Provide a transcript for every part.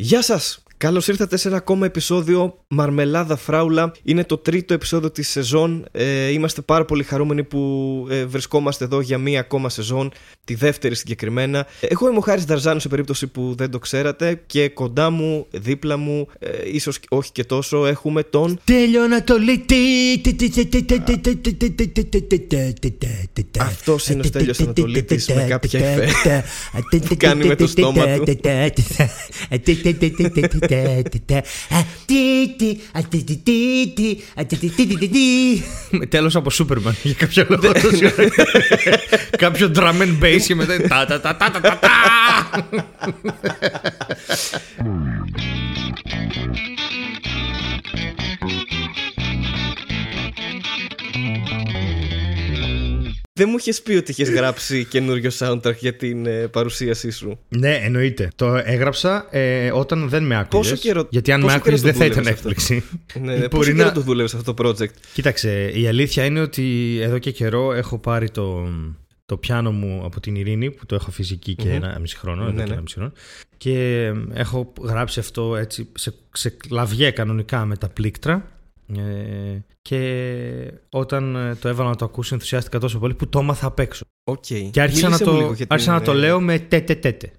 Γεια σας! Καλώς ήρθατε σε ένα ακόμα επεισόδιο Μαρμελάδα Φράουλα. Είναι το τρίτο επεισόδιο της σεζόν. Ε, είμαστε πάρα πολύ χαρούμενοι που ε, βρισκόμαστε εδώ για μία ακόμα σεζόν, τη δεύτερη συγκεκριμένα. Εγώ είμαι ο Χάρης Δαρζάνου σε περίπτωση που δεν το ξέρατε και κοντά μου, δίπλα μου, ε, ίσως όχι και τόσο, έχουμε τον... Τέλειο Ανατολίτη. Αυτός είναι ο Στέλιος Ανατολίτης με κάποια εφέ που κάνει με το στόμα του. Τέλος από Σούπερμαν για κάποιο λόγο. Κάποιο drum and bass και μετά. τα, τα, τα, τα, τα, Δεν μου είχες πει ότι είχες γράψει καινούριο soundtrack για την ε, παρουσίασή σου. Ναι, εννοείται. Το έγραψα ε, όταν δεν με άκουγες. Πόσο καιρό- Γιατί αν πόσο με άκουγες καιρό δεν το θα ήταν δούλευες αυτό; έκπληξη. Ναι, ναι. Μπορεί Πόσο να- καιρό το δούλευες αυτό το project; Κοίταξε, η αλήθεια είναι ότι εδώ και καιρό έχω πάρει το, το πιάνο μου από την Ειρήνη που το έχω φυσική και Μμμ. ένα μισή χρόνο, Ναι, εδώ και ναι. ένα μισή χρόνο και ε, έχω γράψει αυτό έτσι σε, σε κλαβιέ κανονικά με τα πλήκτρα ε, και όταν ε, το έβαλα να το ακούσει ενθουσιάστηκα τόσο πολύ που το έμαθα απ' έξω. Οκ. Και άρχισα, να Μίλησε μου το, λίγο για άρχισα την, να το ε, λέω με τέτε τέτε.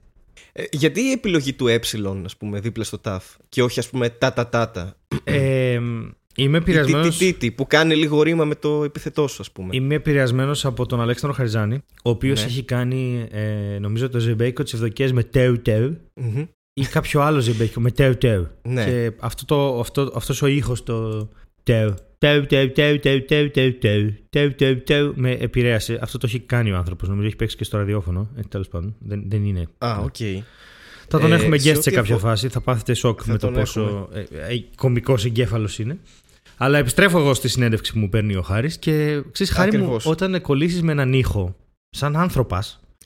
ε, γιατί η επιλογή του ε, ας πούμε, δίπλα στο ταφ και όχι, ας πούμε, τα τα τα τα. Ε, είμαι Ή τι, επηρεασμένος... τι, τι, τι, που κάνει λίγο ρήμα με το επιθετό σου, ας πούμε. Είμαι επηρεασμένος από τον Αλέξανδρο Χαριζάνη, ο οποίος Ναι. έχει κάνει, ε, νομίζω, το ζεμπέικο της ευδοκίας με τέου τέου Μμμ. Ή κάποιο άλλο ζεμπέικο με τέου τέου. Ναι. Και αυτό το, αυτό, αυτός ο ήχος το τέου. Τέου, τέου, τέου, τέου, τέου, τέου, τέου, τέου, τέου, τέου, με επηρέασε. Αυτό το έχει κάνει ο άνθρωπος. Νομίζω έχει παίξει και στο ραδιόφωνο. Ε, Τέλος πάντων. Δεν, δεν είναι. Α, οκ. Θα τον Ε, έχουμε σε guest σε ό,τι κάποια αφο- φάση. Θα πάθετε σοκ Θα με το τον πόσο ε, ε, κωμικός εγκέφαλος είναι. Αλλά επιστρέφω εγώ στη συνέντευξη που μου παίρνει ο Χάρης και ξέρεις, Χάρη μου, Ακριβώς. όταν κολλήσεις με έναν ήχο, σαν άνθρωπα,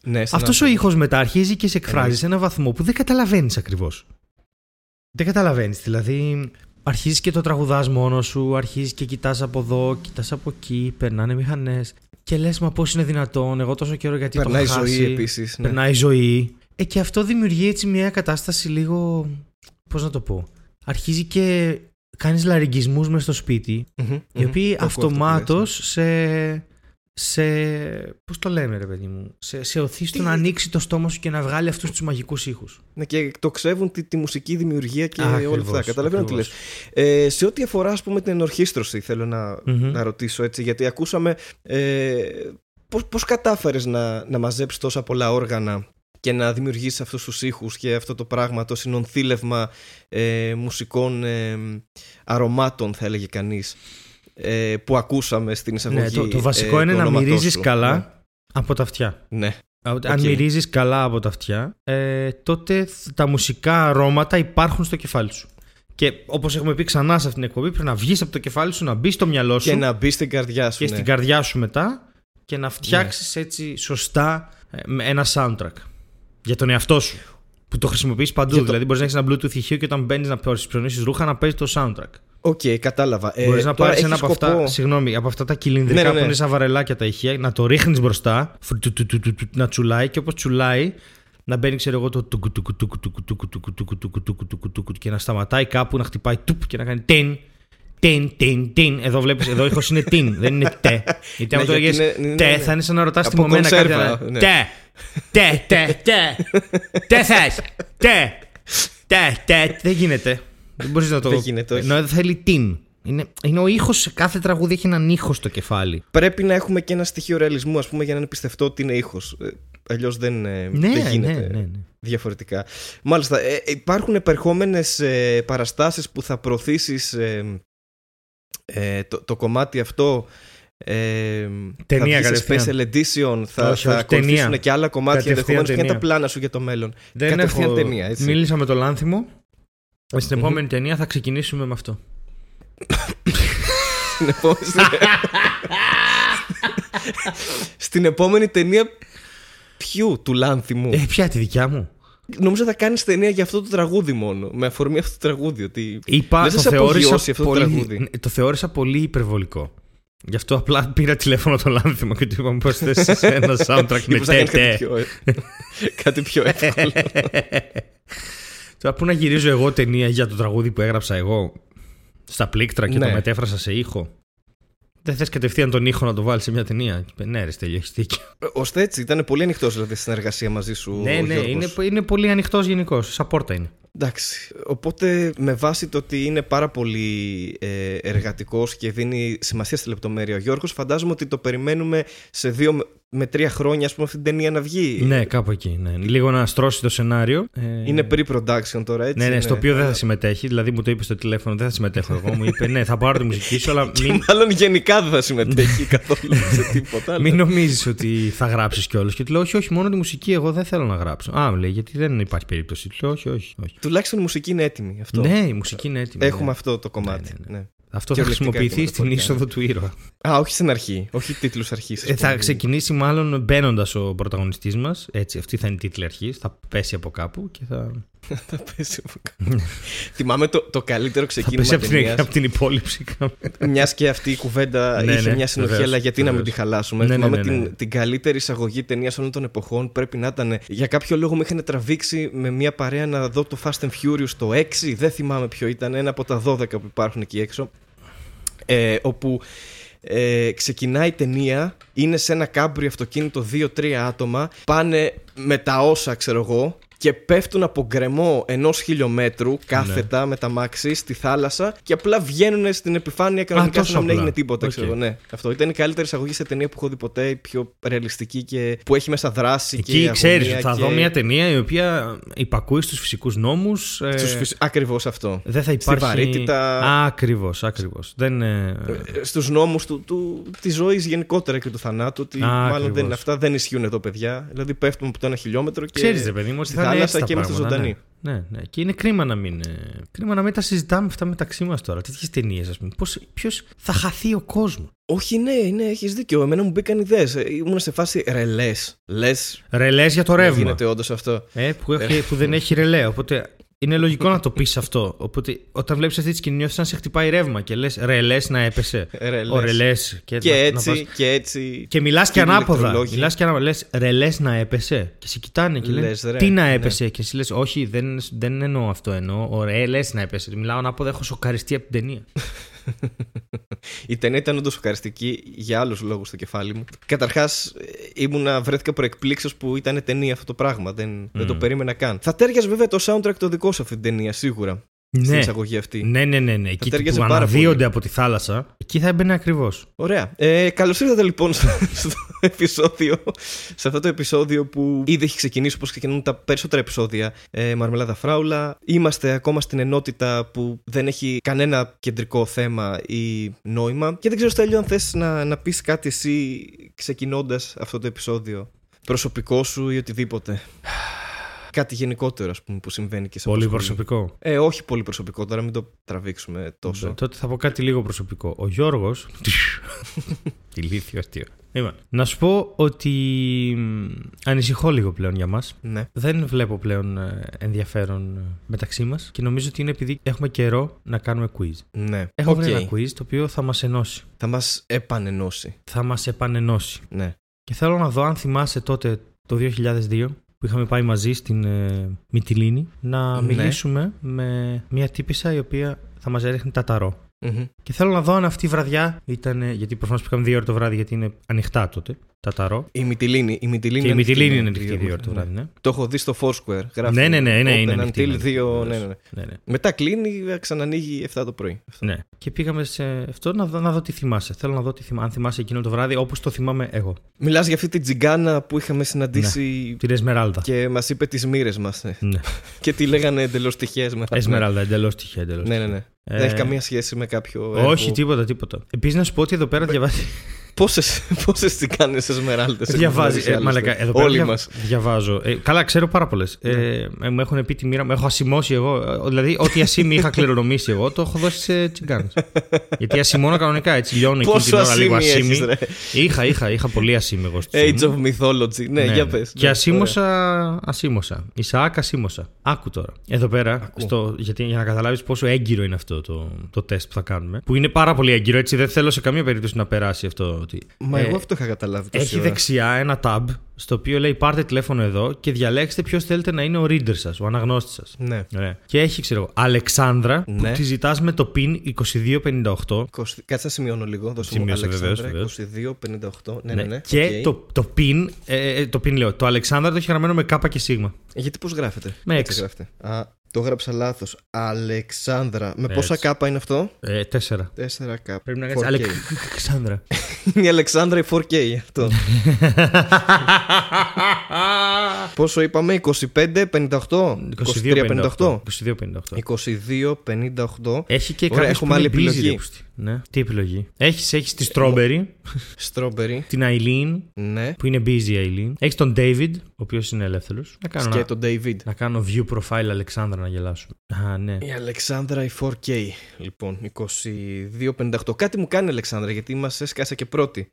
Ναι, σαν αυτός ο άνθρωπο. ήχος μετά αρχίζει και σε εκφράζει Εννοείται. σε έναν βαθμό που δεν καταλαβαίνεις ακριβώς. Δεν καταλαβαίνεις. Δηλαδή, αρχίζεις και το τραγουδάς μόνος σου, αρχίζεις και κοιτάς από εδώ, κοιτάς από εκεί, περνάνε μηχανές. Και λες, μα πώς είναι δυνατόν, εγώ τόσο καιρό γιατί Περνάει το έχω ζωή χάσει. επίσης. Ναι. Περνάει ζωή. Ε, και αυτό δημιουργεί έτσι μια κατάσταση λίγο. Πώς να το πω. Αρχίζει και κάνεις λαριγγισμούς μέσα στο σπίτι, Μμμ, οι μμμ. οποίοι Το ακούω αυτό που αυτομάτως λες. σε. Σε πώς το λέμε ρε παιδί μου σε, σε οθείς στο Τι- να ανοίξει το στόμα σου και να βγάλει αυτούς τους μαγικούς ήχους Ναι, και εκτοξεύουν τη, τη μουσική δημιουργία και Α, όλα ακριβώς, αυτά. Καταλαβαίνω τι λες. ακριβώς. Ε, σε ό,τι αφορά, ας πούμε, την ενορχίστρωση, θέλω να, Μμμ. να ρωτήσω έτσι, γιατί ακούσαμε ε, πώς, πώς κατάφερες να, να μαζέψεις τόσα πολλά όργανα και να δημιουργήσεις αυτούς τους ήχους και αυτό το πράγμα, το συνονθήλευμα ε, μουσικών ε, αρωμάτων, θα έλεγε κανείς, ε, που ακούσαμε στην εισαγωγή. ναι, το, το βασικό ε, είναι του να ονόματός μυρίζεις σου. καλά από τα αυτιά Ναι. Αν Οκ. μυρίζεις καλά από τα αυτιά ε, τότε τα μουσικά αρώματα υπάρχουν στο κεφάλι σου και όπως έχουμε πει ξανά σε αυτήν την εκπομπή πρέπει να βγεις από το κεφάλι σου να μπεις στο μυαλό σου Και να μπεις στην καρδιά σου. και ναι. στην καρδιά σου μετά και να φτιάξεις έτσι σωστά ε, με ένα soundtrack για τον εαυτό σου. Που το χρησιμοποιείς παντού. Για το- Δηλαδή, μπορείς να έχεις ένα Bluetooth ηχείο και όταν μπαίνεις να ψωνίσει ρούχα να παίζει το soundtrack. OK, κατάλαβα. Ε, μπορεί να τώρα πάρει έχει ένα από σκοπό- αυτά. Συγγνώμη, από αυτά τα κυλινδρικά Ναι, ναι, ναι. που είναι σαν βαρελάκια τα ηχεία, να το ρίχνει μπροστά, φου- του- του- του- του- του- να τσουλάει και όπως τσουλάει, να μπαίνει, ξέρω εγώ, το τουκου, τουκου, τουκου, τουκου, τουκου, τουκου, τουκου, τουκου, τουκου, τουκου, τουκου, και να σταματάει κάπου, να χτυπάει τουπ και να κάνει τεν. Τεν, τεν, τεν. Εδώ βλέπει, εδώ ο ήχος είναι τεν, δεν είναι τε. Γιατί άμα Ναι, το γιατί έλεγε είναι- ναι, τε, ναι. θα είναι σαν να ρωτά τη Από μένα κάτι. κονσέρβα, να- ναι. Τε, τε, τε, τε. Τε θε, τε, τε, τε. Δεν γίνεται. Δεν μπορείς να το. Δεν γίνεται, όχι. Ενώ θέλει την. Είναι, είναι ο ήχος σε κάθε τραγούδι έχει έναν ήχο στο κεφάλι. Πρέπει να έχουμε και ένα στοιχείο ρεαλισμού, ας πούμε, για να είναι πιστευτό ότι είναι ήχος. Αλλιώς δεν, ε, Ναι, δεν ναι, γίνεται ναι, ναι. διαφορετικά. Μάλιστα, ε, υπάρχουν επερχόμενες ε, παραστάσεις που θα προωθήσεις ε, το, το κομμάτι αυτό. Ε, Ταινία θα βγεις σε κατευθείαν. special edition, θα, Όχι, θα όχι, ακολουθήσουν ταινία. και άλλα κομμάτια Κατευθείαν ενδεχομένως. Ποια είναι τα ταινία. πλάνα σου για το μέλλον. Δεν Κατευθείαν έχω... ταινία, έτσι. Μίλησα με το Λάνθιμο. Στην Μμμ. επόμενη ταινία θα ξεκινήσουμε με αυτό. Στην επόμενη, στην επόμενη ταινία ποιου, του Λάνθιμου. Ε, ποια τη δικιά μου; Νομίζω θα κάνεις ταινία για αυτό το τραγούδι μόνο. Με αφορμή αυτό το τραγούδι. Ότι... Είπα, Δεν το σε θεώρησα, απογειώσει αυτό το πολύ, τραγούδι. ναι, το θεώρησα πολύ υπερβολικό. Γι' αυτό απλά πήρα τηλέφωνο το Λάνθιμο και του είπα πώ θες ένα soundtrack με Μήπως θα κάνεις κάτι τέτε. πιο, κάτι πιο εύκολο. Τώρα που να γυρίζω εγώ ταινία για το τραγούδι που έγραψα εγώ; Στα πλήκτρα και Ναι. το μετέφρασα σε ήχο. Δεν θες κατευθείαν τον ήχο να το βάλεις σε μια ταινία; Και είπε, Ναι, ρε, Στέλιος, έχει δίκιο. Ώστε έτσι, ήταν πολύ ανοιχτός δηλαδή στη συνεργασία μαζί σου. ναι, ο ναι, Γιώργος. είναι, είναι πολύ ανοιχτός γενικώς. Σαν πόρτα είναι. Εντάξει. Οπότε με βάση το ότι είναι πάρα πολύ ε, εργατικός και δίνει σημασία στη λεπτομέρεια ο Γιώργος, φαντάζομαι ότι το περιμένουμε σε δύο με- με τρία χρόνια ας πούμε αυτή την ταινία να βγει. Ναι, κάπου εκεί. Ναι. Λίγο να στρώσει το σενάριο. Ε, Είναι pre-production τώρα έτσι. Ναι, ναι, στο οποίο δεν θα Αλλά- συμμετέχει. Δηλαδή μου το είπε στο τηλέφωνο, δεν θα συμμετέχω εγώ. Μου είπε, Ναι, θα πάρω τη μουσική σου, αλλά Και μην, μάλλον γενικά δεν θα συμμετέχει καθόλου σε τίποτα. αλλά- μην νομίζεις ότι θα γράψεις κιόλας. Και του λέω, Όχι, όχι, μόνο τη μουσική εγώ δεν θέλω να γράψω. Α, μου λέει, γιατί δεν υπάρχει περίπτωση. Του λέω, Όχι, όχι. όχι. Τουλάχιστον η μουσική είναι έτοιμη. Αυτό. Ναι, η μουσική είναι έτοιμη. Έχουμε ναι. αυτό το κομμάτι. Ναι, ναι, ναι. Αυτό θα Κυριολεκτικά χρησιμοποιηθεί και στην μεταφορικά. είσοδο του ήρωα. Α, όχι στην αρχή. Όχι τίτλους αρχής. ας Ε, θα πούμε. ξεκινήσει μάλλον μπαίνοντας ο πρωταγωνιστής μας. Έτσι, αυτή θα είναι η τίτλη αρχής. Θα πέσει από κάπου και θα. Θα πέσει από κάτω. Θυμάμαι το, το καλύτερο θα ξεκίνημα πέσει από την, ταινίας. από την υπόλοιψη. Μιας και αυτή η κουβέντα Ναι, είχε ναι, μια συνοχή, βεβαίως, αλλά γιατί να μην βεβαίως. τη χαλάσουμε. Ναι, ναι, Θυμάμαι ναι, ναι. Την, την καλύτερη εισαγωγή ταινίας όλων των εποχών πρέπει να ήταν. Για κάποιο λόγο με είχαν τραβήξει με μια παρέα να δω το Fast and Furious το 6. Δεν θυμάμαι ποιο ήταν. Ένα από τα 12 που υπάρχουν εκεί έξω. Ε, όπου ε, ξεκινάει η ταινία, είναι σε ένα κάμπριο αυτοκίνητο 2-3 άτομα, πάνε με τα όσα ξέρω εγώ και πέφτουν από γκρεμό ενός χιλιόμετρου κάθετα με τ' αμάξι στη θάλασσα και απλά βγαίνουν στην επιφάνεια κανονικά τόσο σαν να μην απλά. έγινε τίποτα. Οκ. Ξέρω, εγώ. ναι. Αυτό ήταν η καλύτερη εισαγωγή σε ταινία που έχω δει ποτέ, η πιο ρεαλιστική και που έχει μέσα δράση και. Εκεί ξέρεις, αγωνία θα και... δω μια ταινία η οποία υπακούει στους φυσικούς νόμους. Στους φυσ- Ακριβώς αυτό. Δεν θα υπάρχει. βαρύτητα. Ακριβώς, ακριβώς. Δεν. ε, Στους νόμους του, του, της ζωής γενικότερα και του θανάτου. Ότι Α, μάλλον ακριβώς. δεν, αυτά δεν ισχύουν εδώ, παιδιά. Δηλαδή πέφτουμε από το ένα χιλιόμετρο και. Ξέρεις ρε παιδί μου ότι στη θα είναι έτσι θάλασσα τα και είμαστε πράγματα, ζωντανοί. Ναι. ναι, ναι. Και είναι κρίμα να μην, ε, κρίμα να μην τα συζητάμε αυτά μεταξύ μας τώρα. Τέτοιες ταινίες, ας πούμε. Ποιος θα χαθεί ο κόσμος; Όχι, ναι, ναι έχεις δίκιο. Εμένα μου μπήκαν ιδέες. Ήμουν σε φάση ρελέ. Λες. Ρελέ για το ρεύμα. Γίνεται όντως αυτό. Ε, που, έχει, που δεν έχει ρελέ. Οπότε είναι λογικό να το πεις αυτό. Οπότε όταν βλέπεις αυτή τη σκηνή, νιώθεις σαν σε χτυπάει ρεύμα και λες ρελέ να έπεσε. Ρελές. Ο ρελέ. Και, Και να- να έτσι, πας- και έτσι. Και μιλάς και Και ανάποδα. ηλεκτρολόγοι. Μιλάς και ανάποδα. Λες ρελέ να έπεσε. Και σε κοιτάνε και λένε Λες, ρε, Τι να ναι. έπεσε. Και εσύ λες Όχι, δεν, δεν εννοώ αυτό. Εννοώ ο ρελέ να έπεσε. Μιλάω ανάποδα. Έχω σοκαριστεί από την ταινία. Η ταινία ήταν όντως ευχαριστική για άλλους λόγους στο κεφάλι μου. Καταρχάς, ήμουνα, βρέθηκα προεκπλήξεω που ήταν ταινία αυτό το πράγμα. Δεν, δεν το περίμενα καν. Θα τέριαζε βέβαια το soundtrack το δικό σε αυτή την ταινία, σίγουρα. Στην Ναι. εισαγωγή αυτή. Ναι, ναι, ναι. ναι. Εκεί τέριαζε που πάρα αναδύονται πολύ. από τη θάλασσα, εκεί θα έμπαινε ακριβώς. Ωραία. Ε, Καλώς ήρθατε λοιπόν στο, στο επεισόδιο. Σε αυτό το επεισόδιο που ήδη έχει ξεκινήσει όπως ξεκινούν τα περισσότερα επεισόδια ε, Μαρμελάδα Φράουλα. Είμαστε ακόμα στην ενότητα που δεν έχει κανένα κεντρικό θέμα ή νόημα. Και δεν ξέρω, Στέλιο, αν θες να, να πεις κάτι εσύ ξεκινώντας αυτό το επεισόδιο. Προσωπικό σου ή οτιδήποτε. Κάτι γενικότερο, ας πούμε, που συμβαίνει και σε Πολύ απασχολεί. προσωπικό. Ε, όχι πολύ προσωπικό τώρα, μην το τραβήξουμε τόσο. Τότε θα πω κάτι λίγο προσωπικό. Ο Γιώργο. Ηλίθιο αστείο. Λοιπόν, να σου πω ότι μ, ανησυχώ λίγο πλέον για μας. Ναι. Δεν βλέπω πλέον ε, ενδιαφέρον ε, μεταξύ μας και νομίζω ότι είναι επειδή έχουμε καιρό να κάνουμε quiz. Ναι. Έχω Οκ. βρει ένα quiz το οποίο θα μας ενώσει. Θα μας επανενώσει. Θα μας επανενώσει. Ναι. Και θέλω να δω αν θυμάσαι τότε το 2002 που είχαμε πάει μαζί στην ε, Μυτιλίνη να Ναι. μιλήσουμε με μια τύπησα η οποία θα μας έδειχνε τα ταρό. Μμμ. Και θέλω να δω αν αυτή η βραδιά ήταν. Γιατί προφανώς πήγαμε δύο ώρες το βράδυ, γιατί είναι ανοιχτά τότε τα ταρό. Η Μυτιλίνη. Η Μυτιλίνη Και η ανοιχτή, Μυτιλίνη ναι, είναι ανοιχτή δύο ώρες το ναι. βράδυ, ναι. Το έχω δει στο Foursquare. Γράφει Ναι, ναι, ναι, ναι, open είναι ανοιχτή. until είναι ανοιχτή, 2, ναι, βεβαίως. ναι, ναι. ναι, ναι. Μετά κλείνει, ξανανοίγει 7 το πρωί. Αυτό. Ναι. Και πήγαμε σε αυτό να δω, να δω τι θυμάσαι. Θέλω να δω τι θυμά, αν θυμάσαι εκείνο το βράδυ όπως το θυμάμαι εγώ. Μιλάς για αυτή την τζιγκάνα που είχαμε συναντήσει Την Εσμεράλδα. και μας είπε τις μοίρες μας. ναι. Ναι. και τι λέγανε εντελώς τυχαίες με Εσμεράλδα, εντελώς τυχαία. Εντελώς Ναι, ναι, τυχαία. ναι. Ε, Δεν έχει καμία σχέση με κάποιο. Όχι, έργο. τίποτα, τίποτα. Επίσης να σου πω ότι εδώ πέρα διαβάζει. Πόσες, πόσες τσιγκάνες εσμεράλτες έχουμε διαβάζει. γνωρίσει Ε, άλλωστε. μαλακα, εδώ πέρα Όλοι δια- μας. διαβάζω. Ε, καλά, ξέρω πάρα πολλές. Ε, ε, μου έχουν πει τη μοίρα μου, έχω ασημώσει εγώ. ε, Δηλαδή, ό,τι ασήμι είχα κληρονομήσει εγώ, το έχω δώσει σε τσιγκάνες. Γιατί ασημώνω κανονικά, έτσι λιώνω εκείνη την Πόσο ώρα λίγο ασήμι ασήμι. έχεις ρε. Είχα, είχα, είχα πολύ ασήμι εγώ στη Age ζωή μου. of Mythology. Ναι, για πες. Και Ναι, ασήμωσα, ασήμωσα. Ισαάκ ασήμωσα. Άκου τώρα. Εδώ πέρα, στο, γιατί, για να καταλάβεις πόσο έγκυρο είναι αυτό το, το τεστ που θα κάνουμε. Που είναι πάρα πολύ έγκυρο, έτσι δεν θέλω σε καμία περίπτωση να περάσει αυτό ότι. Μα ε, εγώ αυτό είχα καταλάβει. τόση Έχει ώρα. δεξιά ένα tab στο οποίο λέει πάρτε τηλέφωνο εδώ και διαλέξτε ποιος θέλετε να είναι ο reader σας, ο αναγνώστης σας. Ναι. Ωραία. Και έχει, ξέρω εγώ, Αλεξάνδρα Ναι. που τη ζητάς με το PIN 2258. 20... Κάτσε να σημειώνω λίγο. Δώσε μου Σημείωσε, βεβαίως, Αλεξάνδρα 22-58. Ναι, ναι, ναι. Και οκ. το, το PIN, ε, ε, το PIN λέω, το Αλεξάνδρα το έχει γραμμένο με κάπα και σίγμα. Γιατί πώς γράφεται. Με Έτσι έξι. γράφεται. Α, το έγραψα λάθος. Αλεξάνδρα. Με πόσα Έτσι. κάπα είναι αυτό; Ε, τέσσερα. 4 κάπα. Πρέπει να κάνει 4K. Αλεξάνδρα. Είναι η Αλεξάνδρα η 4K αυτό. Πόσο είπαμε, 25, 58, 23, 58. 22-58. 22-58. Έχει και Ωραία, κάποιες έχουμε που είναι άλλη busy, επιλογή. Ρε πούστη. Ναι. Τι επιλογή. Έχεις έχεις τη Strawberry, Strawberry. την Eileen, Ναι. που είναι busy Eileen. Έχεις τον David, ο οποίος είναι ελεύθερος. Να κάνω, Και να, τον David. να κάνω view profile Αλεξάνδρα να γελάσουμε. Α, ναι. Η Αλεξάνδρα η 4K. Λοιπόν, 22-58. Κάτι μου κάνει η Αλεξάνδρα γιατί μας έσκασε και πρώτη.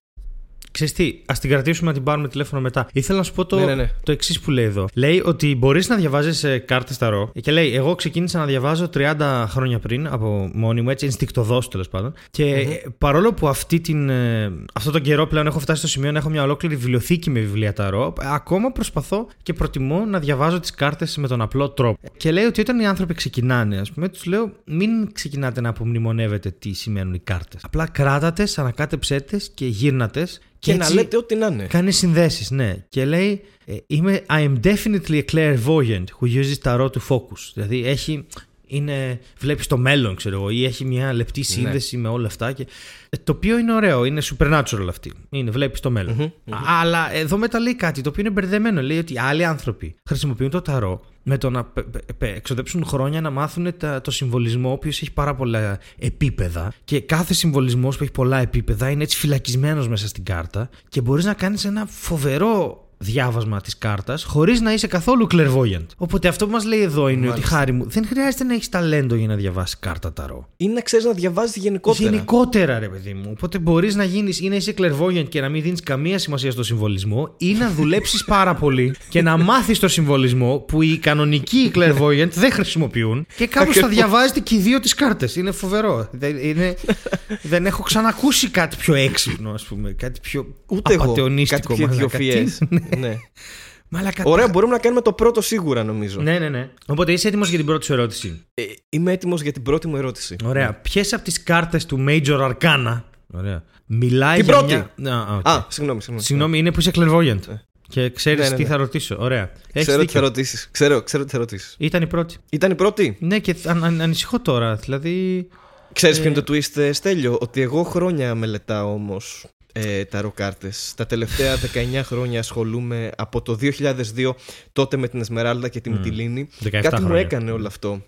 Ξέρεις τι, ας την κρατήσουμε να την πάρουμε τηλέφωνο μετά. Ήθελα να σου πω το, Ναι, ναι, ναι. το εξής που λέει εδώ. Λέει ότι μπορείς να διαβάζεις κάρτες ταρό. Και λέει, Εγώ ξεκίνησα να διαβάζω 30 χρόνια πριν από μόνη μου, έτσι ενστικτοδός τέλος πάντων. Και ε, παρόλο που αυτή την, ε, αυτό τον καιρό πλέον έχω φτάσει στο σημείο να έχω μια ολόκληρη βιβλιοθήκη με βιβλία ταρό, ε, ακόμα προσπαθώ και προτιμώ να διαβάζω τις κάρτες με τον απλό τρόπο. Και λέει ότι όταν οι άνθρωποι ξεκινάνε, ας πούμε, τους λέω, μην ξεκινάτε να απομνημονεύετε τι σημαίνουν οι κάρτες. Απλά κράτατες, ανακάτεψέ τες και γύρνατες. Και, να λέτε ό,τι να είναι. Κάνει συνδέσεις, ναι. Και λέει, ε, είμαι I am definitely a clairvoyant who uses tarot to focus. Δηλαδή έχει. Είναι, βλέπεις το μέλλον, ξέρω εγώ, ή έχει μια λεπτή σύνδεση με όλα αυτά. Και, ε, το οποίο είναι ωραίο, είναι supernatural αυτή. Είναι, βλέπεις το μελλον Αλλά εδώ μετά λέει κάτι το οποίο είναι μπερδεμένο. Λέει ότι άλλοι άνθρωποι χρησιμοποιούν το ταρό με το να πε- πε- πε- εξοδέψουν χρόνια να μάθουν τα- το συμβολισμό, ο οποίος έχει πάρα πολλά επίπεδα. Και κάθε συμβολισμός που έχει πολλά επίπεδα είναι έτσι φυλακισμένος μέσα στην κάρτα. Και μπορείς να κάνεις ένα φοβερό διάβασμα της κάρτας χωρίς να είσαι καθόλου clairvoyant. Οπότε αυτό που μας λέει εδώ είναι ότι χάρη μου, δεν χρειάζεται να έχεις ταλέντο για να διαβάσεις κάρτα ταρό. Ή να ξέρεις να διαβάζεις γενικότερα. Γενικότερα, ρε παιδί μου. Οπότε μπορείς να γίνεις ή να είσαι clairvoyant και να μην δίνεις καμία σημασία στο συμβολισμό ή να δουλέψεις πάρα πολύ και να μάθεις το συμβολισμό που οι κανονικοί clairvoyant δεν χρησιμοποιούν και κάπως θα διαβάζετε και οι δύο τις κάρτες. Είναι φοβερό. Δεν, είναι, δεν έχω ξανακούσει κάτι πιο έξυπνο, ας πούμε. Κάτι πιο Ούτε εγώ. απατεωνίστικο. Κάτι πιο μαλάκα. ιδιοφυές. Τι- ναι. Μαλάκα, Ωραία, μπορούμε να κάνουμε το πρώτο σίγουρα νομίζω. Ναι, ναι, ναι. Οπότε είσαι έτοιμος για την πρώτη σου ερώτηση; Ε, είμαι έτοιμος για την πρώτη μου ερώτηση. Ωραία. Ποιες από τις κάρτες του Major Arcana. Ωραία. Μιλάει Την για πρώτη. Μια... Α, οκ. Α, συγγνώμη, συγγνώμη. Συγγνώμη, είναι που είσαι clairvoyant. Και ξέρεις Ναι, ναι, τι ναι. θα ρωτήσω. Ωραία. Έχεις Ξέρω τις δίκιο. θα ρωτήσει. Ξέρω, ξέρω τις θα ρωτήσει. Ήταν η πρώτη. Ήταν η πρώτη; Ναι, και αν, αν- ανησυχώ τώρα. Δηλαδή. Ξέρεις ποιο είναι το twist, ε, Στέλιο; Ότι εγώ χρόνια μελετάω όμως ε, τα ροκάρτε. Τα τελευταία 19 χρόνια ασχολούμαι από το 2002 τότε με την Εσμεράλδα και τη Μυτιλίνη. 17 Κάτι μου χρόνια. έκανε όλο αυτό.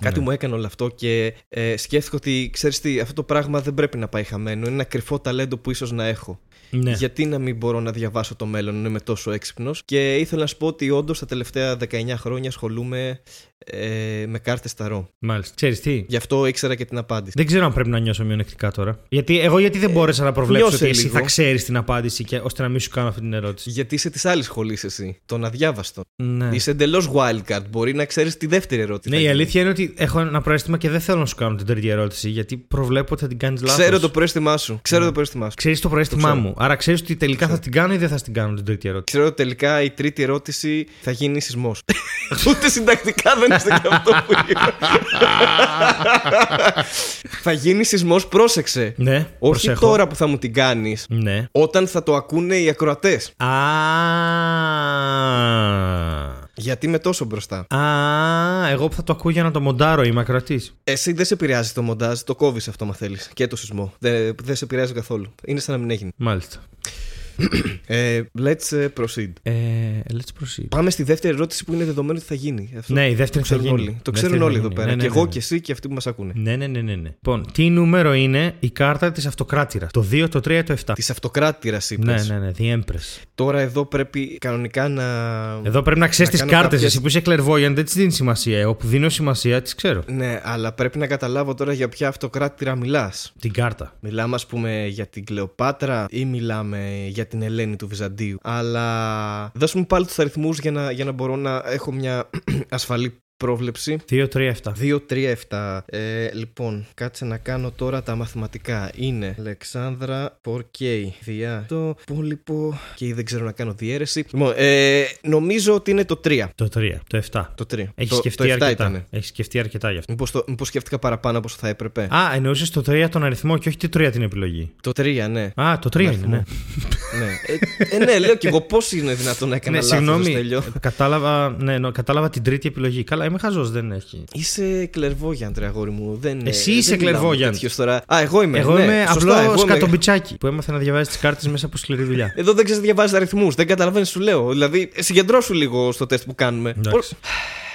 Κάτι Ναι. μου έκανε όλο αυτό και ε, σκέφτηκα ότι ξέρεις τι, αυτό το πράγμα δεν πρέπει να πάει χαμένο. Είναι ένα κρυφό ταλέντο που ίσως να έχω. Ναι. Γιατί να μην μπορώ να διαβάσω το μέλλον ενώ είμαι τόσο έξυπνος. Και ήθελα να σου πω ότι όντως τα τελευταία 19 χρόνια ασχολούμαι ε, με κάρτες ταρό. Μάλιστα. Ξέρεις τι; Γι' αυτό ήξερα και την απάντηση. Δεν ξέρω αν πρέπει να νιώσω μειονεκτικά τώρα. Γιατί εγώ γιατί δεν μπόρεσα να προβλέψω νιώσε ότι εσύ λίγο. θα ξέρεις την απάντηση και, ώστε να μην σου κάνω αυτή την ερώτηση. Γιατί είσαι της άλλης σχολής εσύ. Τον αδιάβαστο. Ναι. Είσαι εντελώς wildcard. Μπορεί να ξέρεις τη δεύτερη ερώτηση. Ναι, θα η γίνει. αλήθεια είναι ότι έχω ένα προαίσθημα και δεν θέλω να σου κάνω την τρίτη ερώτηση γιατί προβλέπω ότι θα την κάνεις λάθος. Ξέρω το πρόστιμά σου. Ξέρω το πρόστιμά σου. Ξέρεις το προαίσθημά ξέρω. μου. Άρα ξέρεις ότι τελικά θα την κάνω ή δεν θα την κάνω την τρίτη ερώτηση. Ξέρω ότι τελικά η τρίτη ερώτηση θα γίνει σεισμός. Ούτε συντακτικά δεν είστε και αυτό που είπα. θα γίνει σεισμός, πρόσεξε. Ναι, Όχι προσέχω. τώρα που θα μου την κάνεις. Ναι. Όταν θα το ακούνε οι ακροατές. Α. Γιατί είμαι τόσο μπροστά. Α, εγώ που θα το ακούω για να το μοντάρω, είμαι ακροατής. Εσύ δεν σε επηρεάζει το μοντάζ, το κόβεις αυτό, μα θέλεις. Και το σεισμό. Δεν, δεν σε επηρεάζει καθόλου. Είναι σαν να μην έγινε. Μάλιστα. Ε, let's ε, proceed. Ε, let's proceed. Πάμε στη δεύτερη ερώτηση που είναι δεδομένο ότι θα γίνει. Αυτό Ναι, η δεύτερη το θα ξέρουν γίνει. όλοι. Το Δεύτερη ξέρουν θα όλοι εδώ γίνει. πέρα. Ναι, ναι, και ναι, εγώ ναι. και εσύ και αυτοί που μας ακούνε. Ναι, ναι, ναι, ναι, ναι. Λοιπόν, τι νούμερο είναι η κάρτα της αυτοκράτηρας; Το 2, το 3, το 7. Της αυτοκράτηρας είπες. Ναι, ναι, ναι, The Empress. Τώρα εδώ πρέπει κανονικά να. Εδώ πρέπει να ξέρεις Να τις κάνω κάρτες. κάποιες- Εσύ που είσαι clairvoyant δεν της δίνεις σημασία. Εγώ που δίνω σημασία τις ξέρω. Ναι, αλλά πρέπει να καταλάβω τώρα για ποια αυτοκράτηρα μιλάς. Την κάρτα. Μιλάμε, ας πούμε, για την Κλεοπάτρα ή μιλάμε για την Ελένη του Βυζαντίου. Αλλά δώσ' μου πάλι τους αριθμούς για να, για να μπορώ να έχω μια ασφαλή πρόβλεψη. 2-3-7. 2-3-7. Ε, λοιπόν, κάτσε να κάνω τώρα τα μαθηματικά. Είναι Αλεξάνδρα 4K. Διά το υπόλοιπο. Και δεν ξέρω να κάνω διαίρεση. Λοιπόν, ε, νομίζω ότι είναι το 3. Το 3. Το 7. Το 3. Έχεις το, σκεφτεί το 7 αρκετά. ήτανε. Έχεις σκεφτεί αρκετά γι' αυτό. Μήπως, το, μήπως σκέφτηκα παραπάνω από όσο θα έπρεπε. Α, εννοούσες το 3 τον αριθμό και όχι το 3 την επιλογή. Το 3, ναι. Α, το 3 είναι, αριθμό. ναι. ναι. Ε, ε, ναι, λέω κι εγώ πώς είναι δυνατόν να έκανα ναι, λάθος, συγγνώμη. Στέλιο. ε, κατάλαβα, ναι, νο- κατάλαβα την τρίτη επιλογή. Καλά, είμαι χαζός, δεν έχει. Είσαι κλερβόγιαν, τρε αγόρι μου. Δεν, Εσύ δεν είσαι μιλάω με κλερβόγιαν. τέτοιος Τώρα. Α, εγώ είμαι. Εγώ ναι, είμαι σωστά, απλό εγώ είμαι- σκατομπιτσάκι που έμαθε να διαβάζει τις κάρτες μέσα από σκληρή δουλειά. Εδώ δεν ξέρεις να διαβάζεις αριθμούς. Δεν καταλαβαίνεις, σου λέω. Δηλαδή, συγκεντρώσου λίγο στο τεστ που κάνουμε.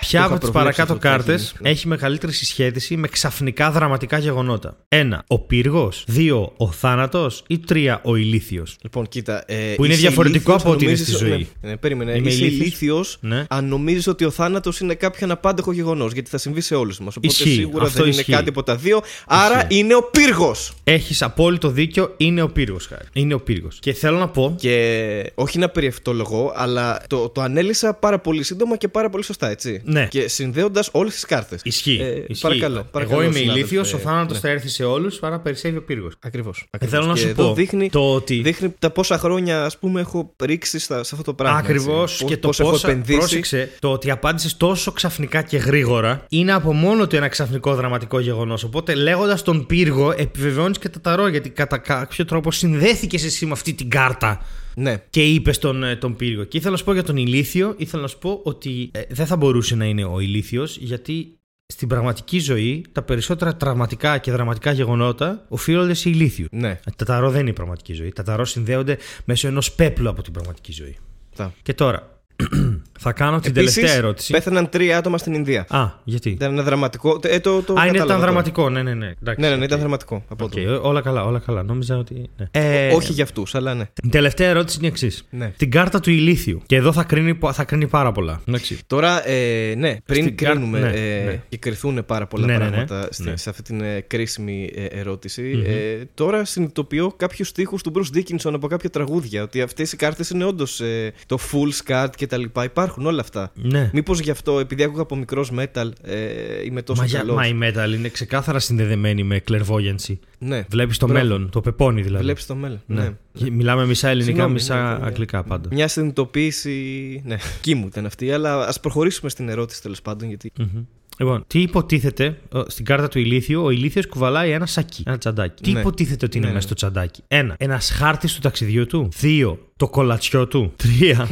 Εντάξει. Ποια Το από είχα τις προβλέψει παρακάτω αυτό που θα κάρτες γίνει, ναι. έχει μεγαλύτερη συσχέτιση με ξαφνικά δραματικά γεγονότα; 1. Ο πύργος. 2. Ο θάνατος. Ή 3. Ο ηλίθιος. Λοιπόν, κοίτα. Ε, Που είναι είσαι διαφορετικό ηλίθιος από ό,τι αν είναι νομίζεις- στη ζωή. Ναι, ναι, περίμενε. Είμαι είσαι ηλίθιος. ηλίθιος Ναι. αν νομίζεις ότι ο θάνατος είναι κάποιο αναπάντεχο γεγονός. Γιατί θα συμβεί σε όλους μας. Οπότε Ισχύει, σίγουρα αυτό δεν ισχύει. είναι κάτι από τα δύο. Άρα Ισχύει. είναι ο πύργος. Έχεις απόλυτο δίκιο. Είναι ο πύργος, χάρη. Είναι ο πύργος. Και θέλω να πω. Και όχι να περιευτολογώ, αλλά το, το ανέλησα πάρα πολύ σύντομα και πάρα πολύ σωστά, έτσι. Ναι. Και συνδέοντας όλες τις κάρτες. Ισχύει. Ε, ισχύει. παρακαλώ, παρακαλώ, Εγώ είμαι συνάδελφε. ηλίθιος. Ο θάνατος Ναι. θα έρθει σε όλους. Άρα περισσεύει ο πύργος. Ακριβώς. Θέλω να και σου εδώ πω Δείχνει, το ότι. δείχνει τα πόσα χρόνια ας πούμε, έχω ρίξει στα, σε αυτό το πράγμα. Ακριβώς έτσι. και το Πόσα έχω πόσα, επενδύσει. πρόσεξε, το ότι απάντησες τόσο ξαφνικά και γρήγορα είναι από μόνο του ένα ξαφνικό δραματικό γεγονός. Οπότε λέγοντας τον πύργο, επιβεβαιώνεις και τα ταρό γιατί κατά κάποιο τρόπο συνδέθηκε εσύ με αυτή την κάρτα Ναι. και είπες τον, ε, τον πύργο. Και ήθελα να σου πω για τον ηλίθιο, ήθελα να σου πω ότι ε, δεν θα μπορούσε να είναι ο ηλίθιος γιατί. Στην πραγματική ζωή, τα περισσότερα τραυματικά και δραματικά γεγονότα οφείλονται σε ηλίθιους. Ναι. Τα ταρό δεν είναι η πραγματική ζωή. Τα ταρό συνδέονται μέσω ενός πέπλου από την πραγματική ζωή. Αυτά. Και τώρα, θα κάνω την Επίσης, τελευταία ερώτηση. Πέθαναν τρία άτομα στην Ινδία. Α, γιατί; Ήταν ένα δραματικό. Ε, το, το Α, είναι, κατάλαβα ήταν τώρα. δραματικό, ναι, ναι, ναι. Εντάξει, Ναι, ναι, ναι, ήταν οκ. δραματικό. Από Οκ, το. όλα καλά, όλα καλά. Νόμιζα ότι. Ναι. Ε, Όχι για αυτούς, αλλά ναι. Η τελευταία ερώτηση είναι η εξής. ναι. Την κάρτα του ηλίθιου. Και εδώ θα κρίνει, θα κρίνει πάρα πολλά. Εντάξει. Τώρα, ε, ναι, πριν Στην κάρ- κρίνουμε ναι, ε, ναι. και κρυθούν πάρα πολλά Ναι, ναι, ναι. πράγματα στη- Ναι. σε αυτή την ε, κρίσιμη ε, ερωτηση Μμμ. ε, τώρα συνειδητοποιώ κάποιους στίχους του Bruce Dickinson από κάποια τραγούδια. Ότι αυτές οι κάρτες είναι όντως το full scat και τα λοιπά. Υπάρχουν όλα αυτά. Ναι. Μήπως γι' αυτό, επειδή άκουγα από μικρός metal, ε, είμαι τόσο Μα, για- καλός. μα η metal είναι ξεκάθαρα συνδεδεμένη με clairvoyancy. Ναι, Βλέπεις το Μπράβο. μέλλον, το πεπώνει δηλαδή. βλέπεις το μέλλον. Ναι. Ναι. Και Μιλάμε μισά ελληνικά, Συγγνώμη, μισά ναι, ναι. αγγλικά πάντα. Μια συνειδητοποίηση. Ναι, εκεί μου ήταν αυτή. Αλλά ας προχωρήσουμε στην ερώτηση τέλος πάντων. Γιατί Μμμ. Λοιπόν, τι υποτίθεται ο, στην κάρτα του ηλίθιου, ο ηλίθιος κουβαλάει ένα σακί, ένα τσαντάκι. Τι Ναι. υποτίθεται ότι είναι Ναι, μέσα ναι. στο τσαντάκι; Ένα, ένας χάρτης του ταξιδιού του. Δύο, το κολατσιό του. Τρία,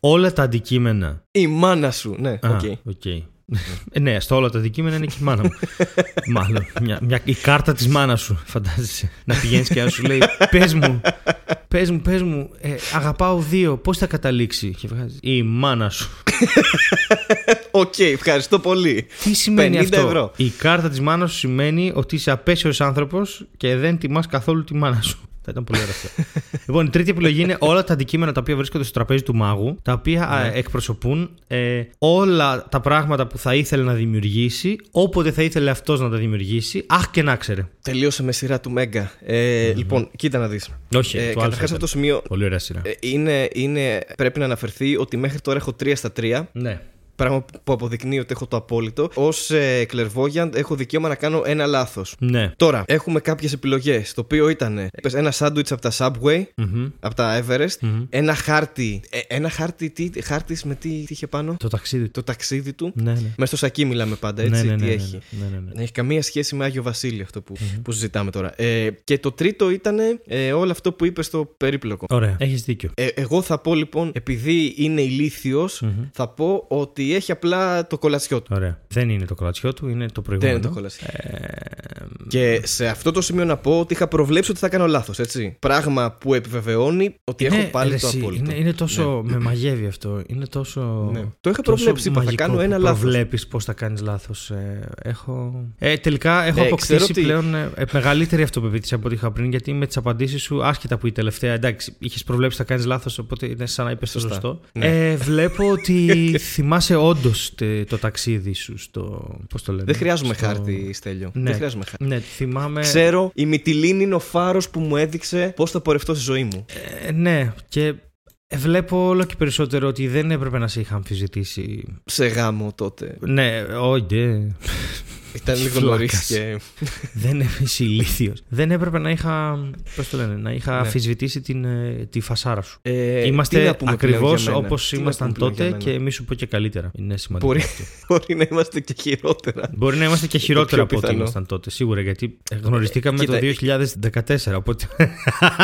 όλα τα αντικείμενα. η μάνα σου. Ναι, Α, οκ. οκ. Ε, ναι, στο όλα τα αντικείμενα είναι και η μάνα μου. Μάλλον. Μια, μια, η κάρτα της μάνας σου, φαντάζεσαι. Να πηγαίνεις και να σου λέει: Πες μου, πες μου, πες μου, ε, αγαπάω δύο, πώς θα καταλήξει. Και βγάζεις η μάνα σου. Οκ, ευχαριστώ πολύ. Τι σημαίνει 50 αυτό; ευρώ. Η κάρτα της μάνας σου σημαίνει ότι είσαι απαίσιος άνθρωπος και δεν τιμάς καθόλου τη μάνα σου. Θα ήταν πολύ ωραίο αυτό. λοιπόν, η τρίτη επιλογή είναι όλα τα αντικείμενα τα οποία βρίσκονται στο τραπέζι του μάγου, τα οποία α, Ναι. εκπροσωπούν ε, όλα τα πράγματα που θα ήθελε να δημιουργήσει, όποτε θα ήθελε αυτός να τα δημιουργήσει, αχ και να ξέρε. Τελείωσε με σειρά του Μέγκα. Ε, Λοιπόν, κοίτα να δεις. Όχι, Ε, το Καταρχάς, άλφα αυτό το ήταν. σημείο Πολύ ωραία σειρά. ε, είναι, είναι, πρέπει να αναφερθεί ότι μέχρι τώρα έχω 3 στα 3. ναι. Πράγμα που αποδεικνύει ότι έχω το απόλυτο. Ω ε, clairvoyant έχω δικαίωμα να κάνω ένα λάθος. Ναι. Τώρα, έχουμε κάποιες επιλογές. Το οποίο ήταν πες, ένα σάντουιτς από τα Subway, Μμμ. από τα Everest, Μμμ. ένα χάρτη. Ε, ένα χάρτη, τι, χάρτης με τι, τι είχε πάνω; Το ταξίδι του. Το ταξίδι του. Ναι, ναι. Μες στο σακί μιλάμε πάντα, έτσι. ναι, ναι, τι ναι, ναι, έχει. ναι, ναι, ναι. Δεν έχει καμία σχέση με Άγιο Βασίλειο αυτό που, που συζητάμε τώρα. Ε, και το τρίτο ήταν ε, όλο αυτό που είπες στο περίπλοκο. Ωραία, έχεις δίκιο. Ε, εγώ θα πω λοιπόν, επειδή είναι ηλίθιος, Μμμ. θα πω ότι έχει απλά το κολατσιό του. Ωραία. Δεν είναι το κολατσιό του, είναι το Δεν προηγούμενο. είναι το κολατσιό. Ε, Και σε αυτό το σημείο να πω ότι είχα προβλέψει ότι θα κάνω λάθος, έτσι. Πράγμα που επιβεβαιώνει ότι έχω Ναι, πάλι ρε, το εσύ, απόλυτο. Είναι, είναι τόσο. Με μαγεύει αυτό. Είναι τόσο. Ναι. Το είχα προβλέψει, είπα, θα κάνω ένα λάθος. Βλέπει πώς θα κάνεις λάθος. Ε, έχω. Ε, τελικά έχω Ε, αποκτήσει ξέρω τι- πλέον ε, ε, μεγαλύτερη αυτοπεποίθηση από ό,τι είχα πριν. Γιατί με τις απαντήσεις σου, άσχετα που η τελευταία. Εντάξει, είχες προβλέψει θα κάνεις λάθος, οπότε είναι σαν να είπες το Σωστά. σωστό. Ναι. Ε, βλέπω ότι θυμάσαι όντως το ταξίδι σου στο. Πώς το λένε. Δεν χρειάζομαι στο- χάρτη, Στέλιο. Ναι. Δεν χρειάζομαι χάρτη. Ναι, θυμάμαι. Ξέρω, η Μυτιλίνη είναι ο φάρος που μου έδειξε πώς θα πορευτώ στη ζωή μου. Ε, ναι, και Ε, βλέπω όλο και περισσότερο ότι δεν έπρεπε να σε είχα αμφισβητήσει. Σε γάμο τότε. Ναι, όχι, ναι. Ήταν λίγο Φλάκας. νωρίς και. δεν είσαι ηλίθιος. Δεν έπρεπε να είχα. Πώς το λένε, να είχα Ναι. αμφισβητήσει την, ε, τη φασάρα σου. Ε, τι να Είμαστε πούμε πλέον ακριβώς για μένα; όπως Τι να ήμασταν πούμε πλέον για τότε μένα; και μη σου πω και καλύτερα. Είναι σημαντικό. Μπορεί, αυτό. μπορεί να είμαστε και χειρότερα. Μπορεί να είμαστε και χειρότερα πιο από ό,τι πιθανό. ήμασταν τότε, σίγουρα. Γιατί γνωριστήκαμε κοίτα, το 2014. Οπότε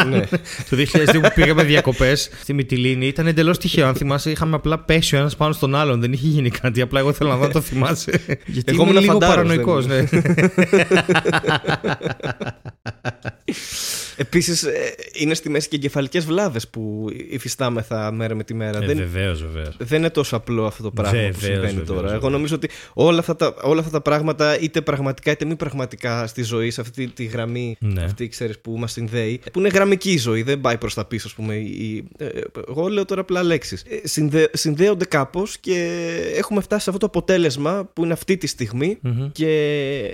ναι. το 2002 που πήγαμε διακοπές στη Μυτιλίνη ήταν εντελώς τυχαίο. Αν θυμάσαι, είχαμε απλά πέσει ο ένας πάνω στον άλλον. Δεν είχε γίνει κάτι. Απλά εγώ θέλω να δω αν το θυμάσαι. Γιατί Εγώ είμαι ήμουν λίγο φαντάρος, παρανοϊκός. Δεν Ναι. Επίσης, είναι στη μέση και εγκεφαλικές βλάβες που υφιστάμεθα μέρα με τη μέρα. δεν, Βεβαίως, βεβαίως. δεν είναι τόσο απλό αυτό το πράγμα που Βεβαίως, συμβαίνει βεβαίως, τώρα. βεβαίως. Εγώ νομίζω ότι όλα αυτά, τα, όλα αυτά τα πράγματα, είτε πραγματικά είτε μη πραγματικά στη ζωή, σε αυτή τη γραμμή Ναι. αυτή ξέρεις, που μας συνδέει, που είναι γραμμική η ζωή, δεν πάει προς τα πίσω, ας πούμε. η- ε, εγώ λέω τώρα απλά λέξεις. Συνδέ, συνδέονται κάπως και έχουμε φτάσει σε αυτό το αποτέλεσμα που είναι αυτή τη στιγμή Μμμ. και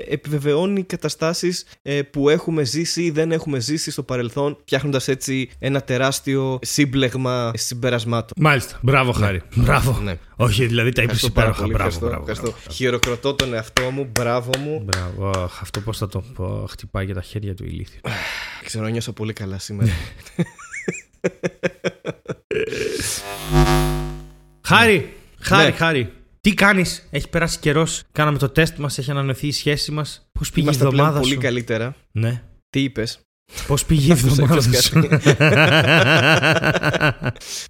επιβεβαιώνει καταστάσεις ε, που έχουμε ζήσει ή δεν έχουμε ζήσει στο παρελθόν, φτιάχνοντας έτσι ένα τεράστιο σύμπλεγμα συμπερασμάτων. Μάλιστα. Μπράβο, Χάρη. Μπράβο. Ναι. Όχι, δηλαδή τα είπες Ευχαριστώ πάρα υπέροχα. πολύ. Μπράβο, Ευχαριστώ, μπράβο. ευχαριστώ. μπράβο. Χειροκροτώ τον εαυτό μου, μπράβο μου. Μπράβο. Αχ, Αυτό πώς θα το πω. Χτυπάει για τα χέρια του ηλίθιου. Ξέρω, νιώσα πολύ καλά σήμερα. Χάρη! Χάρη, Ναι. χάρη. Τι κάνεις, έχει περάσει καιρός. Κάναμε το τεστ μας, έχει ανανεωθεί η σχέση μας. Πώς πήγε η Είμαστε πλέον εβδομάδα πολύ σου; καλύτερα. Ναι. Τι είπες; Πώς πήγε η εβδομάδα Άκουσα σου;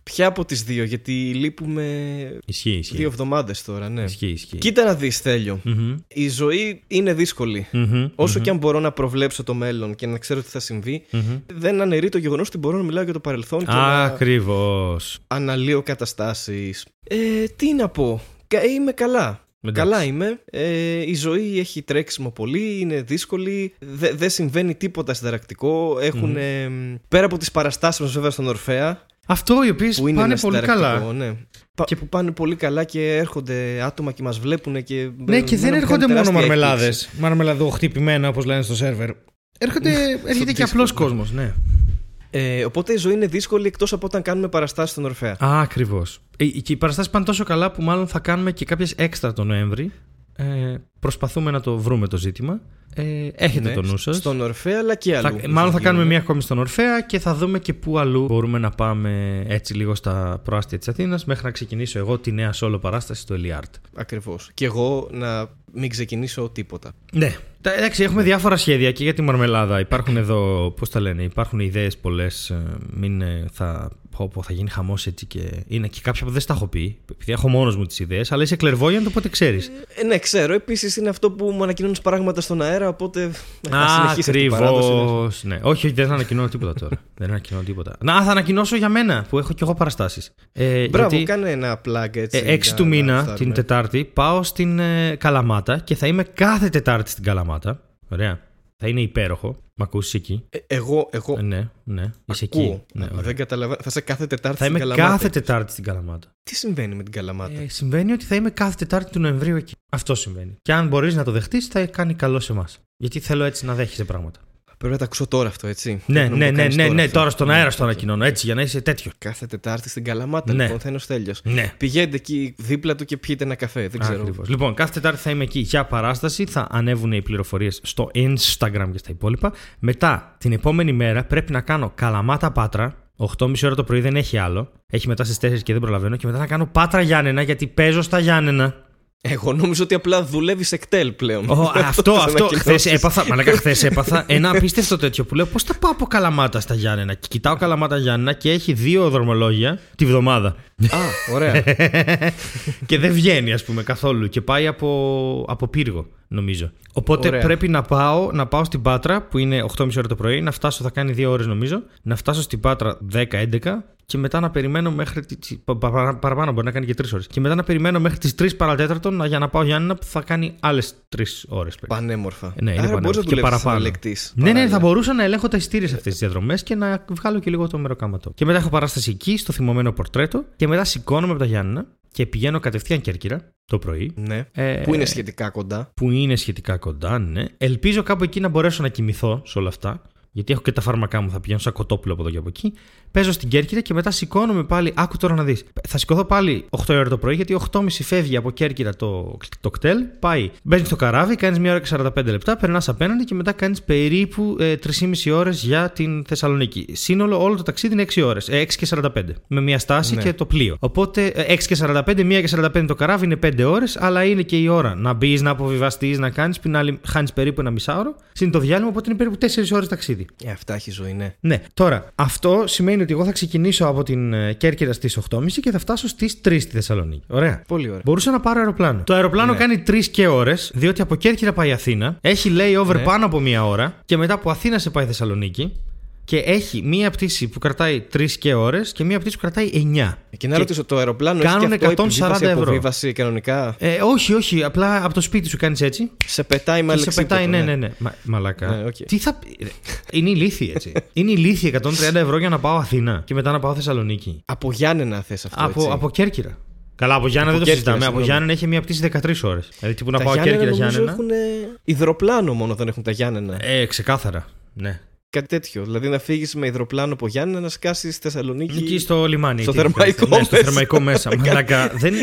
Ποια από τις δύο, γιατί λείπουμε ισχύει, ισχύει. δύο εβδομάδες τώρα, ναι. Ισχύει, ισχύει. Κοίτα να δεις, Θέλιο. Μμμ, Η ζωή είναι δύσκολη. μμμ, Όσο μμμ, και αν μπορώ να προβλέψω το μέλλον και να ξέρω τι θα συμβεί, μμμ. δεν αναιρεί το γεγονός ότι μπορώ να μιλάω για το παρελθόν και να Ακριβώς. αναλύω καταστάσεις. Ε, τι να πω; Κα- Είμαι καλά. Καλά είμαι. Ε, η ζωή έχει τρέξιμο πολύ, είναι δύσκολη. Δε- δεν συμβαίνει τίποτα συνταρακτικό. Έχουν. ε, πέρα από τις παραστάσεις μας, βέβαια, στον Ορφαία. Αυτό οι οποίες Που είναι πάνε ένα πολύ συνταρακτικό, καλά. Ναι. Πα- Και- Που πάνε πολύ καλά και έρχονται άτομα και μας βλέπουν και. Ναι, και δεν μένουν έρχονται μόνο τεράστια μαρμελάδες. έκπληξη. Μαρμελαδοχτυπημένα, όπως λένε στο σερβερ. Έρχονται, έρχεται και απλός Discord, ναι. κόσμος, ναι. Ε, οπότε η ζωή είναι δύσκολη εκτός από όταν κάνουμε παραστάσεις στον Ορφαία. Α, ακριβώς. Και οι παραστάσεις πάνε τόσο καλά που μάλλον θα κάνουμε και κάποιες έξτρα τον Νοέμβρη. Ε, προσπαθούμε να το βρούμε το ζήτημα. Ε, έχετε Ναι, το νου σας. Στον Ορφαία, αλλά και αλλού. μάλλον θα κάνουμε γίνουν. μία ακόμη στον Ορφαία και θα δούμε και πού αλλού μπορούμε να πάμε έτσι λίγο στα προάστια της Αθήνας μέχρι να ξεκινήσω εγώ τη νέα solo παράσταση στο Ελιάρτ. Ακριβώς. Και εγώ να μην ξεκινήσω τίποτα. Ναι. Τα- Εντάξει, έχουμε διάφορα σχέδια και για τη μαρμελάδα. Υπάρχουν εδώ, πώς τα λένε, υπάρχουν ιδέες πολλές. Μην ε, θα. Πω, πω, θα γίνει χαμός έτσι και. Είναι και κάποια που δεν στα έχω πει. Επειδή έχω μόνος μου τις ιδέες, αλλά είσαι κλερβόγιαντο, οπότε ξέρεις. Ε, ναι, ξέρω. Επίσης είναι αυτό που μου ανακοινώνεις πράγματα στον αέρα, οπότε. ε, θα συνεχίσει αυτή η παράδοση. Ακριβώ. Ναι. Όχι, όχι, δεν θα ανακοινώνω τίποτα τώρα. δεν ανακοινώνω τίποτα. Να, θα ανακοινώσω για μένα που έχω κι εγώ παραστάσεις. Ε, Μπράβο, γιατί, κάνε ένα plug έτσι. ε, 6 για του να μήνα, φτάνουμε. την Τετάρτη, πάω στην ε, Καλαμάτα και θα είμαι κάθε Τετάρτη στην Καλαμάτα. Ωραία. Θα είναι υπέροχο. Μ' ακούσει εκεί; Ε, εγώ, εγώ Ε, ναι, ναι. Είσαι ακούω. εκεί. Ναι, Α, ωραία. δεν καταλαβαίνω. Θα σε κάθε Τετάρτη Θα στην είμαι Καλαμάτα. κάθε Τετάρτη στην Καλαμάτα. Τι συμβαίνει με την Καλαμάτα; Ε, συμβαίνει ότι θα είμαι κάθε Τετάρτη του Νοεμβρίου εκεί. Αυτό συμβαίνει. Και αν μπορείς να το δεχτείς, θα κάνει καλό σε εμάς. Γιατί θέλω έτσι να δέχεσαι πράγματα. Πρέπει να τα ακούσω τώρα αυτό, έτσι. Ναι, Πρέπει να ναι, μου το ναι, κάνεις ναι, ναι, αυτό. τώρα στον αέρα στο Ναι, ανακοινώνω. Έτσι, για να είσαι τέτοιο. Κάθε Τετάρτη στην Καλαμάτα, Ναι. λοιπόν, θα είναι ο Στέλιος. Ναι. Πηγαίνετε εκεί δίπλα του και πιείτε ένα καφέ. Δεν ξέρω. Ακριβώς. Λοιπόν, κάθε Τετάρτη θα είμαι εκεί για παράσταση. Θα ανέβουν οι πληροφορίες στο Instagram και στα υπόλοιπα. Μετά, την επόμενη μέρα, πρέπει να κάνω Καλαμάτα Πάτρα. 8.30 ώρα το πρωί δεν έχει άλλο. Έχει μετά στις 4 και δεν προλαβαίνω. Και μετά να κάνω Πάτρα Γιάννενα γιατί παίζω στα Γιάννενα. Εγώ νόμιζα ότι απλά δουλεύεις σε κτέλ πλέον. Ω, αυτό, Θα αυτό. ανακοινώσεις. Χθε έπαθα, μαλάκα, χθες έπαθα ένα απίστευτο τέτοιο που λέω πώς θα πάω από Καλαμάτα στα Γιάννενα; Και κοιτάω Καλαμάτα Γιάννενα και έχει δύο δρομολόγια τη βδομάδα. Α, ωραία. και δεν βγαίνει, ας πούμε, καθόλου. Και πάει από, από πύργο, νομίζω. Οπότε Ωραία. πρέπει να πάω, να πάω στην Πάτρα, που είναι 8.30 ώρα το πρωί, να φτάσω, θα κάνει 2 ώρες νομίζω. Να φτάσω στην Πάτρα 10-11 και μετά να περιμένω μέχρι. τις- πα- πα- παρα- παραπάνω, μπορεί να κάνει και 3 ώρες. Και μετά να περιμένω μέχρι τις 3 παρατέταρτο να- για να πάω Γιάννηνα που θα κάνει άλλες 3 ώρες. Πανέμορφα. Ναι, είναι Άρα πανέμορφο. μπορείς να Και δουλεύεις παραπάνω. σαν ελεκτής, Ναι, ναι, παράλληλα. θα μπορούσα να ελέγχω τα ειστήρια σε αυτές τις διαδρομές και να βγάλω και λίγο το μεροκάματο. Και μετά έχω παράσταση εκεί, στο θυμωμένο πορτρέτο, και μετά σηκώνομαι από τα Γιάννηνα και πηγαίνω κατευθείαν Κέρκυρα το πρωί. Ναι. Ε, Που είναι σχετικά κοντά. που είναι σχετικά κοντά, ναι. Ελπίζω κάπου εκεί να μπορέσω να κοιμηθώ σε όλα αυτά. γιατί έχω και τα φάρμακά μου, θα πηγαίνω σαν κοτόπουλο από εδώ και από εκεί. Παίζω στην Κέρκυρα και μετά σηκώνομαι πάλι. Άκου τώρα να δεις. Θα σηκωθώ πάλι 8 ώρα το πρωί, γιατί 8.30 φεύγει από Κέρκυρα το, το κτέλ. Πάει, μπαίνει στο καράβι, κάνεις μια ώρα και 45 λεπτά, περνάς απέναντι και μετά κάνεις περίπου ε, 3,5 ώρες για την Θεσσαλονίκη. Σύνολο όλο το ταξίδι είναι 6 ώρες. Ε, 6 και 45. Με μια στάση Ναι. και το πλοίο. Οπότε ε, 6 και 45, 1 και 45 το καράβι είναι 5 ώρες, αλλά είναι και η ώρα να μπεις, να αποβιβαστείς, να κάνεις. Την άλλη χάνεις περίπου ένα μισάωρο. Συν το διάλειμμα, οπότε είναι περίπου 4 ώρες ταξίδι. Ε, αυτά έχει ζωή, ναι. Ναι, τώρα αυτό σημαίνει ότι εγώ θα ξεκινήσω από την ε, Κέρκυρα στις 8.30 και θα φτάσω στις 3 στη Θεσσαλονίκη. Ωραία. Πολύ ωραία. Μπορούσα να πάρω αεροπλάνο. Το αεροπλάνο Ναι. κάνει 3 και ώρες, διότι από Κέρκυρα πάει Αθήνα, έχει layover Ναι. πάνω από μία ώρα και μετά από Αθήνα σε πάει Θεσσαλονίκη και έχει μία πτήση που κρατάει 3 και ώρες και μία πτήση που κρατάει 9. Και να ρωτήσω, το αεροπλάνο κάνουν έχει και αυτό 140 επιβίβαση, ευρώ. αποβίβαση κανονικά; Ε, όχι, όχι, απλά από το σπίτι σου κάνεις έτσι. Σε πετάει με Και σε αλεξίπτωτο, πετάει, ναι, ναι, ναι. Μα, μαλάκα. Ναι, οκ. Τι θα. πει- Είναι ηλίθιοι έτσι. Είναι ηλίθιοι 130 ευρώ για να πάω Αθήνα και μετά να πάω Θεσσαλονίκη. Από Γιάννενα θες αυτό, Από, έτσι. από Κέρκυρα. Καλά, από Γιάννενα Από δεν το Κέρκυρα, συζητάμε. Από συγγνώμη. Γιάννενα έχει μια πτήση 13 ώρες. Δηλαδή τύπου να τα πάω Γιάννενα Κέρκυρα νομίζω Γιάννενα. έχουν υδροπλάνο μόνο δεν έχουν τα Γιάννενα. Ε, ξεκάθαρα. Ναι. Κάτι τέτοιο. Δηλαδή να φύγεις με υδροπλάνο από Γιάννενα να σκάσεις στη Θεσσαλονίκη. Εκεί στο λιμάνι. Στο εκεί, θερμαϊκό ναι, στο μέσα. θερμαϊκό μέσα. Μαλάκα. δεν...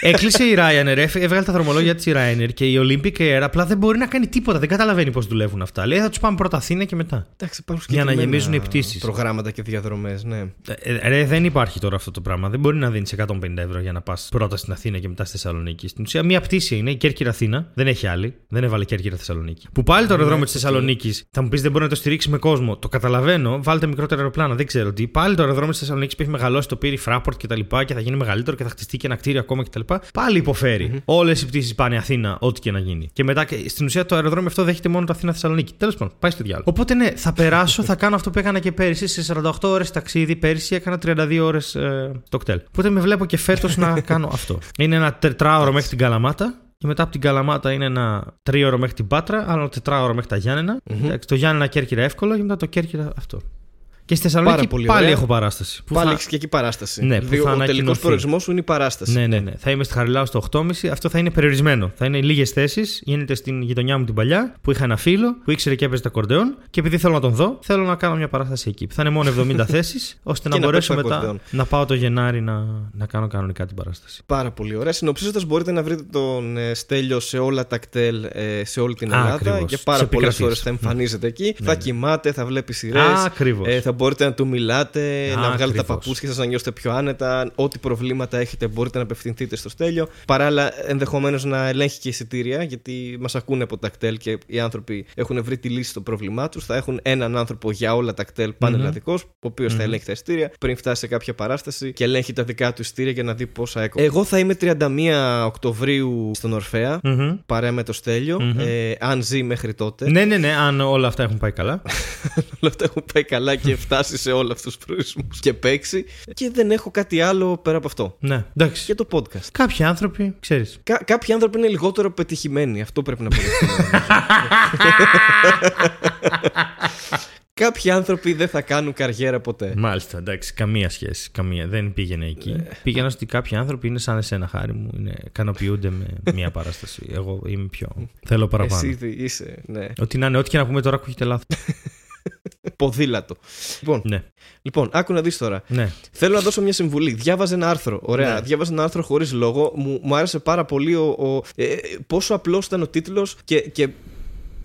Έκλεισε η Ryanair, έφε- έβγαλε τα δρομολόγια της Ryanair και η Olympic Air απλά δεν μπορεί να κάνει τίποτα. Δεν καταλαβαίνει πώς δουλεύουν αυτά. Λέει θα τους πάμε πρώτα Αθήνα και μετά. Εντάξει, υπάρχουν Για να συγκεκριμένα γεμίζουν οι πτήσεις. Προγράμματα και διαδρομές, ναι. Ε, ε, ρε, δεν υπάρχει τώρα αυτό το πράγμα. Δεν μπορεί να δίνεις 150 ευρώ για να πας πρώτα στην Αθήνα και μετά στη Θεσσαλονίκη. Στην ουσία, μία πτήση είναι η Κέρκυρα Αθήνα. Δεν έχει άλλη. Δεν έβαλε Κέρκυρα Θεσσαλονίκη. Που πάλι το αεροδρόμιο της Θεσσαλονίκης θα μου πεις δεν μπορεί να το στηρίξει με κόσμο. Το καταλαβαίνω. Βάλτε μικρότερα αεροπλάνα. Δεν ξέρω τι. Πάλι το αεροδρόμιο της Θεσσαλονίκης που έχει μεγαλώσει το πύρι Fraport κτλ. Και, και θα γίνει μεγαλύτερο και θα χτιστεί και ένα κτίριο ακόμα κτλ. Πάλι υποφέρει. Όλες οι πτήσεις πάνε Αθήνα, ό,τι και να γίνει. Και μετά και στην ουσία το αεροδρόμιο αυτό δέχεται μόνο το Αθήνα Θεσσαλονίκη. Τέλος πάντων, πάει στο διάλογο. Οπότε ναι, θα περάσω, θα κάνω αυτό που έκανα και πέρυσι. Σε 48 ώρες ταξίδι, πέρυσι έκανα 32 ώρες ε, το κτέλ. Οπότε με βλέπω και φέτος να κάνω αυτό. Είναι ένα τετράωρο μέχρι την Καλαμάτα. Και μετά από την Καλαμάτα είναι ένα τρίωρο μέχρι την Πάτρα, άλλο τετράωρο μέχρι τα γιαννενα Εντάξει, το Γιάννενα Κέρκυρα εύκολο και μετά το Κέρκυρα αυτό. Και στη Θεσσαλονίκη Πάρα πολύ πάλι ωραία. έχω παράσταση. Που Πάλι θα- έχεις και εκεί παράσταση. Ναι, που Δηλαδή, θα ο τελικός ανακοινωθεί. προορισμός σου είναι η παράσταση. Ναι, ναι, ναι. Θα είμαι στη Χαριλάου στο 8.30. Αυτό θα είναι περιορισμένο. Θα είναι λίγες θέσεις. Γίνεται στην γειτονιά μου την παλιά που είχα ένα φίλο που ήξερε και έπαιζε τα κορντεόν. Και επειδή θέλω να τον δω, θέλω να κάνω μια παράσταση εκεί. Θα είναι μόνο 70 θέσεις, ώστε να Και να μπορέσω παίξει τα μετά ακορντεόν. να πάω το Γενάρη να, να κάνω κανονικά την παράσταση. Πάρα πολύ ωραία. Συνοψίζοντας, μπορείτε να βρείτε τον ε, Στέλιο σε όλα τα κτέλ ε, σε όλη την Α, Ελλάδα. ακριβώς. Για πάρα Σε πολλές επικρατείες. ώρες θα εμφανίζεται εκεί. Ναι, θα ναι. κοιμάται, θα βλέπει σειρές. Α, ακριβώς. Ε, θα μπορείτε να του μιλάτε, Α, να βγάλετε τα ακριβώς. παπούτσια σας, να νιώσετε πιο άνετα. Ό,τι προβλήματα έχετε, μπορείτε να απευθυνθείτε στο Στέλιο. Παράλληλα, ενδεχομένως να ελέγχει και εισιτήρια, γιατί μας ακούνε από τα κτέλ και οι άνθρωποι έχουν βρει τη λύση στο πρόβλημά τους. Θα έχουν έναν άνθρωπο για όλα τα κτέλ πανελλαδικός, ο οποιο θα ελέγχει τα εισιτήρια πριν φτάσει σε κάποια παράσταση και ελέγχει τα δικά του εισιτήρια για να δει πόσα έκοψε. Εγώ θα είμαι 31 Οκτωβρίου στον Ορφέα. Μμμ. Παρέα με το στελιο ε, αν ζει μέχρι τότε. Ναι, ναι, ναι, αν όλα αυτά έχουν πάει καλά. όλα αυτά έχουν πάει καλά και φτάσει σε όλου αυτούς τους προορισμούς και παίξει. Και δεν έχω κάτι άλλο πέρα από αυτό. ναι, εντάξει. Για το podcast. Κάποιοι άνθρωποι, ξέρεις. Κα- κάποιοι άνθρωποι είναι λιγότερο πετυχημένοι. Αυτό πρέπει να αποδεχτούμε. Κάποιοι άνθρωποι δεν θα κάνουν καριέρα ποτέ. Μάλιστα, εντάξει, καμία σχέση. Καμία. Δεν πήγαινε εκεί. Ναι. Πήγαινα ότι κάποιοι άνθρωποι είναι σαν εσένα, χάρη μου. Είναι, ικανοποιούνται με μία παράσταση. Εγώ είμαι πιο. Θέλω παραπάνω. Εσύ δι- είσαι, ναι. Ότι να είναι, ό,τι και να πούμε τώρα ακούγεται λάθος. Ποδήλατο. Λοιπόν, ναι, λοιπόν, άκου να δεις τώρα. ναι. Θέλω να δώσω μια συμβουλή. Διάβαζε ένα άρθρο. Ωραία. Ναι. Διάβαζε ένα άρθρο χωρίς λόγο. Μου, μου άρεσε πάρα πολύ ο, ο- ε, πόσο απλός ήταν ο τίτλος και, και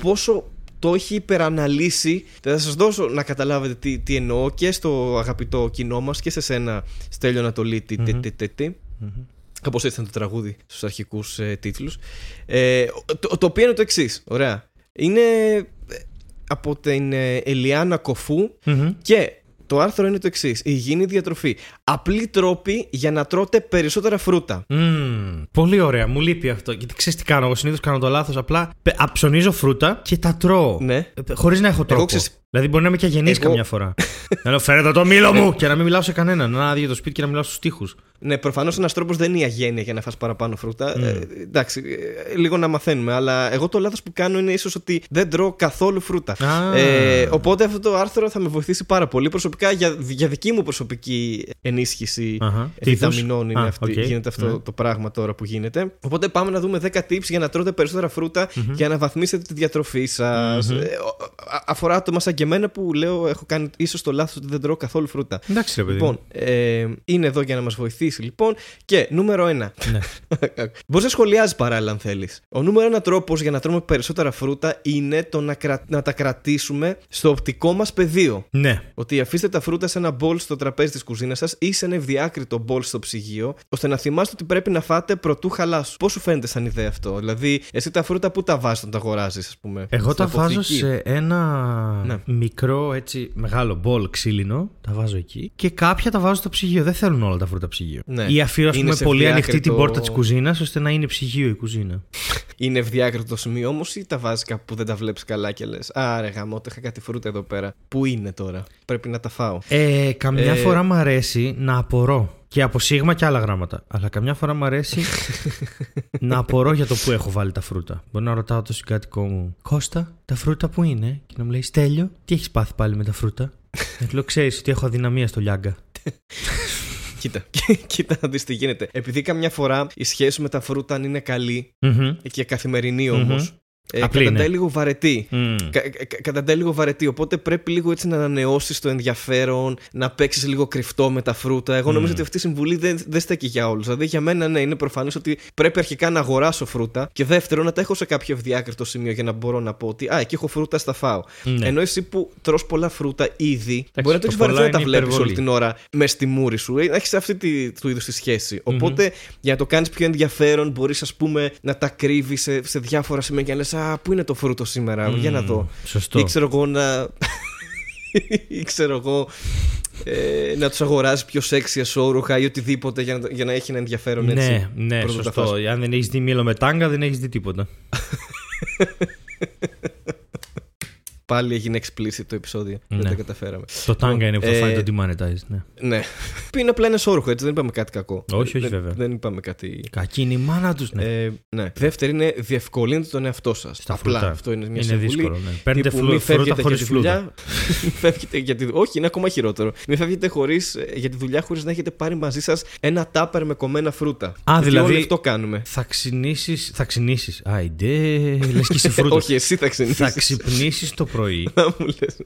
πόσο το έχει υπεραναλύσει. Θα σας δώσω να καταλάβετε τι, τι εννοώ και στο αγαπητό κοινό μας και σε σένα, Στέλιο Ανατολή. Τι, τι, τι, τι, τι. Κάπως έτσι ήταν το τραγούδι στους αρχικούς ε, τίτλους. Ε, το, το οποίο είναι το εξής. Ωραία. Είναι ε, από την ε, Ελιάνα Κοφού Μμμ. και το άρθρο είναι το εξής: Υγιεινή διατροφή. Απλοί τρόποι για να τρώτε περισσότερα φρούτα. Μμμ, πολύ ωραία, μου λείπει αυτό. Γιατί ξέρεις τι κάνω. Εγώ συνήθως κάνω το λάθος. Απλά πε- α, ψωνίζω φρούτα και τα τρώω. Ναι. Χωρίς να έχω τρόπο. ξέρεις- Δηλαδή μπορεί να είμαι και αγενή Εγώ- καμιά φορά. να λέω φέρετε το μήλο μου και να μην μιλάω σε κανέναν. Να είναι άδειο το σπίτι και να μιλάω στους τοίχους. Ναι, προφανώς ένας τρόπος δεν είναι η αγένεια για να φας παραπάνω φρούτα. Mm. Ε, εντάξει, ε, λίγο να μαθαίνουμε. Αλλά εγώ το λάθος που κάνω είναι ίσως ότι δεν τρώω καθόλου φρούτα. Α. Ε, οπότε αυτό το άρθρο θα με βοηθήσει πάρα πολύ. Προσωπικά για, για δική μου προσωπική ενίσχυση Αχα. Τι είδους; βιταμινών είναι Α, αυτή, οκ. γίνεται αυτό Ναι. το πράγμα τώρα που γίνεται. Οπότε πάμε να δούμε 10 tips για να τρώτε περισσότερα φρούτα για να αναβαθμίσετε τη διατροφή σας. Μμμ. αφορά άτομα σαν και εμένα που λέω έχω κάνει ίσως το λάθος ότι δεν τρώω καθόλου φρούτα. Εντάξει, ρε παιδί. Λοιπόν, ε, είναι εδώ για να μας βοηθήσει λοιπόν. Και νούμερο 1. Ναι. Μπορείς να σχολιάζεις παράλληλα αν θέλεις. Ο νούμερο ένα τρόπος για να τρώμε περισσότερα φρούτα είναι το να, κρα... να τα κρατήσουμε στο οπτικό μας πεδίο. ναι. Ότι αφήστε τα φρούτα σε ένα μπολ στο τραπέζι της κουζίνας σας ή σε ένα ευδιάκριτο μπολ στο ψυγείο, ώστε να θυμάστε ότι πρέπει να φάτε προτού χαλάσουν. Πώς σου φαίνεται σαν ιδέα αυτό, Δηλαδή, εσύ τα φρούτα που τα βάζεις όταν τα αγοράζεις, ας πούμε; Εγώ Στην τα βάζω αποθήκη; σε ένα Ναι. μικρό έτσι μεγάλο μπολ ξύλινο. Τα βάζω εκεί. Και κάποια τα βάζω στο ψυγείο. Δεν θέλουν όλα τα φρούτα ψυγείο. Ναι. Ή αφήνω ας Είναι πούμε, σε πολύ ανοιχτή την ευδιάκριτο- πόρτα της κουζίνας ώστε να είναι ψυγείο η κουζίνα. Είναι ευδιάκριτο το σημείο όμως ή τα βάζεις κάπου που δεν τα βλέπεις καλά και λες. Άρε γαμώ, είχα κάτι φρούτα εδώ πέρα. Πού είναι τώρα, πρέπει να τα φάω. Ε, καμιά Ε, φορά μου αρέσει να απορώ. Και από σίγμα και άλλα γράμματα. Αλλά καμιά φορά μου αρέσει να απορώ για το που έχω βάλει τα φρούτα. Μπορεί να ρωτάω το συγκάτοικό μου, Κώστα, τα φρούτα που είναι; Και να μου λέει, Στέλιο, τι έχεις πάθει πάλι με τα φρούτα; Να του λέω, ξέρεις ότι έχω αδυναμία στο λιάγκα. Κοίτα, κοίτα να δεις τι γίνεται. Επειδή καμιά φορά η σχέση με τα φρούτα αν είναι καλή Μμμ. και καθημερινή όμως, Μμμ. Ε, Απλή καταντάει είναι. λίγο βαρετή. Μμ. Κα, κα, καταντάει λίγο βαρετή. Οπότε πρέπει λίγο έτσι να ανανεώσεις το ενδιαφέρον, να παίξεις λίγο κρυφτό με τα φρούτα. Εγώ νομίζω Mm. ότι αυτή η συμβουλή δεν, δεν στέκει για όλους. Δηλαδή για μένα, ναι, είναι προφανές ότι πρέπει αρχικά να αγοράσω φρούτα και δεύτερον να τα έχω σε κάποιο ευδιάκριτο σημείο για να μπορώ να πω ότι Α, εκεί έχω φρούτα, στα φάω. Ναι. Ενώ εσύ που τρως πολλά φρούτα ήδη, μπορεί να το το έχει βαρεθεί πολλά να τα είναι βλέπεις υπερβολή. όλη την ώρα μες στη μούρη σου. Ε, Έχεις αυτή τη, του είδους τη σχέση. Οπότε για να το κάνεις πιο ενδιαφέρον, μπορείς ας πούμε να τα κρύβεις σε, σε διάφορα σημεία και να λες: Α, πού είναι το φρούτο σήμερα, για να δω. Σωστό. Ή ξέρω εγώ να. ή ξέρω εγώ. Ε, να τους αγοράζει πιο σεξι εσόρουχα ή οτιδήποτε για να, για να έχει ένα ενδιαφέρον έτσι. Ναι, ναι, πρώτα τα σωστό. φας. Αν δεν έχεις δει μήλο με τάγκα, δεν έχεις δει τίποτα. Πάλι έγινε explicit το επεισόδιο. Δεν Ναι. τα καταφέραμε. Το τάγκα είναι που θα ε, φάει το demonetized, ναι. Ναι. Που είναι απλά ένα εσόρουχο, έτσι δεν είπαμε κάτι κακό. Όχι, όχι, δεν, βέβαια. Δεν είπαμε κάτι. Κακή είναι η μάνα τους, ναι. Ε, ναι. Δεύτερη είναι διευκολύνετε τον εαυτό σας. Στα Απλά φρούτα. αυτό είναι μια είναι συμβουλή. δύσκολο, ναι. Παίρνετε Τύπου, φλου- μη φρούτα φεύγετε χωρίς για τη φλούδα. δουλειά. Μη φεύγετε για τη Όχι, είναι ακόμα χειρότερο. Μην φεύγετε χωρίς, ε, για τη δουλειά χωρίς να έχετε πάρει μαζί σας ένα τάπερ με κομμένα φρούτα. Γιατί δηλαδή- Όλοι αυτό κάνουμε. Θα ξυνήσει. Θα ξυνήσεις. Άιντε, λες και είσαι φρούτο. Όχι, εσύ θα θα ξενήσει. ξυπνήσεις το πρωί Να μου λες.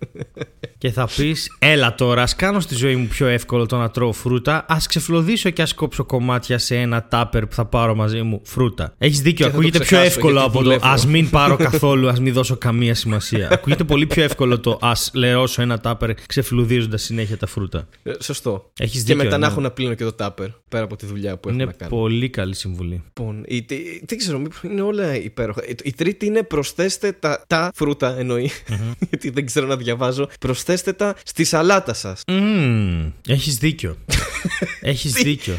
και θα πεις: Έλα τώρα, ας κάνω στη ζωή μου πιο εύκολο το να τρώω φρούτα. Α ξεφλωδίσω και ας κόψω κομμάτια σε ένα τάπερ που θα πάρω μαζί μου φρούτα. Έχεις δίκιο, Και θα το ακούγεται πιο ξεχάσω, εύκολο γιατί από το δουλεύω. ας μην πάρω καθόλου, ας μην δώσω καμία σημασία. ακούγεται πολύ πιο εύκολο το ας λερώσω ένα τάπερ ξεφλουδίζοντα συνέχεια τα φρούτα. Ε, Σωστό. Έχεις Και δίκιο. μετά να ναι. έχω να πλύνω και το τάπερ πέρα από τη δουλειά που έχω Είναι να κάνω. πολύ καλή συμβουλή. Λοιπόν, η, τι, τι ξέρω, μήπως είναι όλα υπέροχα. Η, η τρίτη είναι προσθέστε τα, τα φρούτα, εννοεί, γιατί δεν ξέρω να διαβάζω. Προσθέστε τα στη σαλάτα σας. Mm, έχεις δίκιο. έχεις δίκιο.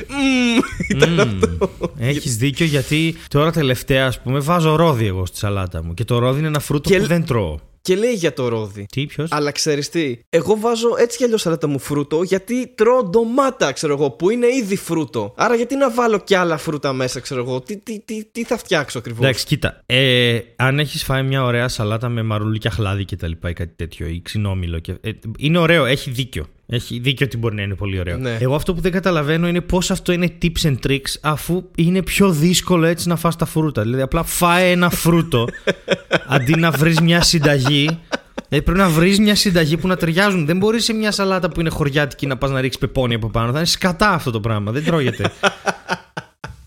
Ήταν Mm. αυτό. Έχεις δίκιο γιατί τώρα τελευταία ας πούμε βάζω ρόδι εγώ στη σαλάτα μου και το ρόδι είναι ένα φρούτο Και που λ- δεν τρώω. Και λέει για το ρόδι. Τι, ποιος; Αλλά ξέρεις τι, εγώ βάζω έτσι κι αλλιώς σαλάτα μου φρούτο γιατί τρώω ντομάτα, ξέρω εγώ, που είναι ήδη φρούτο. Άρα γιατί να βάλω κι άλλα φρούτα μέσα, ξέρω εγώ. Τι, τι, τι, τι θα φτιάξω ακριβώς; Εντάξει, κοίτα. Ε, αν έχεις φάει μια ωραία σαλάτα με μαρουλίκια χλάδι και τα λοιπά ή κάτι τέτοιο, ή ξινόμηλο. Και, ε, είναι ωραίο, έχει δίκιο. Έχει δίκιο ότι μπορεί να είναι πολύ ωραίο. Ναι. Εγώ αυτό που δεν καταλαβαίνω είναι πώς αυτό είναι tips and tricks αφού είναι πιο δύσκολο έτσι να φας τα φρούτα. Δηλαδή, απλά φάε ένα φρούτο αντί να βρεις μια συνταγή. Ε, πρέπει να βρεις μια συνταγή που να ταιριάζουν. Δεν μπορείς σε μια σαλάτα που είναι χωριάτικη να πας να ρίξεις πεπόνι από πάνω. Θα είναι σκατά αυτό το πράγμα. Δεν τρώγεται.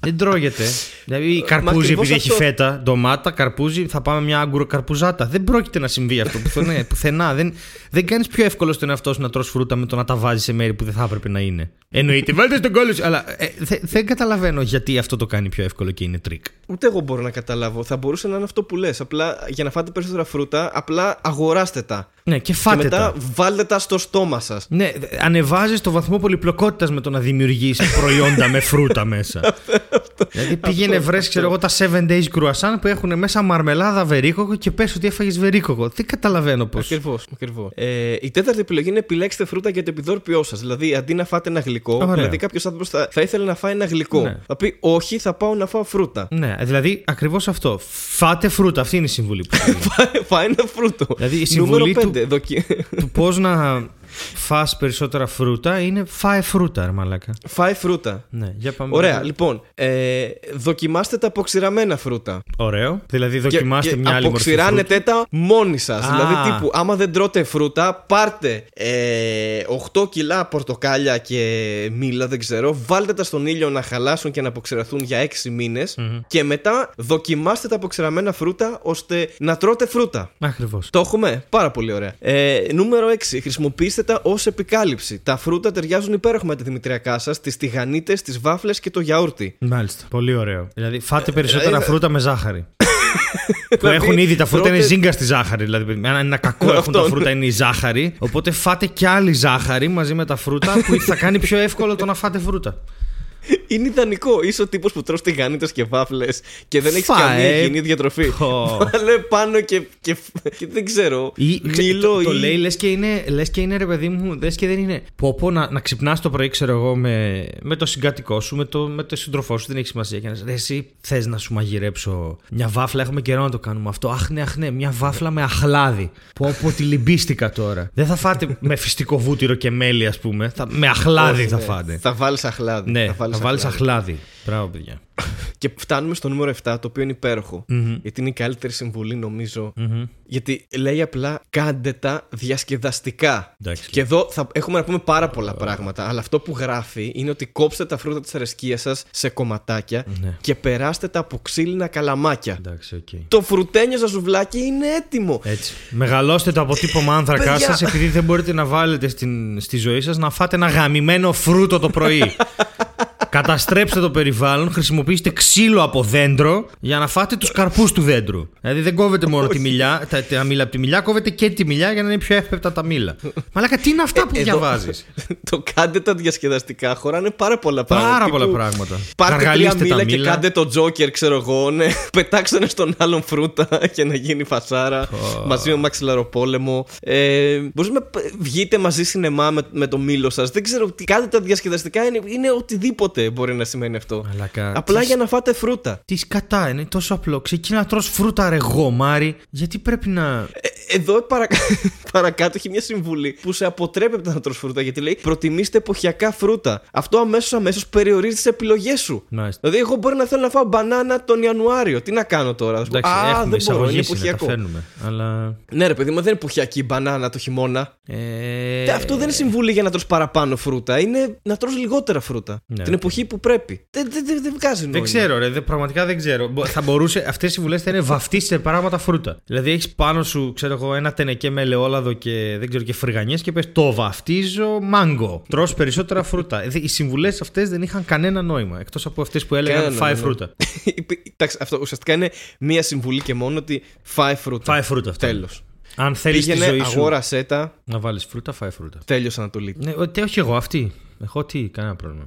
Δεν τρώγεται. Δηλαδή, καρπούζι ακριβώς επειδή έχει αυτό. φέτα, ντομάτα, καρπούζι, θα πάμε μια αγκουροκαρπουζάτα. Δεν πρόκειται να συμβεί αυτό πουθενά. πουθενά. Δεν, δεν κάνεις πιο εύκολο στον εαυτό σου να τρως φρούτα με το να τα βάζεις σε μέρη που δεν θα έπρεπε να είναι. Εννοείται, βάλτε στον κώλο σου. Αλλά ε, δε- δεν καταλαβαίνω γιατί αυτό το κάνει πιο εύκολο και είναι τρίκ. Ούτε εγώ μπορώ να καταλάβω. Θα μπορούσε να είναι αυτό που λες. Απλά για να φάτε περισσότερα φρούτα, απλά αγοράστε τα. Ναι, και Και φάτε μετά τα. βάλτε τα στο στόμα σας. Ναι, ανεβάζεις το βαθμό πολυπλοκότητας με το να δημιουργήσει προϊόντα με φρούτα μέσα. Δηλαδή πήγαινε βρες ξέρω εγώ τα 7 days croissant που έχουν μέσα μαρμελάδα βερίκοκο και πες ότι έφαγες βερίκοκο. Δεν καταλαβαίνω πώς. Ακριβώς. Ακριβώς. Ε, η τέταρτη επιλογή είναι επιλέξτε φρούτα για το επιδόρπιό σας. Δηλαδή, αντί να φάτε ένα γλυκό, Ωραία. δηλαδή κάποιος άνθρωπος θα, θα ήθελε να φάει ένα γλυκό. Ναι. Θα πει, Όχι, θα πάω να φάω φρούτα. Ναι, δηλαδή ακριβώς αυτό. Φάτε φρούτα. Αυτή είναι η συμβουλή που σου δίνω. φάει ένα φρούτο. Δηλαδή, η Νούμερο συμβουλή 5. Δοκι... του πώς να φας περισσότερα φρούτα είναι φάε φρούτα, ρε μαλάκα. φάει φρούτα. Ναι, για πάμε. Ωραία, λοιπόν. Ε, δοκιμάστε τα αποξηραμένα φρούτα. Ωραίο. Δηλαδή δοκιμάστε και, μια άλλη μορφή φρούτα. αποξηράνετε τα μόνοι σας. Α. Δηλαδή, τύπου, άμα δεν τρώτε φρούτα, πάρτε ε, 8 κιλά πορτοκάλια και μήλα, δεν ξέρω, βάλτε τα στον ήλιο να χαλάσουν και να αποξηραθούν για 6 μηνες και μετά δοκιμάστε τα αποξηραμένα φρούτα ώστε να τρώτε φρούτα. Ακριβώς. Το έχουμε; Πάρα πολύ ωραία. Ε, νούμερο 6. Χρησιμοποιήστε τα ως επικάλυψη. Τα φρούτα ταιριάζουν υπέροχα με τη δημητριακά σας, τις τηγανίτες, τις βάφλες και το γιαούρτι. Μάλιστα. Πολύ ωραίο. Δηλαδή φάτε περισσότερα δηλαδή- φρούτα με ζάχαρη. που Δηλαδή, έχουν ήδη τα φρούτα είναι τρώτε- ζύγκα στη ζάχαρη. Δηλαδή, ένα, ένα κακό έχουν Αυτό, τα ναι. φρούτα είναι η ζάχαρη. Οπότε φάτε κι άλλη ζάχαρη μαζί με τα φρούτα που θα κάνει πιο εύκολο το να φάτε φρούτα. Είναι ιδανικό. Είσαι ο τύπος που τρως τηγανίτε και βάφλες και δεν έχεις Φαε. καμία υγιεινή διατροφή. Πω. Βάλε πάνω και, και, και δεν ξέρω. Ή, ξε- μήλο το, το ή. λέει λες και, είναι, λες και είναι ρε παιδί μου, λες και δεν είναι. Πω πω να, να ξυπνάς το πρωί, ξέρω εγώ, με, με το συγκατοικό σου, με το, με το σύντροφό σου, δεν έχει σημασία. Και να ρε, εσύ θες να σου μαγειρέψω μια βάφλα, έχουμε καιρό να το κάνουμε αυτό. Αχ ναι, αχ ναι, μια βάφλα με αχλάδι. Πω πω τη λυμπίστηκα τώρα. δεν θα φάτε με φυστικό βούτυρο και μέλι, ας πούμε. Θα, με αχλάδι Όχι, θα ναι. φάτε. Θα βάλεις αχλάδι. Ναι, θα βάλεις βάλεις αχλάδι. Μπράβο, παιδιά. Και φτάνουμε στο νούμερο 7, το οποίο είναι υπέροχο. Γιατί είναι η καλύτερη συμβουλή, νομίζω. Γιατί λέει απλά κάντε τα διασκεδαστικά. Εντάξει. Και εδώ θα έχουμε να πούμε πάρα πολλά πράγματα. Αλλά αυτό που γράφει είναι ότι κόψτε τα φρούτα της αρεσκίας σας σε κομματάκια Ναι. και περάστε τα από ξύλινα καλαμάκια. Εντάξει, οκ. Το φρουτένιο σας σουβλάκι είναι έτοιμο. Έτσι. Μεγαλώστε το αποτύπωμα άνθρακά Παιδιά. σας επειδή δεν μπορείτε να βάλετε στην, στη ζωή σας να φάτε ένα γαμημένο φρούτο το πρωί. Καταστρέψτε το περιβάλλον, χρησιμοποιήστε ξύλο από δέντρο για να φάτε τους καρπούς του δέντρου. Δηλαδή δεν κόβετε μόνο τη μιλιά, τα, τα μήλα από τη μιλιά, κόβετε και τη μιλιά για να είναι πιο εύπεπτα τα μήλα. Μαλάκα, τι είναι αυτά που Εδώ- διαβάζεις; το κάντε τα διασκεδαστικά. Χωράνε πάρα πολλά πράγματα. Πάρα Τύπου, πολλά πράγματα. Πάρτε τρία Γαργαλίστε τα μήλα και μήλα. κάντε το τζόκερ, ξέρω εγώ. Ναι. Πετάξτε ένα στον άλλον φρούτα για να γίνει φασάρα. μαζί με μαξιλαροπόλεμο. Ε, Μπορείς να π- βγείτε μαζί σινεμά με, με το μήλο σας. Δεν ξέρω τι. Κάντε τα διασκεδαστικά. Είναι, είναι οτιδήποτε μπορεί να σημαίνει αυτό. Μαλάκα, Απλά τι για να φάτε φρούτα. Τις σκατά είναι, τόσο απλό. Ξεκινά να τρως φρούτα ρε γομάρι. Γιατί πρέπει να. Ε, Εδώ παρακα... παρακάτω έχει μια συμβουλή που σε αποτρέπει από το να τρως φρούτα γιατί λέει προτιμήστε εποχιακά φρούτα. Αυτό αμέσως αμέσως περιορίζει τις επιλογές σου. Μάλιστα. Δηλαδή, εγώ μπορεί να θέλω να φάω μπανάνα τον Ιανουάριο. Τι να κάνω τώρα. Θα σου πω, Εντάξει, Α, έχουμε δεν μπορώ, είναι εισαγωγή είναι, τα εποχιακό. φέρνουμε. Αλλά. Ναι, ρε παιδί μου, δεν είναι εποχιακή μπανάνα το χειμώνα. Ε... Και αυτό δεν είναι συμβουλή για να τρως παραπάνω φρούτα. Είναι να τρως λιγότερα φρούτα. Ναι, Την οκ. Εποχή που πρέπει. Δεν, δεν, δεν, δεν βγάζει νόημα. Δεν ξέρω, ρε, δεν- πραγματικά δεν ξέρω. Μπο- Θα μπορούσε, αυτές οι συμβουλές θα είναι βαφτίσεις σε πράγματα φρούτα. Δηλαδή έχεις πάνω σου, ξέρω εγώ, ένα τενεκέ με ελαιόλαδο και δεν ξέρω και φρυγανιές και πες το βαφτίζω μάγκο. Τρώω περισσότερα φρούτα. Ε, Οι συμβουλές αυτές δεν είχαν κανένα νόημα. Εκτός από αυτές που έλεγαν Κανένα φάε νόημα. φρούτα. Εντάξει, αυτό ουσιαστικά είναι μία συμβουλή και μόνο ότι φάε φρούτα. Φάε φρούτα αυτό. Τέλος. Αν θέλεις τη Πήγαινε, ζωή σου αγόρασέ τα. να βάλεις φρούτα, φάει φρούτα. Τέλειος Ανατολή. Ναι, ότι όχι εγώ, αυτή. Εγώ τι, κανένα πρόβλημα.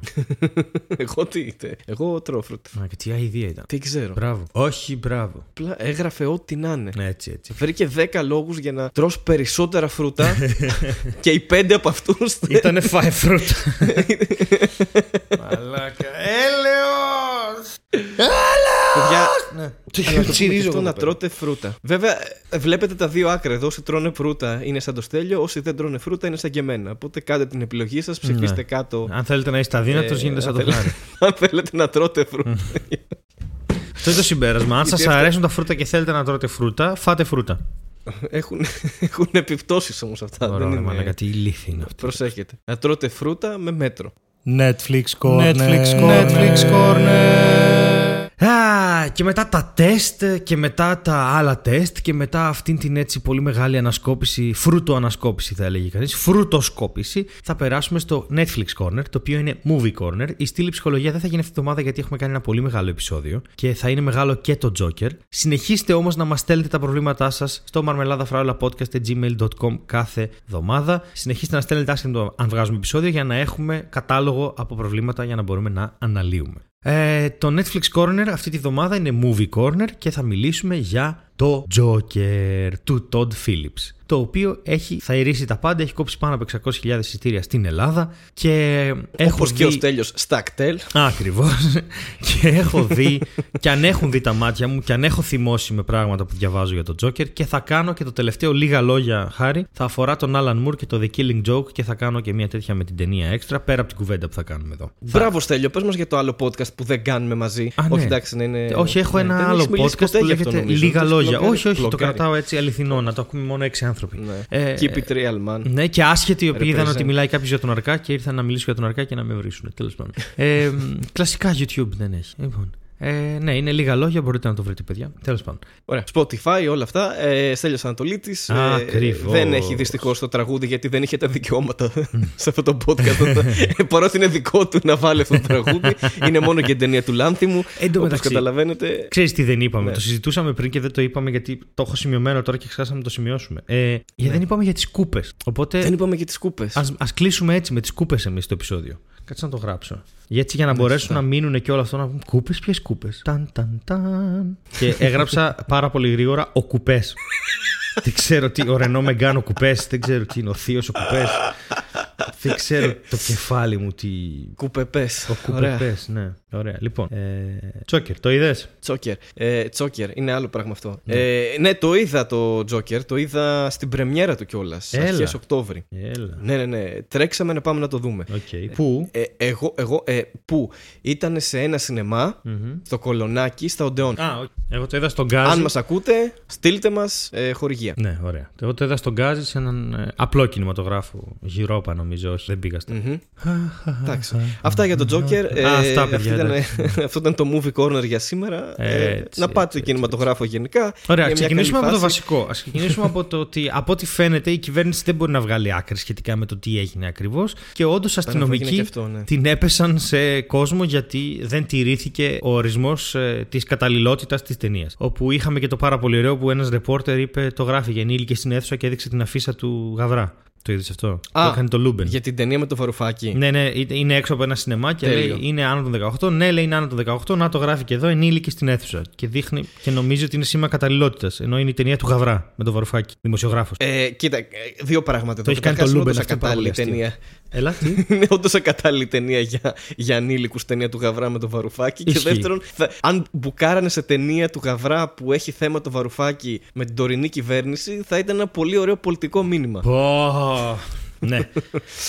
Εγώ τι είτε. Εγώ τρώω φρούτα. Μα και τι αηδία ήταν. Τι ξέρω. Μπράβο. Όχι, μπράβο. Απλά έγραφε ό,τι να είναι. Ναι, έτσι, έτσι. Βρήκε 10 λόγους για να τρως περισσότερα φρούτα και οι 5 από αυτούς Ήτανε φάει φρούτα. Μαλάκα. Έλεος! Παιδιά, Ναι. αλλά το πούμε και αυτό να τρώτε φρούτα. Βέβαια, ε, βλέπετε τα δύο άκρα εδώ. Όσοι τρώνε φρούτα είναι σαν το στέλιο, όσοι δεν τρώνε φρούτα είναι σαν και εμένα. Οπότε κάντε την επιλογή σας, ψηφίστε Ναι. κάτω. Αν θέλετε να είστε αδύνατος, Ε, γίνεται σαν αν το θέλετε- χάρι. Αν θέλετε να τρώτε φρούτα. Αυτό είναι το συμπέρασμα. Αν Γιατί σας αυτό- αρέσουν τα φρούτα και θέλετε να τρώτε φρούτα, φάτε φρούτα. έχουν, έχουν επιπτώσεις όμως αυτά. Ωραία, δεν μαλάκα, είναι... τι ηλίθεια είναι αυτή. Προσέχετε. Να τρώτε φρούτα με μέτρο. Netflix Corner. Netflix Corner. Netflix Corner. Α, και μετά τα τεστ και μετά τα άλλα τεστ και μετά αυτήν την έτσι πολύ μεγάλη ανασκόπηση, φρούτο ανασκόπηση θα έλεγε κανείς, φρούτοσκόπηση, θα περάσουμε στο Netflix Corner, το οποίο είναι Movie Corner. Η στήλη ψυχολογία δεν θα γίνει αυτή τη εβδομάδα γιατί έχουμε κάνει ένα πολύ μεγάλο επεισόδιο και θα είναι μεγάλο και το Joker. Συνεχίστε όμως να μας στέλνετε τα προβλήματά σας στο marmeladafraulapodcast.gmail.com κάθε εβδομάδα. Συνεχίστε να στέλνετε άσχετο αν βγάζουμε επεισόδιο για να έχουμε κατάλογο από προβλήματα για να μπορούμε να αναλύουμε. Ε, το Netflix Corner αυτή τη βδομάδα είναι Movie Corner και θα μιλήσουμε για το Joker του Todd Phillips. Το οποίο έχει θαειρήσει τα πάντα, έχει κόψει πάνω από 600.000 εισιτήρια στην Ελλάδα και έχω Όπως δει... και ο Στέλιος Στακτέλ. Ακριβώς. και έχω δει, και αν έχουν δει τα μάτια μου, και αν έχω θυμώσει με πράγματα που διαβάζω για τον Τζόκερ, και θα κάνω και το τελευταίο λίγα λόγια, Χάρη, θα αφορά τον Alan Moore και το The Killing Joke και θα κάνω και μια τέτοια με την ταινία έξτρα, πέρα από την κουβέντα που θα κάνουμε εδώ. Μπράβο Στέλιο, πες μας για το άλλο podcast που δεν κάνουμε μαζί. Α, ναι. Όχι εντάξει, να είναι... Όχι, έχω ναι, ένα δεν άλλο έχεις μιλήσει podcast ποτέ που γι' αυτό, λέγεται νομίζω. Λίγα Το Λόγια. Μπλοκάρει- όχι, όχι, το μπλοκάρει. κρατάω έτσι αληθινό, να το ακούμε μόνο έξι άνθρωποι. Ναι. Ε, Keep it real, man. Ναι, και άσχετοι οι οποίοι είδαν Represent. ότι μιλάει κάποιος για τον Αρκά και ήρθαν να μιλήσουν για τον Αρκά και να με βρίσουν. Τέλος πάντων. Ε, μ, κλασικά YouTube δεν έχει. Λοιπόν. Ε, ναι, είναι λίγα λόγια, μπορείτε να το βρείτε, παιδιά. Τέλος πάντων. Ωραία. Spotify, όλα αυτά. Ε, Στέλιος Ανατολίτης. Ε, Ακριβώς. δεν έχει δυστυχώς το τραγούδι γιατί δεν είχε τα δικαιώματα σε αυτό το podcast. Ε, Παρότι είναι δικό του να βάλει αυτό το τραγούδι. είναι μόνο και η ταινία του Λάνθιμου. Εν τω Όπως μεταξύ, καταλαβαίνετε. Ξέρεις τι δεν είπαμε. Ναι. Το συζητούσαμε πριν και δεν το είπαμε γιατί το έχω σημειωμένο τώρα και ξεχάσαμε να το σημειώσουμε. Ε, γιατί δεν είπαμε για τις κούπες. Οπότε Δεν είπαμε και τις κούπες. ας, ας κλείσουμε έτσι με τις κούπες εμείς το επεισόδιο. Κάτσε να το γράψω. Για έτσι για να μπορέσουν σωστά. να μείνουν και όλα αυτό να πούν κούπες, ποιες κούπες; Ταν, ταν, ταν. και έγραψα πάρα πολύ γρήγορα ο κουπές. δεν ξέρω τι. Ο Ρενό Μεγκάνο κουπές. Δεν ξέρω τι είναι. Ο θείος ο κουπές. Δεν ξέρω το κεφάλι μου τι. Κουπεπέ. Ο κουπεπέ, ναι. Ωραία. Λοιπόν. Ε, Τσόκερ, το είδες; Τσόκερ. Ε, Τσόκερ, είναι άλλο πράγμα αυτό. Ε, ναι, το είδα το Τζόκερ. Το είδα στην πρεμιέρα του κιόλας. Έλα. Αρχές Οκτώβρη. Έλα. Ναι, ναι, ναι. Τρέξαμε να πάμε να το δούμε. Οκ. Πού; Ε, εγώ, εγώ, ε, πού; Ήταν σε ένα σινεμά Μμμ. στο Κολονάκι, στα Odeon. Α, οκ. Εγώ το είδα στο Γκάζι. Αν μας ακούτε, στείλτε μας ε, χορηγία. Ναι, ωραία. Εγώ το είδα στο Γκάζι σε έναν ε, απλό κινηματογράφο. Γυρόπα νομίζω, όχι, δεν πήγα στα. Μμμ. Εντάξει. Αυτά για τον Τζόκερ. Ε, Α, αυτά, αυτή παιδιά, ήταν, εντάξει. αυτό ήταν το movie corner για σήμερα. Ε, Έτσι, να πάτε έτσι, στο κινηματογράφο γενικά. Ωραία, για μια ξεκινήσουμε καλή από το φάση. βασικό. Α ξεκινήσουμε από το ότι από ό,τι φαίνεται η κυβέρνηση δεν μπορεί να βγάλει άκρη σχετικά με το τι έγινε ακριβώς. Και όντως έγινε αστυνομικοί και αυτό, ναι. την έπεσαν σε κόσμο γιατί δεν τηρήθηκε ο ορισμός ε, της καταλληλότητας της ταινίας. Όπου είχαμε και το πάρα πολύ ωραίο που ένας ρεπόρτερ είπε το γράφει για ενήλικε στην αίθουσα και έδειξε την αφίσα του Γαβρά. Το είδες αυτό; Α, το έκανε το Λούμπεν. Για την ταινία με το Βαρουφάκη. Ναι, ναι, είναι έξω από ένα σινεμά και Τέλειο. λέει είναι άνω των 18. Ναι, λέει είναι άνω των 18. Να το γράφει και εδώ, ενήλικες στην αίθουσα. Και δείχνει και νομίζει ότι είναι σήμα καταλληλότητας. Ενώ είναι η ταινία του Γαβρά με το Βαρουφάκη. Δημοσιογράφος. Ε, κοίτα, ε, δύο πράγματα. Το εδώ. έχει κάνει Καταρχάς, το είναι Λούμπεν όντως αυτό, πάρα ακατάλληλη πολύ αστείο. ταινία. Έλα, τι; Είναι όντως ακατάλληλη ταινία για, για ανήλικους ταινία του Γαβρά με το Βαρουφάκη. Ισχύει. Και δεύτερον, θα, αν μπουκάρανε σε ταινία του Γαβρά που έχει θέμα το Βαρουφάκη με την τωρινή κυβέρνηση, θα ήταν ένα πολύ ωραίο πολιτικό μήνυμα. Πω. Ναι.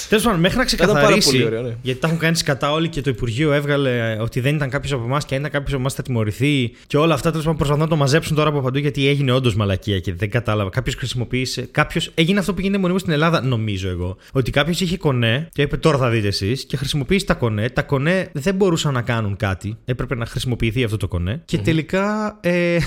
Τέλος πάντων, μέχρι να ήταν πάρα ξεκαθαρίσει. πολύ ωραίο, ναι. Γιατί τα έχουν κάνει σκατά όλοι και το Υπουργείο έβγαλε ότι δεν ήταν κάποιος από εμάς και αν ήταν κάποιος από εμάς θα τιμωρηθεί. Και όλα αυτά τέλος πάντων προσπαθούν να το μαζέψουν τώρα από παντού γιατί έγινε όντως μαλακία και δεν κατάλαβα. Κάποιος χρησιμοποίησε. Κάποιος, έγινε αυτό που γίνεται μονίμως στην Ελλάδα, νομίζω εγώ. Ότι κάποιος είχε κονέ και είπε τώρα θα δείτε εσείς και χρησιμοποίησε τα κονέ. Τα κονέ δεν μπορούσαν να κάνουν κάτι. Έπρεπε να χρησιμοποιηθεί αυτό το κονέ. Και τελικά ε,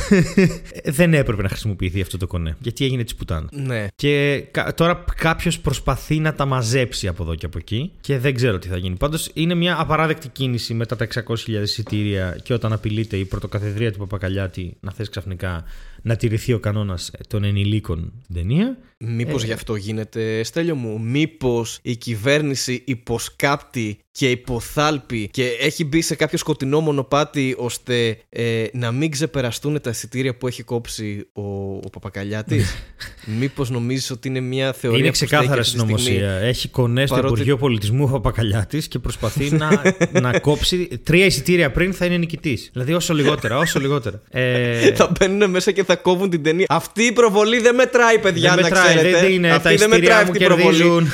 δεν έπρεπε να χρησιμοποιηθεί αυτό το κονέ. Γιατί έγινε τη πουτάνα. Ναι. Και κα- τώρα κάποιος προσπαθεί να τα μαζέψει από εδώ και από εκεί και δεν ξέρω τι θα γίνει. Πάντως είναι μια απαράδεκτη κίνηση μετά τα 600.000 εισιτήρια και όταν απειλείται η πρωτοκαθεδρία του Παπακαλιάτη να θες ξαφνικά να τηρηθεί ο κανόνας των ενηλίκων στην ταινία. Μήπως Ε. γι' αυτό γίνεται, Στέλιο μου, μήπως η κυβέρνηση υποσκάπτει και υποθάλπει και έχει μπει σε κάποιο σκοτεινό μονοπάτι ώστε ε, να μην ξεπεραστούν τα εισιτήρια που έχει κόψει ο, ο Παπακαλιάτης; μήπως νομίζεις ότι είναι μια θεωρία είναι που στέκει ξεκάθαρα αυτή τη στιγμή; συνωμοσία. Έχει κονέ στο Παρότι- Υπουργείο Πολιτισμού ο Παπακαλιάτης και προσπαθεί να, να κόψει τρία εισιτήρια πριν θα είναι νικητής. Δηλαδή όσο λιγότερα, όσο λιγότερα. Ε, θα μπαίνουν μέσα και θα κόβουν την ταινία. Αυτή η προβολή δεν μετράει, παιδιά, δεν να μετράει, ξέρετε. δεν είναι, Αυτή τα δεν μετράει εισιτήρια μου αυτή η προβολή. κερδίζουν.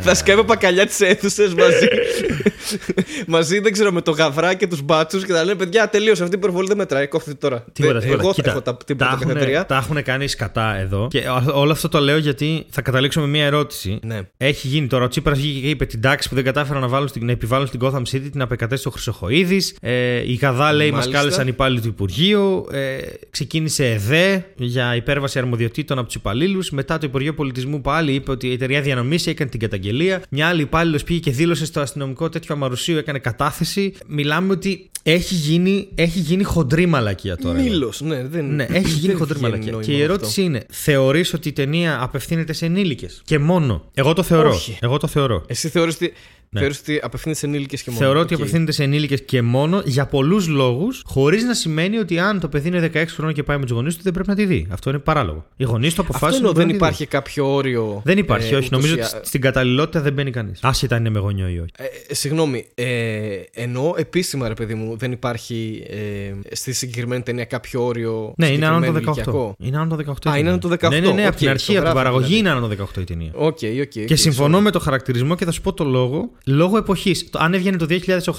θα σκάει πακαλιά τις αίθουσες μαζί. μαζί, δεν ξέρω, με το γαβρά και τους μπάτσους και θα λένε παιδιά, τελείωσε αυτή η προβολή δεν μετράει. Κόφτε τώρα. Τίποτα, Ε, τίποτα. Εγώ Κοίτα, θα έχω τα, την τα έχουνε- πρωτοκαθεδρία. Τα έχουν κάνει σκατά εδώ. Και όλο αυτό το λέω γιατί θα καταλήξω με μία ερώτηση. Ναι. Έχει γίνει τώρα. Ο Τσίπρας βγήκε και είπε την τάξη που δεν κατάφεραν να, βάλουν στην, να επιβάλλουν στην Gotham City την απεκατέστησε ο Χρυσοχοίδης. Ε, η Γαδά λέει μας Μάλιστα. κάλεσαν υπάλληλοι του Υπουργείου. Ε, ξεκίνησε ΕΔΕ για υπέρβαση αρμοδιοτήτων από τους υπαλλήλους. Μετά το Υπουργείο Πολιτισμού πάλι είπε ότι η εταιρεία διανομής έκανε την καταγγελία. Μια άλλη υπάλληλος πήγε και δήλωσε στο αστυνομικό τέτοιο αμαρουσίου, έκανε κατάθεση. Μιλάμε ότι έχει γίνει, έχει γίνει χοντρή μαλακία τώρα. εδώ. Μήλος, ναι, δεν Ναι, έχει γίνει δεν χοντρή βγαίνει μαλακία. νόημα Και η αυτό. ερώτηση είναι, θεωρείς ότι η ταινία απευθύνεται σε ενήλικες; Και μόνο. Εγώ το θεωρώ. Όχι. Εγώ το θεωρώ. Εσύ θεωρείς ότι. Ναι. Θεωρείς ότι απευθύνεται σε ενήλικες και μόνο. Θεωρώ ότι Οκ. απευθύνεται σε ενήλικες και μόνο για πολλούς λόγους, χωρίς να σημαίνει ότι αν το παιδί είναι 16 χρόνων και πάει με τους γονείς του δεν πρέπει να τη δει. Αυτό είναι παράλογο. Οι γονείς του Αυτό αποφάσισαν. εννοώ, ότι δεν πρέπει να τη υπάρχει κάποιο όριο. δει. Δεν υπάρχει, ε, όχι. ούτως Νομίζω ή ότι α- στην καταλληλότητα δεν μπαίνει κανείς. Άσχετα αν είναι με γονιό ή όχι. Ε, συγγνώμη, ε, εννοώ επίσημα ρε παιδί μου, δεν υπάρχει ε, στη συγκεκριμένη ταινία κάποιο όριο. Ναι, είναι άνω το συγκεκριμένο 18. ηλικιακό; Είναι άνω το 18. η Α, είναι ταινία. άνω το 18, Ναι, ναι, ναι, από οκ, την αρχή, το από την γράφει παραγωγή δηλαδή. είναι άνω το 18 η ταινία. Οκ, οκ. Και συμφωνώ με το χαρακτηρισμό και θα σου πω το λόγο. Λόγω εποχής. Αν έβγαινε το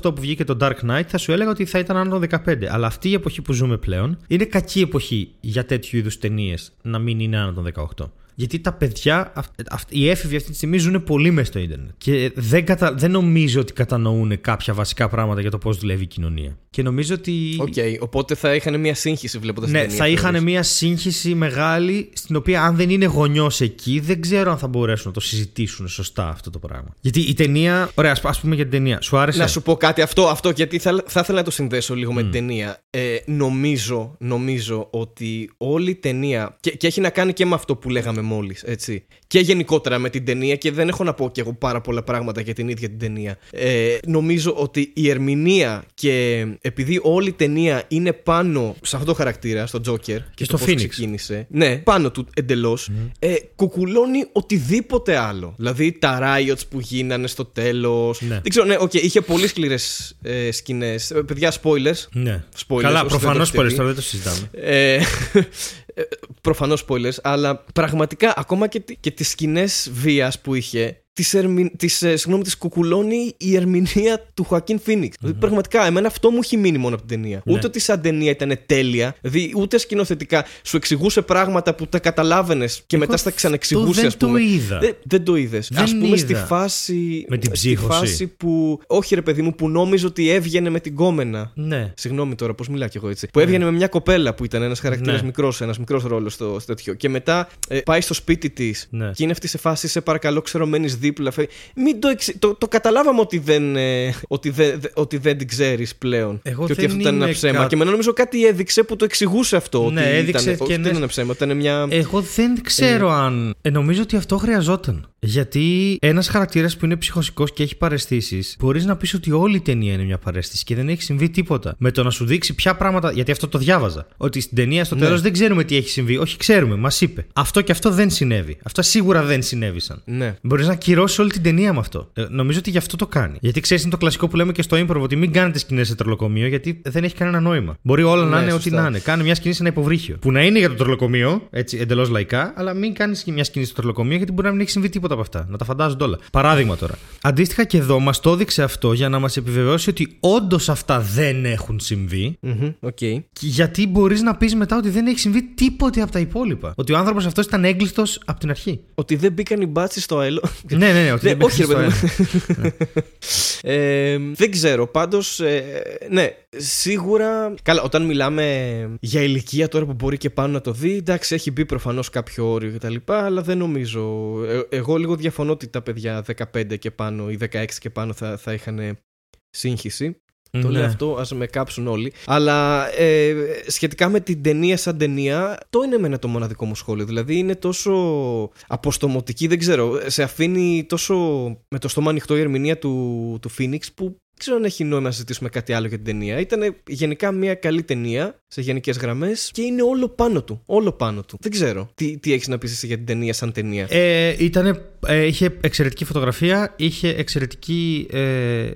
2008 που βγήκε το Dark Knight, θα σου έλεγα ότι θα ήταν άνω το 15. Αλλά αυτή η εποχή που ζούμε πλέον είναι κακή εποχή για τέτοιου είδους ταινίες να μην είναι άνω των 18. Γιατί τα παιδιά, αυ- αυ- οι έφηβοι αυτή τη στιγμή ζουν πολύ μέσα στο ίντερνετ. Και δεν, κατα... δεν νομίζω ότι κατανοούν κάποια βασικά πράγματα για το πώς δουλεύει η κοινωνία. Και νομίζω ότι. Οκ, οπότε θα είχαν μια σύγχυση βλέποντας Ναι, την ταινία. θα είχαν θεωρείς. μια σύγχυση μεγάλη, στην οποία αν δεν είναι γονιός εκεί, δεν ξέρω αν θα μπορέσουν να το συζητήσουν σωστά αυτό το πράγμα. Γιατί η ταινία. Ωραία, ας πούμε για την ταινία. Σου άρεσε; Να σου πω κάτι αυτό, αυτό γιατί θα, θα ήθελα να το συνδέσω λίγο Mm. με την ταινία. Ε, νομίζω, νομίζω ότι όλη η ταινία. Και, και έχει να κάνει και με αυτό που λέγαμε μόλις, έτσι. Και γενικότερα με την ταινία, και δεν έχω να πω και εγώ πάρα πολλά πράγματα για την ίδια την ταινία. Ε, νομίζω ότι η ερμηνεία και επειδή όλη η ταινία είναι πάνω σε αυτό το χαρακτήρα, στο Τζόκερ. Και το στο πώς Phoenix. ξεκίνησε. Ναι, πάνω του εντελώς. Ε, κουκουλώνει οτιδήποτε άλλο. Δηλαδή τα riots που γίνανε στο τέλος. Ναι. Δεν ξέρω, ναι, οκ, είχε πολύ σκληρές ε, σκηνές. παιδιά, spoilers. Ναι. Spoilers, Καλά, όσοι δεν προφανώς το έχετε spoilers δει. τώρα δεν το συζητάμε. Ε, Προφανώς spoilers, αλλά πραγματικά ακόμα και, τι- και τις σκηνές βίας που είχε, τις, ερμη, τις, ε, συγγνώμη, τις κουκουλώνει η ερμηνεία του Joaquin Phoenix. Δηλαδή, πραγματικά, εμένα αυτό μου έχει μείνει μόνο από την ταινία. Ναι. Ούτε ότι σαν ταινία ήταν τέλεια, δηλαδή ούτε σκηνοθετικά σου εξηγούσε πράγματα που τα καταλάβαινες και μετά στα ξανεξηγούσε, δεν ας πούμε. το είδα. Δεν, δεν το είδες. Δεν Ας πούμε στη είδα. φάση. Με την στη ψύχωση. φάση που. Όχι, ρε παιδί μου, που νόμιζε ότι έβγαινε με την κόμενα. Ναι. Συγγνώμη τώρα, πώς μιλάω κι εγώ έτσι. Που έβγαινε με μια κοπέλα που ήταν ένας χαρακτήρας Ναι. μικρός, ένας μικρός ρόλος στο, στο τέτοιο. Και μετά ε, πάει στο σπίτι της Ναι. και είναι αυτή σε φάση, σε παρακαλώ, ξέρω, μένεις δίπλα. Φε... Μην το, εξε... το, το καταλάβαμε ότι δεν, ε, ότι δεν, δε- ότι δεν την ξέρεις πλέον. Εγώ και ότι δεν αυτό ήταν ένα είμαι ψέμα. κα- Και μετά νομίζω κάτι έδειξε που το εξηγούσε αυτό. Ναι, ότι έδειξε ήταν, και όχι, ναι. δεν είναι ένα ψέμα, ήταν μια. Εγώ δεν ξέρω αν. Ε, νομίζω ότι αυτό χρειαζόταν. Γιατί ένας χαρακτήρας που είναι ψυχοσικός και έχει παρεστήσεις, μπορείς να πεις ότι όλη η ταινία είναι μια παρέστηση και δεν έχει συμβεί τίποτα. Με το να σου δείξει ποια πράγματα. Γιατί αυτό το διάβαζα. Ότι στην ταινία στο Ναι. τέλος δεν ξέρουμε τι έχει συμβεί. Όχι, ξέρουμε, μας είπε. Αυτό και αυτό δεν συνέβη. Αυτά σίγουρα δεν συνέβησαν. Ναι. Μπορείς να ακυρώσει όλη την ταινία με αυτό. Ε, νομίζω ότι γι' αυτό το κάνει. Γιατί ξέρεις, είναι το κλασικό που λέμε και στο improv ότι μην κάνετε σκηνές σε τρελοκομείο γιατί δεν έχει κανένα νόημα. Μπορεί όλα να Ναι, είναι σωστά. ό,τι να είναι. Κάνε μια σκηνή σε ένα υποβρύχιο. Που να είναι για το τρελοκομείο, έτσι εντελώς λαϊκά, αλλά μην κάνεις μια σκηνή στο τρελοκομείο γιατί μπορεί να μην έχει συμβεί τίποτα από αυτά. Να τα φαντάζονται όλα. Παράδειγμα τώρα. Αντίστοιχα και εδώ μας το έδειξε αυτό για να μας επιβεβαιώσει ότι όντως αυτά δεν έχουν συμβεί. Μμμ, Οκ. Και Γιατί μπορείς να πεις μετά ότι δεν έχει συμβεί τίποτε από τα υπόλοιπα. Ότι ο άνθρωπος αυτός ήταν έγκλειστος από την αρχή. Ότι δεν μπήκαν οι μπάτσει στο αέλο. ναι, ναι, ναι. Ότι Ναι, δεν όχι, ρε μπήκε στο παιδί μου. ένα. Ε, δεν ξέρω. Πάντως, ναι, σίγουρα. Καλά, όταν μιλάμε για ηλικία τώρα που μπορεί και πάνω να το δει, εντάξει, έχει μπει προφανώς κάποιο όριο κτλ. Αλλά δεν νομίζω. Ε, εγώ λίγο διαφωνώ ότι τα παιδιά 15 και πάνω ή 16 και πάνω θα, θα είχαν σύγχυση. Το λέω Ναι. αυτό, ας με κάψουν όλοι. Αλλά ε, σχετικά με την ταινία σαν ταινία, το είναι εμένα το μοναδικό μου σχόλιο. Δηλαδή είναι τόσο αποστομωτική, δεν ξέρω. Σε αφήνει τόσο με το στόμα ανοιχτό η ερμηνεία του, του Phoenix που δεν ξέρω αν έχει νόημα να συζητήσουμε κάτι άλλο για την ταινία. Ήταν γενικά μια καλή ταινία σε γενικές γραμμές και είναι όλο πάνω του. Όλο πάνω του. Δεν ξέρω. Τι, τι έχεις να πεις εσύ για την ταινία σαν ταινία; Ε, ήτανε, ε, είχε εξαιρετική φωτογραφία, είχε εξαιρετική ε,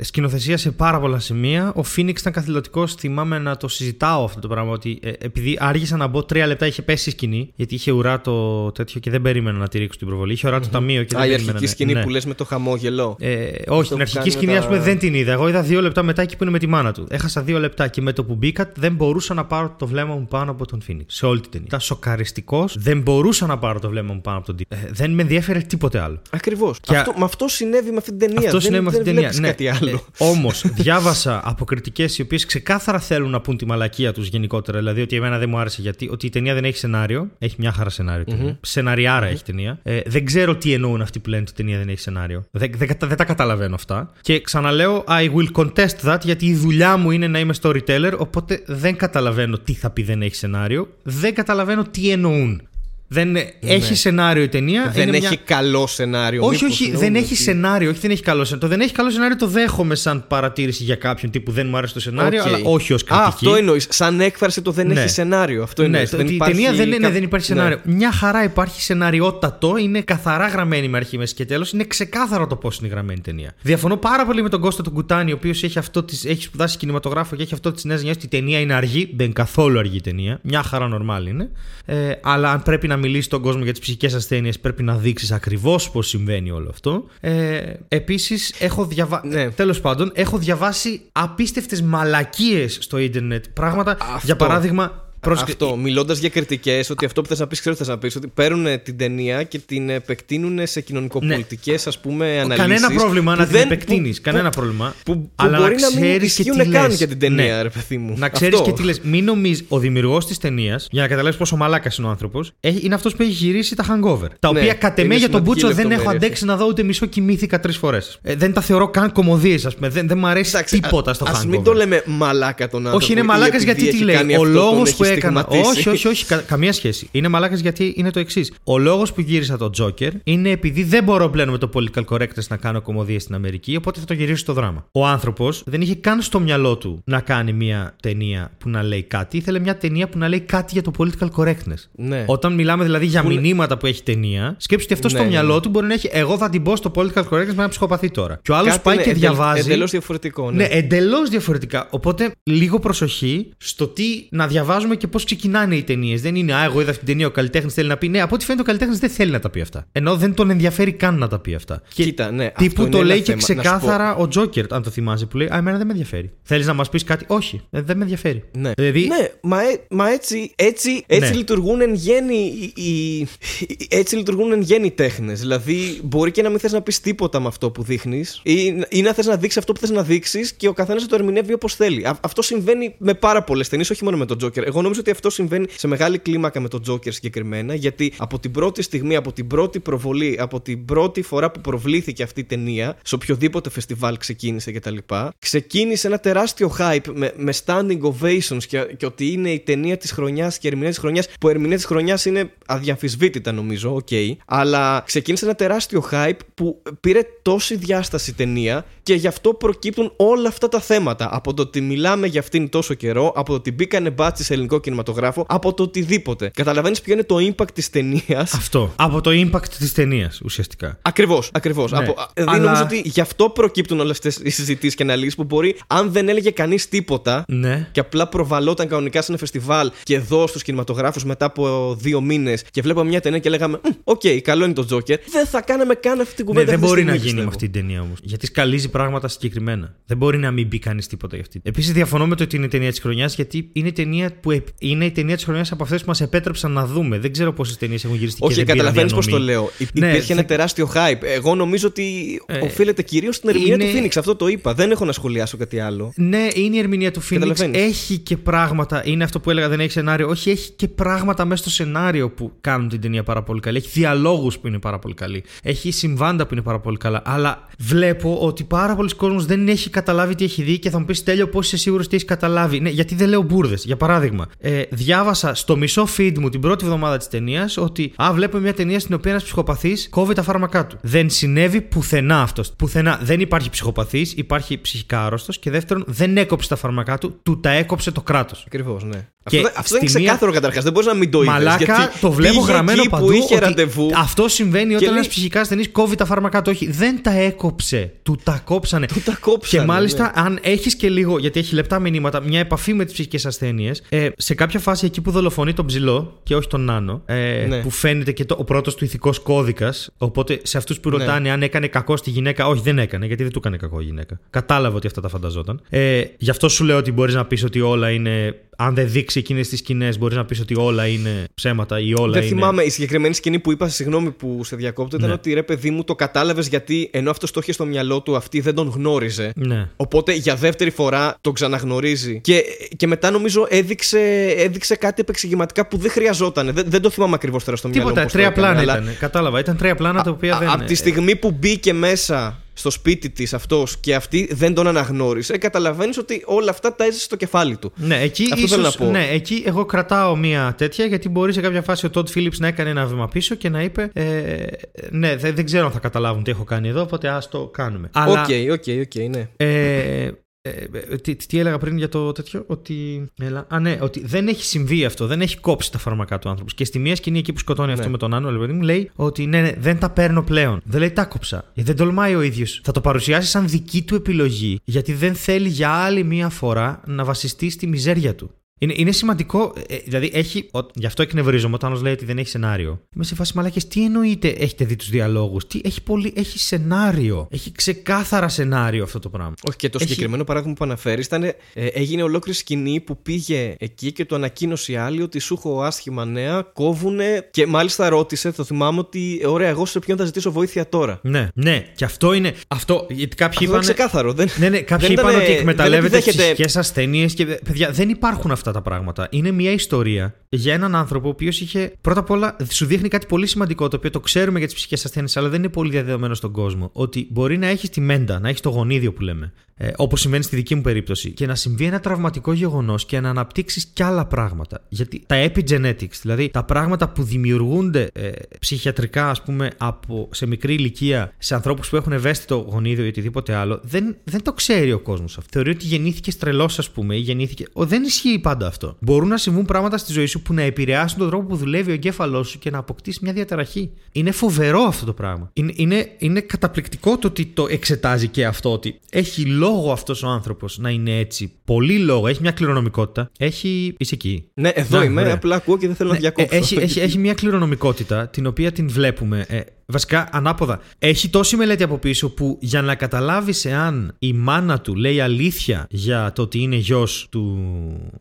σκηνοθεσία σε πάρα πολλά σημεία. Ο Φίνιξ ήταν καθηλωτικός. Θυμάμαι να το συζητάω αυτό το πράγμα. Ότι ε, επειδή άργησα να μπω τρία λεπτά, είχε πέσει η σκηνή. Γιατί είχε ουρά το τέτοιο και δεν περίμενα να τη ρίξω την προβολή. Είχε ουρά το ταμείο και Α, δεν η περίμενα. αρχική ναι. σκηνή Ναι. που λες με το χαμόγελο. Ε, όχι, που την αρχική κάνει σκηνή, με ας πούμε, τα- δεν την είδα. Εγώ είδα δύο λεπτά μετά εκεί που είναι με τη μάνα του. Έχασα δύο λεπτά και με το που μπήκα δεν μπορούσα να πάρω το βλέμμα μου πάνω από τον Φίνιξ. Σε όλη την ταινία. Ήταν σοκαριστικός. Δεν μπορούσα να πάρω το βλέμμα μου πάνω από τον τύπο. Ε, δεν με ενδιαφέρε τίποτε άλλο. Ακριβώς. Και- Αυτό, με αυτό συνέβη με αυτή την ταινία. Αυτό δεν, συνέβη με αυτή δεν την ταινία. Ναι. βλέπεις κάτι άλλο. Όμως, διάβασα από κριτικές οι οποίες ξεκάθαρα θέλουν να πούν τη μαλακία τους γενικότερα. Δηλαδή ότι εμένα δεν μου άρεσε γιατί ότι η ταινία δεν έχει σενάριο. Έχει μια χαρά σενάριο. η ταινία. Σεναριάρα έχει η ταινία. Ε, δεν ξέρω τι εννοούν αυτοί που λένε ότι η ταινία δεν έχει σενάριο. Δεν, δεν, κατα- δεν τα καταλαβαίνω αυτά. Και ξαναλέω, I will contest that γιατί η δουλειά μου είναι να είμαι storyteller. Οπότε δεν καταλαβαίνω τι θα πει δεν έχει σενάριο. Δεν καταλαβαίνω τι εννοούν. Δεν έχει σενάριο η ταινία. Ναι. Δεν είναι έχει μια- καλό σενάριο. Όχι, Μήπως όχι, εννοούμε δεν έχει ότι- σενάριο. Όχι, δεν έχει καλό σενάριο. Το δεν έχει καλό σενάριο το δέχομαι σαν παρατήρηση για κάποιον τύπου δεν μου άρεσε το σενάριο, Οκ. αλλά όχι ως Α, κριτική. αυτό εννοείς. Σαν έκφραση το δεν Ναι. έχει σενάριο. Αυτό Ναι, εννοεί. το- η ταινία δεν, είναι, δεν υπάρχει σενάριο. Ναι. Μια χαρά υπάρχει σεναριότατο, είναι καθαρά γραμμένη με αρχή, μέση και τέλος. Είναι ξεκάθαρο το πώς είναι γραμμένη η ταινία. Διαφωνώ πάρα πολύ με τον Κώστα του Κουτάνη, ο οποίος έχει, αυτό της- έχει σπουδάσει κινηματογράφο και έχει αυτό τη νέα γενιά ότι η ταινία είναι αργή. Δεν είναι καθόλου αργή η ταινία. Μια χαρά νορμάλ είναι. Ε, αλλά αν πρέπει να μιλήσει στον κόσμο για τις ψυχικές ασθένειες, πρέπει να δείξεις ακριβώς πώς συμβαίνει όλο αυτό. Ε, Επίσης, έχω διαβάσει. Ναι. Τέλος πάντων, έχω διαβάσει απίστευτες μαλακίες στο ίντερνετ. Πράγματα. Αυτό. Για παράδειγμα. Πρόσεξε- Αυτό, μιλώντας για κριτικές, ότι αυτό που θες να πεις, ξέρω τι θες να πεις, ότι παίρνουν την ταινία και την επεκτείνουν σε κοινωνικοπολιτικές, ας πούμε, αναλύσεις. Κανένα πρόβλημα να την επεκτείνεις. Κανένα πρόβλημα. Που, που Αλλά μπορεί να να μην ξέρεις και ισχύουν τι καν λες. για την ταινία, Ναι. ρε παιδί μου. Να ξέρεις Αυτό. και τι λες. Μην νομίζει, ο δημιουργός της ταινίας, για να καταλάβεις πόσο μαλάκας είναι ο άνθρωπος, είναι αυτός που έχει γυρίσει τα hangover. Τα Ναι, οποία κατ' εμέ είναι για τον σημαντική Μπούτσο δεν έχω λεπτομέρεια αντέξει να δω ούτε μισό κοιμήθηκα τρεις φορές. Ε, δεν τα θεωρώ καν κομμωδίες, ας πούμε. Δεν, δεν μου αρέσει Εντάξει, τίποτα α- στο ας hangover. μην το λέμε μαλάκα τον άνθρωπο. Όχι, είναι ή μαλάκας επειδή γιατί τι έχει λέει. κάνει Ο αυτό, τον λόγος έχει που έκανα. στιγματίσει. Όχι, όχι, όχι, κα- καμία σχέση. Είναι μαλάκας γιατί είναι το εξής. Ο λόγος που γύρισα το Joker είναι επειδή δεν μπορώ πλέον με το political correctness να κάνω κομμωδίες στην Αμερική, οπότε θα το γυρίσω στο δράμα. Ο άνθρωπος δεν είχε καν στο μυαλό του να κάνει μια ταινία που να λέει κάτι. Ήθελε μια ταινία που να λέει κάτι για το political correctness. Ναι. Όταν μιλάμε δηλαδή για Που λέ- μηνύματα που έχει ταινία, σκέψου ότι αυτό Ναι, στο ναι, μυαλό ναι. του μπορεί να έχει. Εγώ θα την πω στο political correctness με ένα ψυχοπαθή τώρα. Και ο άλλος Κάτι πάει είναι και εντελ- διαβάζει. εντελώς διαφορετικό, ναι. ναι εντελώς διαφορετικά. Οπότε λίγο προσοχή στο τι να διαβάζουμε και πώς ξεκινάνε οι ταινίες. Δεν είναι, Α, εγώ είδα αυτή την ταινία, ο καλλιτέχνης θέλει να πει. Ναι, από ό,τι φαίνεται ο καλλιτέχνης δεν θέλει να τα πει αυτά. Ενώ δεν τον ενδιαφέρει καν να τα πει αυτά. Και Κοίτα, ναι, αυτό τύπου είναι το ένα λέει και θέμα. Να σου πω. ξεκάθαρα ο Τζόκερ, αν το θυμάσαι, που λέει Α, εμένα δεν με ενδιαφέρει. Θέλεις να μας πεις κάτι, Όχι, ε, δεν με ενδιαφέρει. Ναι, Δηλαδή, ναι μα, ε- μα έτσι, έτσι, έτσι Ναι. λειτουργούν εν γέννη οι, οι- έτσι λειτουργούν εν γέννη τέχνες. Δηλαδή μπορεί και να μην θες να πεις τίποτα με αυτό που δείχνεις ή, ή να θες να δείξεις αυτό που θες να δείξεις και ο καθένας θα το ερμηνεύει όπως θέλει. Α- αυτό συμβαίνει με πάρα πολλές ταινίες, όχι μόνο με τον Τζόκερ. Εγώ νομίζω ότι αυτό συμβαίνει σε μεγάλη κλίμακα με τον Τζόκερ συγκεκριμένα γιατί από την πρώτη στιγμή, από την πρώτη προβολή, από την πρώτη φορά που προβλήθηκε αυτή η ταινία, σε οποιοδήποτε φεστιβάλ ξεκίνησε κτλ. Ξεκίνησε ένα τεράστιο hype με, με standing ovations και, και ότι είναι η ταινία της χρονιάς και η ερμηνεία της χρονιάς. Που η ερμηνεία της χρονιάς είναι αδιαμφισβήτητα νομίζω, οκ. αλλά ξεκίνησε ένα τεράστιο hype που πήρε τόση διάσταση η ταινία και γι' αυτό προκύπτουν όλα αυτά τα θέματα. Από το ότι μιλάμε για αυτήν τόσο καιρό, από το ότι μπήκανε μπάτσοι σε ελληνικό κινηματογράφο, από το οτιδήποτε. Καταλαβαίνεις ποιο είναι το impact της ταινίας; Αυτό. Από το impact της ταινίας ουσιαστικά. Ακριβώς, ακριβώς. Ναι. Δηλαδή Αλλά- νομίζω ότι γι' αυτό προκύπτουν όλες αυτές οι συζητήσεις και αναλύσεις που μπορεί, αν δεν έλεγε κανείς τίποτα Ναι. και απλά προβαλόταν κανονικά σε ένα φεστιβάλ και εδώ στους κινηματογράφους μετά από δύο μήνες και βλέπαμε μια ταινία και λέγαμε «Μμ, Οκ, καλό είναι το Τζόκερ. Δεν θα κάναμε καν αυτή την Ναι, κουβέντα. δεν αυτή τη μπορεί να στιγμή, γίνει με πιστεύω. αυτή την ταινία όμως. Γιατί σκαλίζει πράγματα συγκεκριμένα. Δεν μπορεί να μην μπει κανείς τίποτα για αυτή. Επίσης, διαφωνώ με το ότι είναι η ταινία της χρονιάς, γιατί είναι η ταινία, που επ- είναι η ταινία της χρονιάς από αυτές που μας επέτρεψαν να δούμε. Δεν ξέρω πόσες ταινίες έχουν γυριστεί Όχι, και δεν πήραν καταλαβαίνεις πώς διανομή. το λέω. Υ- Ναι, Υπήρχε ένα θα- τεράστιο hype. Εγώ νομίζω ότι Ε, οφείλεται κυρίως στην ερμηνεία είναι- του Phoenix. Αυτό το είπα. Δεν έχω να σχολιάσω κάτι άλλο. Ναι, είναι η ερμηνεία του Phoenix. Καταλαβαίνεις. Έχει και πράγματα. Είναι αυτό που έλεγα, δεν έχει σενάριο. Όχι, έχει και πράγματα μέσα στο σενάριο που κάνουν την ταινία πάρα πολύ καλή. Έχει διαλόγους που είναι πάρα πολύ καλοί. Έχει συμβάντα που είναι πάρα πολύ καλά. Αλλά βλέπω ότι πάρα πολλοί κόσμος δεν έχει καταλάβει τι έχει δει και θα μου πεις τέλειο πώς είσαι σίγουρος τι έχεις καταλάβει; Ναι, γιατί δεν λέω μπουρδες. Για παράδειγμα, ε, διάβασα στο μισό feed μου την πρώτη εβδομάδα της ταινίας ότι Α, βλέπουμε μια ταινία στην οποία ένας ψυχοπαθής κόβει τα φάρμακά του. Δεν συνέβη πουθενά αυτός. Πουθενά. Δεν υπάρχει ψυχοπαθής, υπάρχει ψυχικά άρρωστος και δεύτερον, δεν έκοψε τα φάρμακά του, του τα έκοψε το κράτος. Ακριβώς, ναι. Και αυτό, δεν- αυτό δεν είναι στη μία- ξεκάθαρο καταρχάς. Δεν μπορείς να μην το είδες. Μαλάκα, το βλέπω γραμμένο εκεί παντού. που είχε ότι ραντεβού. Αυτό συμβαίνει όταν λέει- ένας ψυχικά ασθενής κόβει τα φάρμακά του. Όχι, δεν τα έκοψε. Του τα κόψανε. Του τα κόψανε, Και μάλιστα, ναι. αν έχεις και λίγο, γιατί έχει λεπτά μηνύματα, μια επαφή με τις ψυχικές ασθένειες, ε, σε κάποια φάση εκεί που δολοφονεί τον ψηλό και όχι τον Νάνο, ε, Ναι. που φαίνεται και το, ο πρώτος του ηθικός κώδικας. Οπότε σε αυτούς που Ναι. ρωτάνε αν έκανε κακό στη γυναίκα, όχι, δεν έκανε, γιατί δεν του έκανε κακό η γυναίκα. Κατάλαβε ότι αυτά τα φανταζόταν. Ε, γι' αυτό σου λέω ότι μπορείς να πεις ότι όλα είναι. Αν δεν δείξει εκείνε τις σκηνές, μπορείς να πεις ότι όλα είναι ψέματα ή όλα Δεν είναι. θυμάμαι. Η συγκεκριμένη σκηνή που είπα, συγγνώμη που σε διακόπτω, ήταν Ναι. ότι ρε παιδί μου το κατάλαβες γιατί ενώ αυτό το είχε στο μυαλό του, αυτή δεν τον γνώριζε. Ναι. Οπότε για δεύτερη φορά τον ξαναγνωρίζει. Και, και μετά νομίζω έδειξε, έδειξε κάτι επεξηγηματικά που δεν χρειαζόταν. Δεν, δεν το θυμάμαι ακριβώς τώρα στο μυαλό μου. Τίποτα, πώς το τρία έκανε, πλάνα αλλά ήταν. Κατάλαβα, ήταν τρία πλάνα τα οποία δεν. Από τη στιγμή που μπήκε μέσα στο σπίτι της αυτός και αυτή δεν τον αναγνώρισε, καταλαβαίνεις ότι όλα αυτά τα έζησε στο κεφάλι του. Ναι, εκεί, Αυτό ίσως, θέλω να πω. ναι, εκεί εγώ κρατάω μία τέτοια γιατί μπορεί σε κάποια φάση ο Todd Phillips να έκανε ένα βήμα πίσω και να είπε ε, Ναι, δεν, δεν ξέρω αν θα καταλάβουν τι έχω κάνει εδώ, οπότε ας το κάνουμε. Αλλά, Οκ, οκ, οκ, ναι. ε, ε, ε, τι, τι έλεγα πριν για το τέτοιο, ότι. Έλα, α, ναι, ότι δεν έχει συμβεί αυτό, δεν έχει κόψει τα φάρμακά του άνθρωπος. Και στη μία σκηνή εκεί που σκοτώνει αυτό Ναι. με τον άλλο, παιδί μου, λέει ότι ναι, ναι, δεν τα παίρνω πλέον. Δεν λέει τα 'κοψα. Γιατί δεν τολμάει ο ίδιος. Θα το παρουσιάσει σαν δική του επιλογή, γιατί δεν θέλει για άλλη μία φορά να βασιστεί στη μιζέρια του. Είναι, είναι σημαντικό, ε, δηλαδή έχει. Ο, γι' αυτό εκνευρίζομαι όταν ο λέει ότι δεν έχει σενάριο. Είμαι σε φάση μαλάκες, τι εννοείται έχετε δει τους διαλόγους; Τι έχει, πολύ, έχει σενάριο. Έχει ξεκάθαρα σενάριο αυτό το πράγμα. Όχι, και το Έχει- συγκεκριμένο παράδειγμα που αναφέρεις ήταν. ε, έγινε ολόκληρη σκηνή που πήγε εκεί και του ανακοίνωσε η άλλη ότι σου έχω άσχημα νέα, κόβουνε. Και μάλιστα ρώτησε, το θυμάμαι ότι ωραία, εγώ σε ποιον θα ζητήσω βοήθεια τώρα. Ναι, ναι, και αυτό είναι. Αυτό, γιατί κάποιοι Αυτό ήταν είπαν. ξεκάθαρο. Δεν... Ναι, ναι, κάποιοι δεν είπαν ήτανε- ότι δεν εκμεταλλεύεται επιδέχεται- ψυχικέ ασθένειε και. Παιδιά, δεν υπάρχουν αυτά τα πράγματα. Είναι μια ιστορία για έναν άνθρωπο ο οποίος είχε. Πρώτα απ' όλα, σου δείχνει κάτι πολύ σημαντικό το οποίο το ξέρουμε για τις ψυχικές ασθένειες, αλλά δεν είναι πολύ διαδεδομένο στον κόσμο. Ότι μπορεί να έχεις τη μέντα, να έχεις το γονίδιο που λέμε. Ε, Όπως συμβαίνει στη δική μου περίπτωση. Και να συμβεί ένα τραυματικό γεγονός και να αναπτύξεις κι άλλα πράγματα. Γιατί τα epigenetics, δηλαδή τα πράγματα που δημιουργούνται ε, ψυχιατρικά, ας πούμε, από, σε μικρή ηλικία σε ανθρώπους που έχουν ευαίσθητο γονίδιο ή οτιδήποτε άλλο, δεν, δεν το ξέρει ο κόσμος αυτό. Θεωρεί ότι γεννήθηκε τρελό, ας πούμε, ή γεννήθηκε. Ο, δεν ισχύει πάντα αυτό. Μπορούν να συμβούν πράγματα στη ζωή σου που να επηρεάσουν τον τρόπο που δουλεύει ο εγκέφαλός σου και να αποκτήσεις μια διαταραχή. Είναι φοβερό αυτό το πράγμα. Είναι, είναι, είναι καταπληκτικό το ότι το εξετάζει και αυτό, ότι έχει λόγο αυτός ο άνθρωπος να είναι έτσι; Πολύ λόγο. Έχει μια κληρονομικότητα. Έχει. Είσαι εκεί. Ναι, εδώ Να, είμαι, ωραία. απλά ακούω και δεν θέλω να Ναι, διακόψω. ε, έχει, έχει, έχει μια κληρονομικότητα την οποία την βλέπουμε. Ε, βασικά ανάποδα. Έχει τόση μελέτη από πίσω που για να καταλάβεις εάν η μάνα του λέει αλήθεια για το ότι είναι γιος του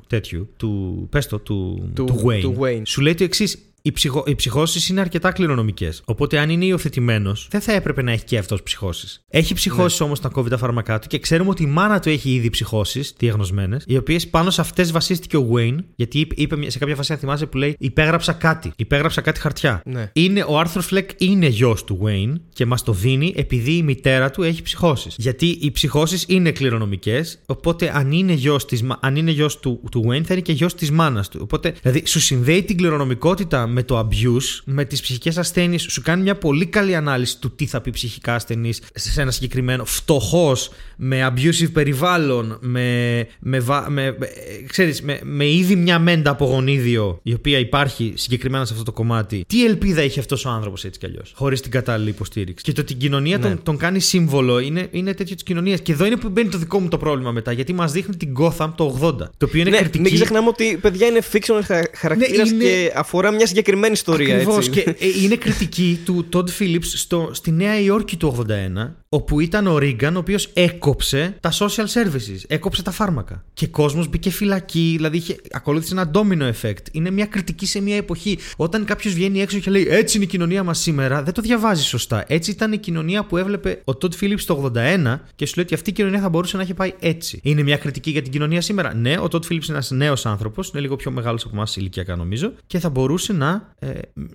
τέτοιου, του. Πες το, του, Του- του, Wayne, του Wayne. Σου λέει το εξής. Οι, ψυχο, οι ψυχώσεις είναι αρκετά κληρονομικές. Οπότε, αν είναι υιοθετημένος, δεν θα έπρεπε να έχει και αυτός ψυχώσεις. Έχει ψυχώσεις Ναι. όμως να κόβει τα φάρμακά του και ξέρουμε ότι η μάνα του έχει ήδη ψυχώσεις διαγνωσμένες, οι οποίες πάνω σε αυτές βασίστηκε ο Wayne, γιατί είπε, είπε σε κάποια φάση, αν θυμάσαι, που λέει Υπέγραψα κάτι. Υπέγραψα κάτι χαρτιά. Ναι. Είναι, ο Άρθρο Φλεκ είναι γιος του Wayne και μας το δίνει επειδή η μητέρα του έχει ψυχώσεις. Γιατί οι ψυχώσεις είναι κληρονομικές, οπότε αν είναι γιος αν είναι γιος του, του Wayne, θα είναι και γιος της μάνας του. Οπότε, δηλαδή, σου συνδέει την κληρονομικότητα με το abuse, με τις ψυχικές ασθένειες, σου κάνει μια πολύ καλή ανάλυση του τι θα πει ψυχικά ασθενής σε ένα συγκεκριμένο φτωχός, με abusive περιβάλλον, με, με, βα- με, με, ε, ξέρεις, με, με ήδη μια μέντα από γονίδιο η οποία υπάρχει συγκεκριμένα σε αυτό το κομμάτι. Τι ελπίδα έχει αυτός ο άνθρωπος έτσι κι αλλιώς, χωρίς την κατάλληλη υποστήριξη; Και το ότι η κοινωνία Ναι. τον, τον κάνει σύμβολο είναι, είναι τέτοιο της κοινωνίας. Και εδώ είναι που μπαίνει το δικό μου το πρόβλημα μετά, γιατί μας δείχνει την Gotham το 80. Το οποίο είναι ναι, κριτική. μην ξεχνάμε ότι παιδιά είναι fictional χαρακτήρα Ναι, είναι- και αφορά μια συγκεκριμένη ιστορία. Ακριβώς. έτσι. Και ε, είναι κριτική του Todd Phillips στο, στη Νέα Υόρκη του 81, όπου ήταν ο Ρίγκαν, ο οποίος έκοψε τα social services, έκοψε τα φάρμακα. Και κόσμος μπήκε φυλακή, δηλαδή είχε, ακολούθησε ένα domino effect. Είναι μια κριτική σε μια εποχή. Όταν κάποιος βγαίνει έξω και λέει Έτσι είναι η κοινωνία μας σήμερα, δεν το διαβάζει σωστά. Έτσι ήταν η κοινωνία που έβλεπε ο Todd Phillips το 81 και σου λέει ότι αυτή η κοινωνία θα μπορούσε να έχει πάει έτσι. Είναι μια κριτική για την κοινωνία σήμερα. Ναι, ο Todd Phillips είναι ένας νέος άνθρωπος, είναι λίγο πιο μεγάλος από εμάς ηλικιακά νομίζω, και θα μπορούσε να, ε,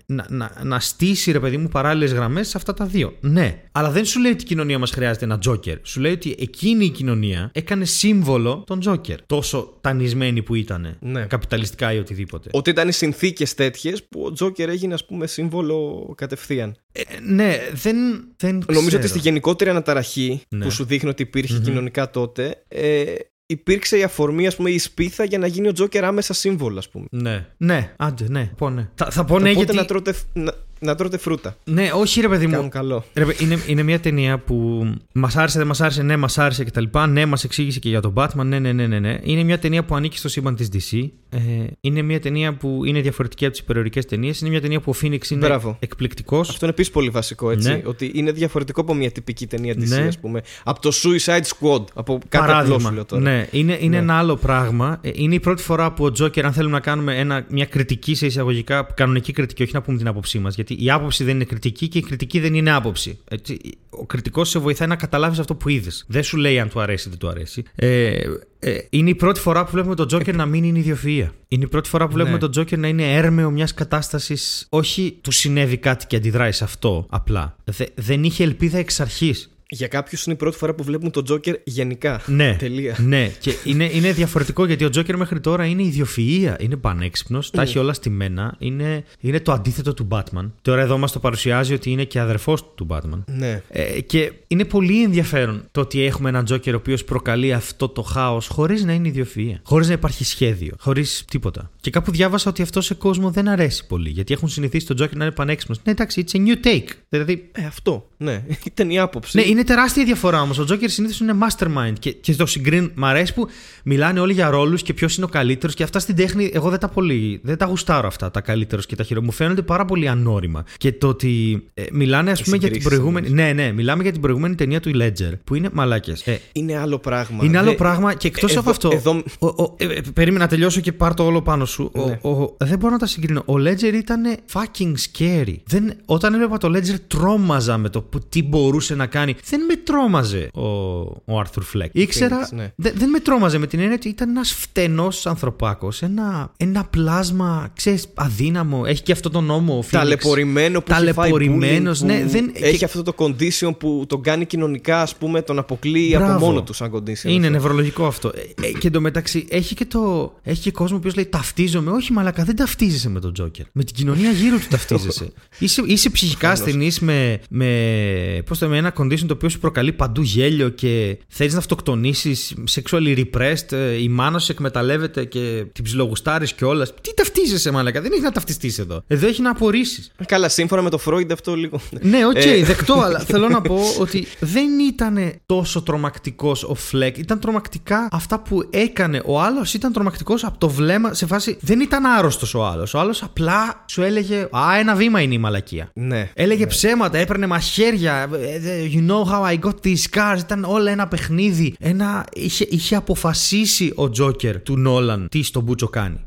να, να, να στήσει ρε παιδί μου παράλληλες γραμμές σε αυτά τα δύο. Ναι, αλλά δεν σου λέει ότι η κοινωνία μας χρειάζεται ένα Τζόκερ. Σου λέει ότι εκείνη η κοινωνία έκανε σύμβολο τον Τζόκερ. Τόσο τανισμένη που ήταν. Ναι. Καπιταλιστικά ή οτιδήποτε. Ότι ήταν οι συνθήκες τέτοιες που ο Τζόκερ έγινε, ας πούμε, σύμβολο κατευθείαν. Ε, ναι, δεν, δεν Νομίζω ξέρω. ότι στη γενικότερη αναταραχή Ναι. που σου δείχνει ότι υπήρχε κοινωνικά τότε, ε, υπήρξε η αφορμή, ας πούμε, η σπίθα για να γίνει ο Τζόκερ άμεσα σύμβολο, ας πούμε. Ναι, ναι, άντε, ναι. Πω, ναι. Θα, θα πω ναι, Οπότε γιατί. να, τρώτε, να, να τρώτε φρούτα. Ναι, όχι ρε παιδί μου. Κάνουν καλό. Ρε, παι- είναι, είναι μια ταινία που μας άρεσε, δεν μας άρεσε, ναι, μας άρεσε κτλ. Ναι, μας εξήγησε και για τον Batman, ναι, ναι, ναι, ναι, ναι. Είναι μια ταινία που ανήκει στο σύμπαν της DC. Ε, είναι μια ταινία που είναι διαφορετική από τις υπερορικέ ταινίες. Είναι μια ταινία που ο Phoenix είναι Μπράβο. εκπληκτικός. Αυτό είναι επίσης πολύ βασικό, έτσι. Ναι. Ότι είναι διαφορετικό από μια τυπική ταινία της Ναι. ας πούμε. Από το Suicide Squad. Από κάτι απλό σου λέω τώρα. Ναι, είναι, είναι Ναι. ένα άλλο πράγμα. Ε, Είναι η πρώτη φορά που ο Τζόκερ, αν θέλουμε να κάνουμε ένα, μια κριτική σε εισαγωγικά, κανονική κριτική, όχι να πούμε την άποψή μας. Γιατί η άποψη δεν είναι κριτική και η κριτική δεν είναι άποψη. Έτσι, ο κριτικός σε βοηθάει να καταλάβεις αυτό που είδες. Δεν σου λέει αν του αρέσει ή δεν του αρέσει. Ε, ε, είναι η πρώτη φορά που βλέπουμε τον Τζόκερ να μην είναι ιδιοφυα. Είναι η πρώτη φορά που βλέπουμε Ναι. τον Τζόκερ να είναι έρμεο μιας κατάστασης. Όχι του συνέβη κάτι και αντιδράει σε αυτό απλά. Δε- δεν είχε ελπίδα εξ αρχής. Για κάποιους είναι η πρώτη φορά που βλέπουν τον Τζόκερ γενικά. Ναι. Τελεία. Ναι, και είναι, είναι διαφορετικό γιατί ο Τζόκερ μέχρι τώρα είναι ιδιοφυΐα. Είναι πανέξυπνος, τα έχει όλα στημένα. Είναι, είναι το αντίθετο του Batman. Τώρα εδώ μας το παρουσιάζει ότι είναι και αδερφός του Batman. Ναι. Ε, και είναι πολύ ενδιαφέρον το ότι έχουμε έναν Τζόκερ ο οποίος προκαλεί αυτό το χάος χωρίς να είναι ιδιοφυΐα. Χωρίς να υπάρχει σχέδιο. Χωρίς τίποτα. Και κάπου διάβασα ότι αυτό σε κόσμο δεν αρέσει πολύ. Γιατί έχουν συνηθίσει τον Τζόκερ να είναι πανέξυπνος. Ναι, εντάξει, it's a new take. Δηλαδή. Ε, αυτό. Ναι. Ήταν η άποψη. Ναι, είναι τεράστια διαφορά όμως. Ο Τζόκερ συνήθως είναι mastermind. Και, και το συγκρίνουν. Μ' αρέσει που μιλάνε όλοι για ρόλους και ποιος είναι ο καλύτερος. Και αυτά στην τέχνη, εγώ δεν τα πολύ. Δεν τα γουστάρω αυτά τα καλύτερο και τα χειρότερα. Μου φαίνονται πάρα πολύ ανώριμα. Και το ότι ε, μιλάνε, ας πούμε, για την συγκρίσεις, προηγούμενη. Ναι, ναι, μιλάμε για την προηγούμενη ταινία του Ledger. Που είναι μαλάκες. Ε, Είναι άλλο πράγμα. είναι άλλο Δεν- πράγμα και εκτός εδώ- από αυτό. Εδώ... Ο, ο, ε, ε, περίμενα να τελειώσω και πάρ το όλο πάνω σου. Ναι. Ο, ο, δεν μπορώ να τα συγκρίνω. Ο Ledger ήταν fucking scary. Δεν, όταν έβλεπα το Ledger, τρόμαζα με το που, τι μπορούσε να κάνει. Δεν με τρόμαζε ο, ο Arthur Fleck. Ήξερα. ναι. δε- δεν με τρόμαζε με την έννοια ότι ήταν ένας φτενός ανθρωπάκος. Ένα, ένα πλάσμα, ξέρεις, αδύναμο. Έχει και αυτό τον νόμο. ο Phoenix. Ταλαιπωρημένο που έχει φάει Ταλαιπωρημένος, bullying, ναι, που δεν- έχει και- αυτό το condition που τον κάνει κοινωνικά, ας πούμε, τον αποκλείει Μπράβο. από μόνο του σαν condition. Είναι αυτό. νευρολογικό αυτό. Ε, ε, και εντωμεταξύ έχει και, το, έχει και κόσμο που λέει ταυτίζομαι. Όχι, μαλάκα, δεν ταυτίζεσαι με τον Τζόκερ. Με την κοινωνία γύρω του ταυτίζεσαι. είσαι, είσαι ψυχικά ασθενής με, με, πώς το, με ένα condition το οποίος σου προκαλεί παντού γέλιο και θέλεις να αυτοκτονήσεις, sexually repressed, ε, η μάνα σου εκμεταλλεύεται και την ψιλογουστάρεις κιόλας. Τι ταυτίζεσαι, μαλάκα. Δεν έχεις να ταυτιστείς εδώ. Εδώ έχει να απορρίψεις. Καλά, σύμφωνα με το Freud αυτό λίγο. Ναι, οκ, Ε, δεκτό, αλλά θέλω να πω ότι δεν ήταν τόσο τρομακτικός ο Φλεκ. Ήταν τρομακτικά αυτά που έκανε. Ο άλλος ήταν τρομακτικός από το βλέμμα σε φάση. Δεν ήταν άρρωστος ο άλλος. Ο άλλος απλά σου έλεγε Α, ένα βήμα είναι η μαλακία. Ναι. Έλεγε ψέματα, έπαιρνε μαχαίρια. ε, You know how I got these scars. Ήταν όλα ένα παιχνίδι. Ένα... Είχε, είχε αποφασίσει ο Τζόκερ του Νόλαν τι στον Μπούτσο κάνει.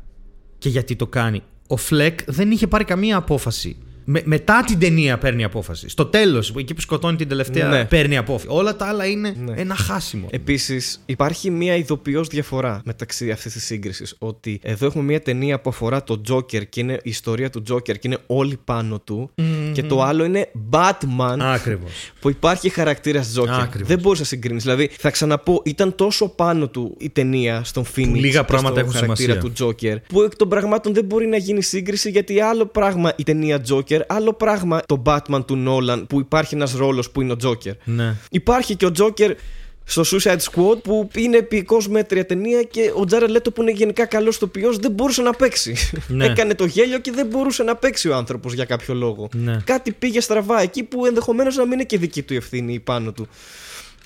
Και γιατί το κάνει. Ο Φλεκ δεν είχε πάρει καμία απόφαση. Με, μετά την ταινία παίρνει απόφαση. Στο τέλος, εκεί που σκοτώνει την τελευταία, Ναι. παίρνει απόφαση. Όλα τα άλλα είναι Ναι. ένα χάσιμο. Επίσης, υπάρχει μια ειδοποιώς διαφορά μεταξύ αυτής της σύγκρισης. Ότι εδώ έχουμε μια ταινία που αφορά τον Τζόκερ και είναι η ιστορία του Τζόκερ και είναι όλοι πάνω του. Και το άλλο είναι Batman. Ακριβώς. που υπάρχει χαρακτήρας Τζόκερ. Ακριβώς. Δεν μπορείς να συγκρίνεις. Δηλαδή, θα ξαναπώ, ήταν τόσο πάνω του η ταινία στον Phoenix. λίγα και πράγματα στο έχουν χαρακτήρα σημασία. του Τζόκερ. Που εκ των πραγμάτων δεν μπορεί να γίνει σύγκριση γιατί άλλο πράγμα η ταινία Τζόκερ, άλλο πράγμα το Batman του Νόλαν που υπάρχει ένας ρόλος που είναι ο Τζόκερ. Ναι. Υπάρχει και ο Τζόκερ στο Suicide Squad που είναι επικό μέτρια ταινία και ο Τζάρε Λέτο που είναι γενικά καλός τοπιός δεν μπορούσε να παίξει. Ναι. Έκανε το γέλιο και δεν μπορούσε να παίξει ο άνθρωπος για κάποιο λόγο. Ναι. Κάτι πήγε στραβά εκεί που ενδεχομένως να μην είναι και δική του η ευθύνη ή πάνω του.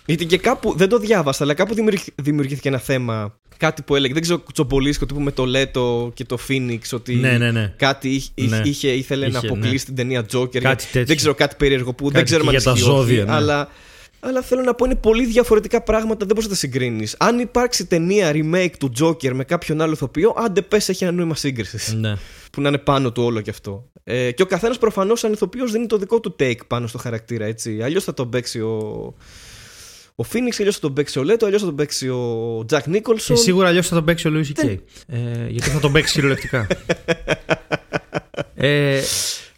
Γιατί και κάπου, δεν το διάβασα, αλλά κάπου δημιουργη- δημιουργήθηκε ένα θέμα. Κάτι που έλεγε, δεν ξέρω, Τσομπολίσκο τύπου με το Λέτο και το Φίνιξ, ότι Ναι, ναι, ναι. κάτι είχε, είχε- Ναι. είχε- ήθελε να Είχε, αποκλείσει ναι. την ταινία Joker. Κάτι τέτοιο. Δεν ξέρω, κάτι περίεργο που δεν Κάτι ξέρουμε και αν για τα ισχύει ή όχι, ζώδια, ναι. αλλά, αλλά θέλω να πω είναι πολύ διαφορετικά πράγματα, δεν μπορείς να τα συγκρίνεις. Αν υπάρξει ταινία remake του Joker με κάποιον άλλο ηθοποιό, άντε πες έχει ένα νόημα σύγκρισης. ναι. Που να είναι πάνω του όλο και αυτό. Ε, και ο καθένας προφανώς σαν ηθοποιός δίνει το δικό του take πάνω στο χαρακτήρα, έτσι. Αλλιώς θα τον παίξει ο. Ο Phoenix, αλλιώς θα τον παίξει ο Λέτο, αλλιώς θα τον παίξει ο Jack Και Nicholson. σίγουρα αλλιώς θα τον παίξει ο Λούι Κέι. Ε, γιατί θα τον παίξει κυριολεκτικά. ε,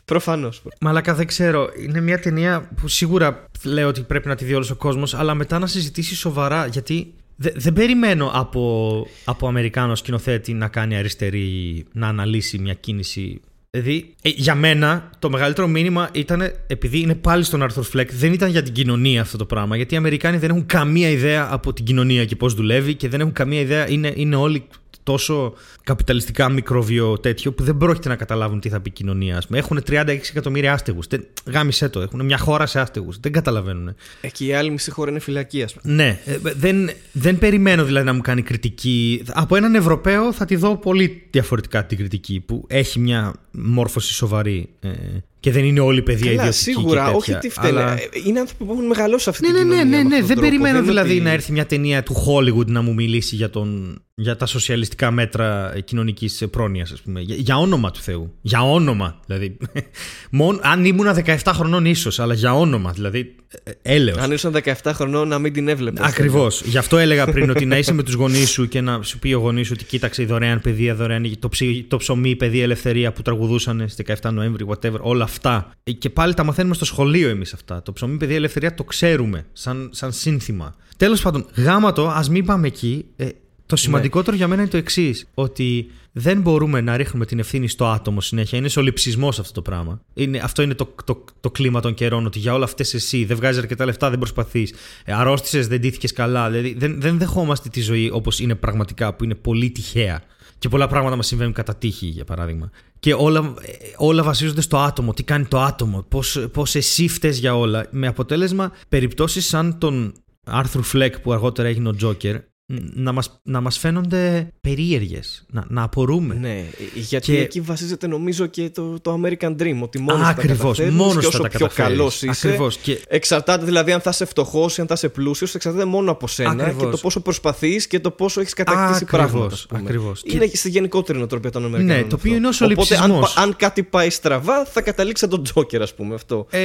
Προφανώς. Μαλάκα δεν ξέρω. Είναι μια ταινία που σίγουρα λέω ότι πρέπει να τη δει όλος ο κόσμος, αλλά μετά να συζητήσει σοβαρά. Γιατί δε- δεν περιμένω από, από Αμερικάνο σκηνοθέτη να κάνει αριστερή, να αναλύσει μια κίνηση. Δηλαδή, ε, για μένα το μεγαλύτερο μήνυμα ήταν, επειδή είναι πάλι στον Arthur Fleck, δεν ήταν για την κοινωνία αυτό το πράγμα. Γιατί οι Αμερικάνοι δεν έχουν καμία ιδέα από την κοινωνία και πώς δουλεύει και δεν έχουν καμία ιδέα, είναι, είναι όλοι τόσο καπιταλιστικά μικροβιο τέτοιο που δεν πρόκειται να καταλάβουν τι θα πει η κοινωνία. Ας πούμε. Έχουν 36 εκατομμύρια άστεγους. Γάμισε το. Έχουν μια χώρα σε άστεγους. Δεν καταλαβαίνουν. Εκεί η άλλη μισή χώρα είναι φυλακή, ας πούμε. Ναι, ε, δεν, δεν περιμένω δηλαδή να μου κάνει κριτική. Από έναν Ευρωπαίο θα τη δω πολύ διαφορετικά την κριτική που έχει μια μόρφωση σοβαρή ε, και δεν είναι όλη η παιδεία Καλά, ιδιωτική. σίγουρα, και όχι τέτοια, τι φταίνε. αλλά- Ε, Είναι άνθρωποι που έχουν μεγαλώσει αυτή Ναι, την ναι, ναι, κοινωνία. ναι, με ναι. αυτόν Δεν τον τρόπο. περιμένω είναι δηλαδή ότι- να έρθει μια ταινία του Hollywood να μου μιλήσει για, τον, για τα σοσιαλιστικά μέτρα κοινωνικής πρόνοιας, ας πούμε. Για, για όνομα του Θεού. Για όνομα. Δηλαδή. Μόνο, αν ήμουν 17 χρονών, ίσως, αλλά για όνομα. Δηλαδή. ε, Έλεος. Αν ήσουν 17 χρονών να μην την έβλεπες. Ακριβώς. Γι' αυτό έλεγα πριν ότι να είσαι με τους γονείς σου και να σου πει ο γονεί σου ότι κοίταξε η δωρεάν παιδεία, δωρεάν, το, ψι, το ψωμί, η παιδεία, ελευθερία που τραγουδούσαν στις 17 Νοέμβρη, whatever, όλα αυτά. Ε, Και πάλι τα μαθαίνουμε στο σχολείο εμείς αυτά. Το ψωμί, παιδεία, ελευθερία το ξέρουμε σαν, σαν σύνθημα. Τέλος πάντων, γάματο, ας μην πάμε εκεί. Ε, το σημαντικότερο για μένα είναι το εξής: Ότι δεν μπορούμε να ρίχνουμε την ευθύνη στο άτομο συνέχεια. Είναι σολυψισμός αυτό το πράγμα. Είναι, αυτό είναι το, το, το κλίμα των καιρών. Ότι για όλα αυτές εσύ δεν βγάζεις αρκετά λεφτά, δεν προσπαθείς. Ε, Αρρώστησες, δεν ντύθηκε καλά. Δηλαδή δεν, δεν δεχόμαστε τη ζωή όπως είναι πραγματικά, που είναι πολύ τυχαία. Και πολλά πράγματα μας συμβαίνουν κατά τύχη, για παράδειγμα. Και όλα, ε, όλα βασίζονται στο άτομο. Τι κάνει το άτομο, πώς εσύ φταίει για όλα. Με αποτέλεσμα περιπτώσεις σαν τον Άρθρου Φλεκ που αργότερα έγινε ο Τζόκερ να μας, να μας φαίνονται περίεργες, να, να απορούμε. Ναι, γιατί Και- εκεί βασίζεται νομίζω και το, το American Dream. Ότι μόνος Ακριβώς, τα μόνος και θα όσο τα πιο καταφέρεις. καλός είσαι. Ακριβώς. Και Εξαρτάται δηλαδή αν θα είσαι φτωχός ή αν θα είσαι πλούσιος, εξαρτάται μόνο από σένα Ακριβώς. και το πόσο προσπαθείς και το πόσο έχεις κατακτήσει Ακριβώς, πράγματα. ας πούμε. ακριβώς. Είναι στη γενικότερη νοοτροπία των Αμερικανών. Ναι, το οποίο αυτό. είναι ο Οπότε αν, σολυψισμός. αν κάτι πάει στραβά, θα καταλήξει σαν τον Τζόκερ, ας πούμε αυτό. ε,